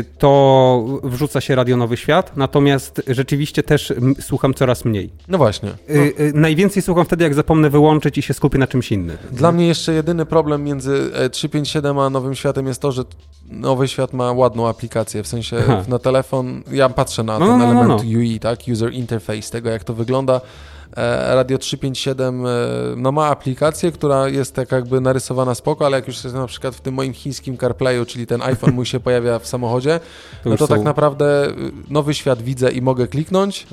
Speaker 3: y, to wrzuca się Radio Nowy Świat, natomiast rzeczywiście też słucham coraz mniej.
Speaker 2: no właśnie.
Speaker 3: Y, najwięcej słucham wtedy, jak zapomnę wyłączyć i się skupię na czymś innym.
Speaker 2: Dla mnie jeszcze jedyny problem między e, 357 a Nowym Światem jest to, że Nowy Świat ma ładną aplikację, w sensie
Speaker 3: Aha.
Speaker 2: na telefon, ja patrzę na
Speaker 3: No,
Speaker 2: ten
Speaker 3: no, no,
Speaker 2: element
Speaker 3: no.
Speaker 2: UI, tak, user interface, tego jak to wygląda. E, Radio 357 e, no ma aplikację, która jest tak jakby narysowana spoko, ale jak już jest na przykład w tym moim chińskim CarPlayu, czyli ten iPhone mój się pojawia w samochodzie, no
Speaker 3: już
Speaker 2: to tak
Speaker 3: są-
Speaker 2: naprawdę y, Nowy Świat widzę i mogę kliknąć,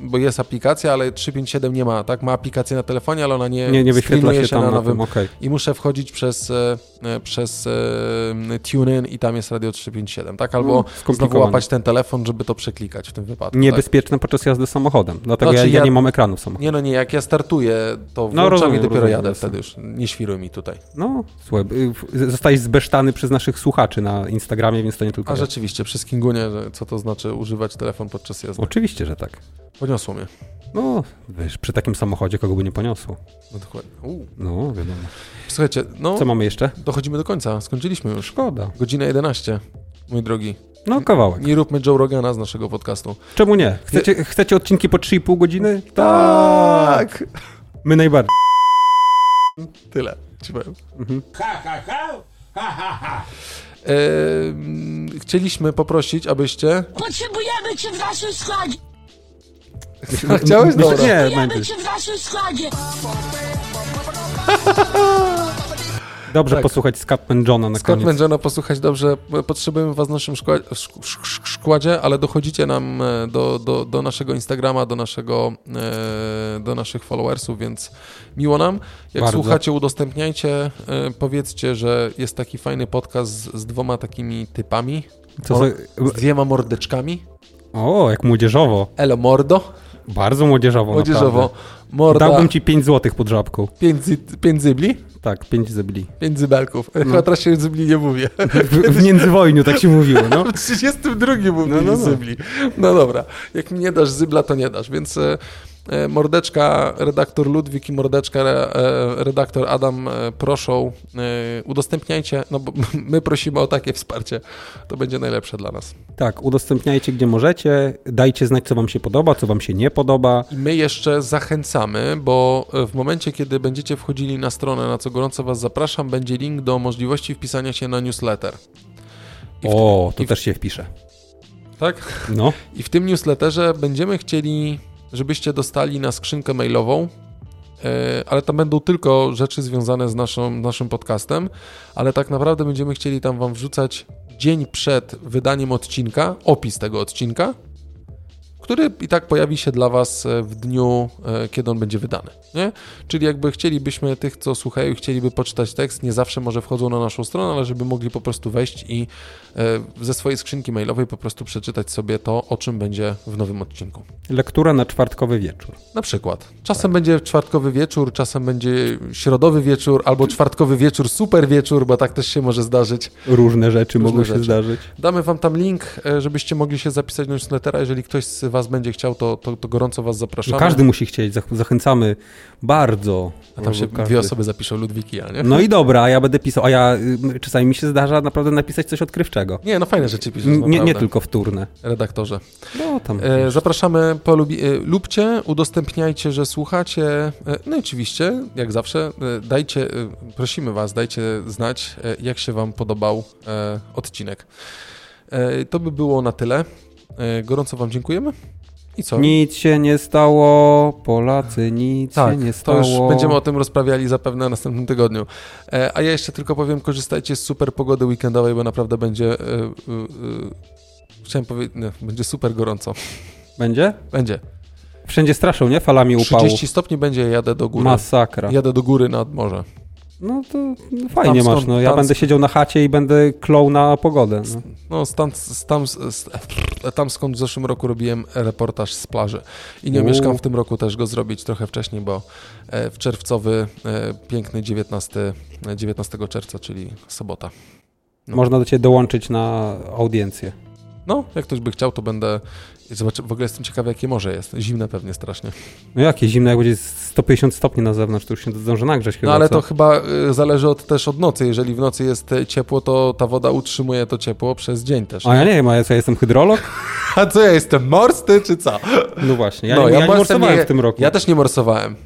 Speaker 2: bo jest aplikacja, ale 357 nie ma, tak? Ma aplikację na telefonie, ale ona nie,
Speaker 3: Nie, nie wyświetla się tam
Speaker 2: na
Speaker 3: na
Speaker 2: nowym
Speaker 3: tym, okej.
Speaker 2: i muszę wchodzić przez, e, e, przez e, TuneIn i tam jest Radio 357, tak? Albo
Speaker 3: No,
Speaker 2: znowu łapać ten telefon, żeby to przeklikać w tym wypadku. Tak?
Speaker 3: Niebezpieczne podczas jazdy samochodem, dlatego
Speaker 2: Znaczy,
Speaker 3: ja, ja
Speaker 2: ja-
Speaker 3: nie mam ekranu w samochodzie.
Speaker 2: Nie no nie, jak ja startuję, to
Speaker 3: No,
Speaker 2: włączam
Speaker 3: rozumiem,
Speaker 2: i dopiero
Speaker 3: rozumiem,
Speaker 2: jadę wtedy już. Nie świruj mi tutaj.
Speaker 3: No, słuchaj, y, zostałeś zbesztany przez naszych słuchaczy na Instagramie, więc to nie tylko
Speaker 2: A
Speaker 3: ja.
Speaker 2: rzeczywiście, przy Skingunie, że co to znaczy używać telefon podczas jazdy.
Speaker 3: Oczywiście, że tak.
Speaker 2: Poniosło mnie.
Speaker 3: No, wiesz, przy takim samochodzie kogo by nie poniosło.
Speaker 2: No dokładnie. U.
Speaker 3: No, wiadomo.
Speaker 2: Słuchajcie, no
Speaker 3: Co mamy jeszcze?
Speaker 2: dochodzimy do końca. Skończyliśmy już.
Speaker 3: Szkoda.
Speaker 2: Godzina 11, mój drogi.
Speaker 3: No, kawałek.
Speaker 2: Nie róbmy Joe Rogana z naszego podcastu.
Speaker 3: Czemu nie? Chcecie, chcecie odcinki po 3,5 godziny?
Speaker 2: Tak!
Speaker 3: My najbardziej.
Speaker 2: Tyle. Ci powiem.
Speaker 4: Ha, ha, ha, ha, ha, ha.
Speaker 2: Ehm, chcieliśmy poprosić, abyście.
Speaker 5: Potrzebujemy cię w naszym składzie.
Speaker 2: Chciałeś? Dobra.
Speaker 3: Nie,
Speaker 5: Potrzebujemy cię w naszym składzie.
Speaker 3: Dobrze
Speaker 2: Tak.
Speaker 3: posłuchać Scatman Johna na
Speaker 2: Scott
Speaker 3: koniec.
Speaker 2: Mangena posłuchać dobrze. Potrzebujemy Was w naszym szkła- szk- szk- szkładzie, ale dochodzicie nam e, do, do, do naszego Instagrama, do, naszego, e, do naszych followersów, więc miło nam. Jak
Speaker 3: Bardzo.
Speaker 2: słuchacie, udostępniajcie. e, Powiedzcie, że jest taki fajny podcast z, z dwoma takimi typami.
Speaker 3: Co za...
Speaker 2: z dwiema mordeczkami.
Speaker 3: O, jak młodzieżowo.
Speaker 2: Elo mordo.
Speaker 3: Bardzo młodzieżowo,
Speaker 2: Młodzieżowo.
Speaker 3: naprawdę.
Speaker 2: Morda.
Speaker 3: Dałbym ci 5 złotych pod żabką.
Speaker 2: Pięć, zy- pięć zybli.
Speaker 3: Tak, 5 zebli.
Speaker 2: Pięć zybelków. Chyba teraz się zybli nie mówię.
Speaker 3: W, w międzywojniu tak się mówiło, no.
Speaker 2: W 32 mówili
Speaker 3: No, no, no.
Speaker 2: zybli. No dobra, jak mi nie dasz zybla, to nie dasz, więc e, mordeczka, redaktor Ludwik i mordeczka, e, redaktor Adam e, proszą, e, udostępniajcie, no bo my prosimy o takie wsparcie, to będzie najlepsze dla nas.
Speaker 3: Tak, udostępniajcie gdzie możecie, dajcie znać co wam się podoba, co wam się nie podoba.
Speaker 2: I my jeszcze zachęcamy, bo e, w momencie, kiedy będziecie wchodzili na stronę, na co gorąco Was zapraszam, będzie link do możliwości wpisania się na newsletter. I w,
Speaker 3: O, to
Speaker 2: i w-
Speaker 3: też się wpisze.
Speaker 2: tak?
Speaker 3: No,
Speaker 2: I w tym newsletterze będziemy chcieli, żebyście dostali na skrzynkę mailową, e, ale tam będą tylko rzeczy związane z naszą, naszym podcastem, ale tak naprawdę będziemy chcieli tam Wam wrzucać dzień przed wydaniem odcinka, opis tego odcinka, który i tak pojawi się dla Was e, w dniu, e, kiedy on będzie wydany. Nie? Czyli jakby chcielibyśmy tych, co słuchają, chcieliby poczytać tekst, nie zawsze może wchodzą na naszą stronę, ale żeby mogli po prostu wejść i e, ze swojej skrzynki mailowej po prostu przeczytać sobie to, o czym będzie w nowym odcinku.
Speaker 3: lektura na czwartkowy wieczór.
Speaker 2: Na przykład. Czasem będzie czwartkowy wieczór, czasem będzie środowy wieczór, albo czwartkowy wieczór, super wieczór, bo tak też się może zdarzyć.
Speaker 3: Różne rzeczy
Speaker 2: Różne
Speaker 3: mogą się
Speaker 2: rzeczy.
Speaker 3: zdarzyć.
Speaker 2: Damy Wam tam link, żebyście mogli się zapisać do newslettera. Jeżeli ktoś z was będzie chciał, to, to, to gorąco was zapraszamy.
Speaker 3: Każdy musi chcieć, zach- zachęcamy bardzo.
Speaker 2: A tam się
Speaker 3: Każdy.
Speaker 2: dwie osoby zapiszą Ludwiki, ja, nie?
Speaker 3: No i dobra, a ja będę pisał, a ja y, czasami mi się zdarza naprawdę napisać coś odkrywczego.
Speaker 2: Nie, no fajne rzeczy piszesz,
Speaker 3: Nie, nie tylko wtórne.
Speaker 2: redaktorze.
Speaker 3: No tam.
Speaker 2: E, zapraszamy, polubi, e, lubcie, udostępniajcie, że słuchacie. E, no i oczywiście, jak zawsze, e, dajcie, e, prosimy was, dajcie znać, e, jak się wam podobał odcinek. To by było na tyle. E, gorąco wam dziękujemy. I co?
Speaker 3: Nic się nie stało, Polacy, nic
Speaker 2: Tak,
Speaker 3: się nie
Speaker 2: to
Speaker 3: stało.
Speaker 2: już będziemy o tym rozprawiali zapewne w następnym tygodniu. E, a ja jeszcze tylko powiem, korzystajcie z super pogody weekendowej, bo naprawdę będzie, e, chciałem powiedzieć, będzie super gorąco.
Speaker 3: Będzie?
Speaker 2: Będzie.
Speaker 3: Wszędzie straszą, nie? Falami upału.
Speaker 2: 30 stopni będzie, jadę do góry.
Speaker 3: Masakra.
Speaker 2: Jadę do góry nad morze.
Speaker 3: No to fajnie
Speaker 2: Tam
Speaker 3: masz,
Speaker 2: skąd-
Speaker 3: no. Ja
Speaker 2: tam
Speaker 3: będę siedział na chacie i będę klął na pogodę. No.
Speaker 2: No, stamtąd, tam, tam skąd w zeszłym roku robiłem reportaż z plaży. I nie mieszkam w tym roku też go zrobić trochę wcześniej, bo e, w czerwcowy, e, piękny 19, e, 19 czerwca, czyli sobota. No.
Speaker 3: Można do ciebie dołączyć na audiencję.
Speaker 2: No, jak ktoś by chciał, to będę. Zobaczę, w ogóle jestem ciekawy, jakie morze jest. Zimne pewnie strasznie.
Speaker 3: No jakie zimne, jak będzie 150 stopni na zewnątrz, to już się zdąży nagrzeć chyba,
Speaker 2: No ale
Speaker 3: co?
Speaker 2: to chyba y, zależy od, też od nocy. Jeżeli w nocy jest e, ciepło, to ta woda utrzymuje to ciepło przez dzień też.
Speaker 3: A ja nie wiem, a ja co, ja jestem hydrolog?
Speaker 2: A co ja jestem, morsty czy co?
Speaker 3: No właśnie, ja,
Speaker 2: no,
Speaker 3: nie, ja, nie morsowałem w tym roku.
Speaker 2: Ja też nie morsowałem.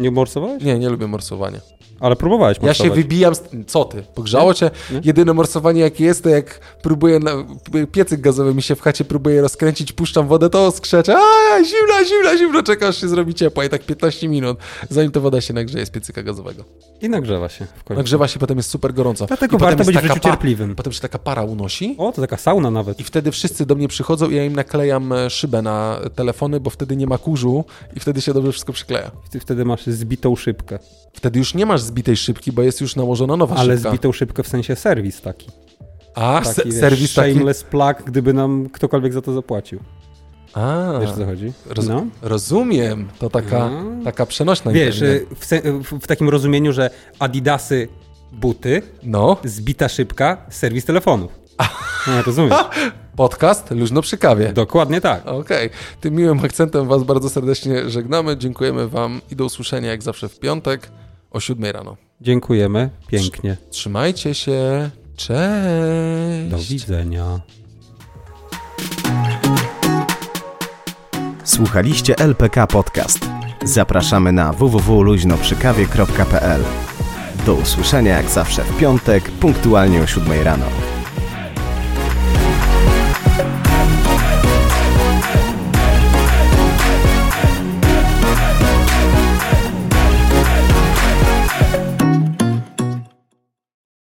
Speaker 3: Nie morsowałeś?
Speaker 2: Nie, nie lubię morsowania.
Speaker 3: Ale próbowałeś
Speaker 2: Ja
Speaker 3: morsować.
Speaker 2: się wybijam. Z... Co ty? Pogrzało cię?
Speaker 3: Nie?
Speaker 2: Jedyne morsowanie jakie jest, to jak próbuję, na... piecyk gazowy mi się w chacie próbuje rozkręcić, puszczam wodę, to skrzeczę. A, zimna, zimna, zimno, czekasz się zrobi ciepła i tak 15 minut, zanim ta woda się nagrzeje z piecyka gazowego.
Speaker 3: I nagrzewa się w końcu.
Speaker 2: Nagrzewa się, potem jest super gorąco.
Speaker 3: Dlatego
Speaker 2: I
Speaker 3: warto być w życiu cierpliwym.
Speaker 2: Potem się taka para unosi.
Speaker 3: O, to taka sauna nawet.
Speaker 2: I wtedy wszyscy do mnie przychodzą i ja im naklejam e, szybę na telefony, bo wtedy nie ma kurzu i wtedy się dobrze wszystko przykleja.
Speaker 3: Ty wtedy masz zbitą szybkę.
Speaker 2: Wtedy już nie masz zbitej szybki, bo jest już nałożona nowa
Speaker 3: Ale
Speaker 2: szybka.
Speaker 3: zbitą szybkę w sensie serwis taki.
Speaker 2: A,
Speaker 3: taki
Speaker 2: se-
Speaker 3: wiesz,
Speaker 2: serwis taki...
Speaker 3: Shameless plug, gdyby nam ktokolwiek za to zapłacił.
Speaker 2: A,
Speaker 3: Wiesz o co chodzi?
Speaker 2: roz...
Speaker 3: No.
Speaker 2: rozumiem. To taka,
Speaker 3: A.
Speaker 2: taka przenośna
Speaker 3: Wiesz,
Speaker 2: pewnie.
Speaker 3: y, w, w, takim rozumieniu, że Adidasy buty,
Speaker 2: No,
Speaker 3: zbita szybka, serwis telefonów. No, rozumiesz?
Speaker 2: podcast luźno przy kawie.
Speaker 3: Dokładnie tak.
Speaker 2: Okej, tym miłym akcentem Was bardzo serdecznie żegnamy. Dziękujemy Wam i do usłyszenia jak zawsze w piątek o 7 rano.
Speaker 3: Dziękujemy. Pięknie.
Speaker 2: Trzymajcie się. Cześć.
Speaker 3: Do widzenia.
Speaker 1: Słuchaliście LPK Podcast. Zapraszamy na www.luźnoprzykawie.pl. Do usłyszenia jak zawsze w piątek, punktualnie o 7 rano.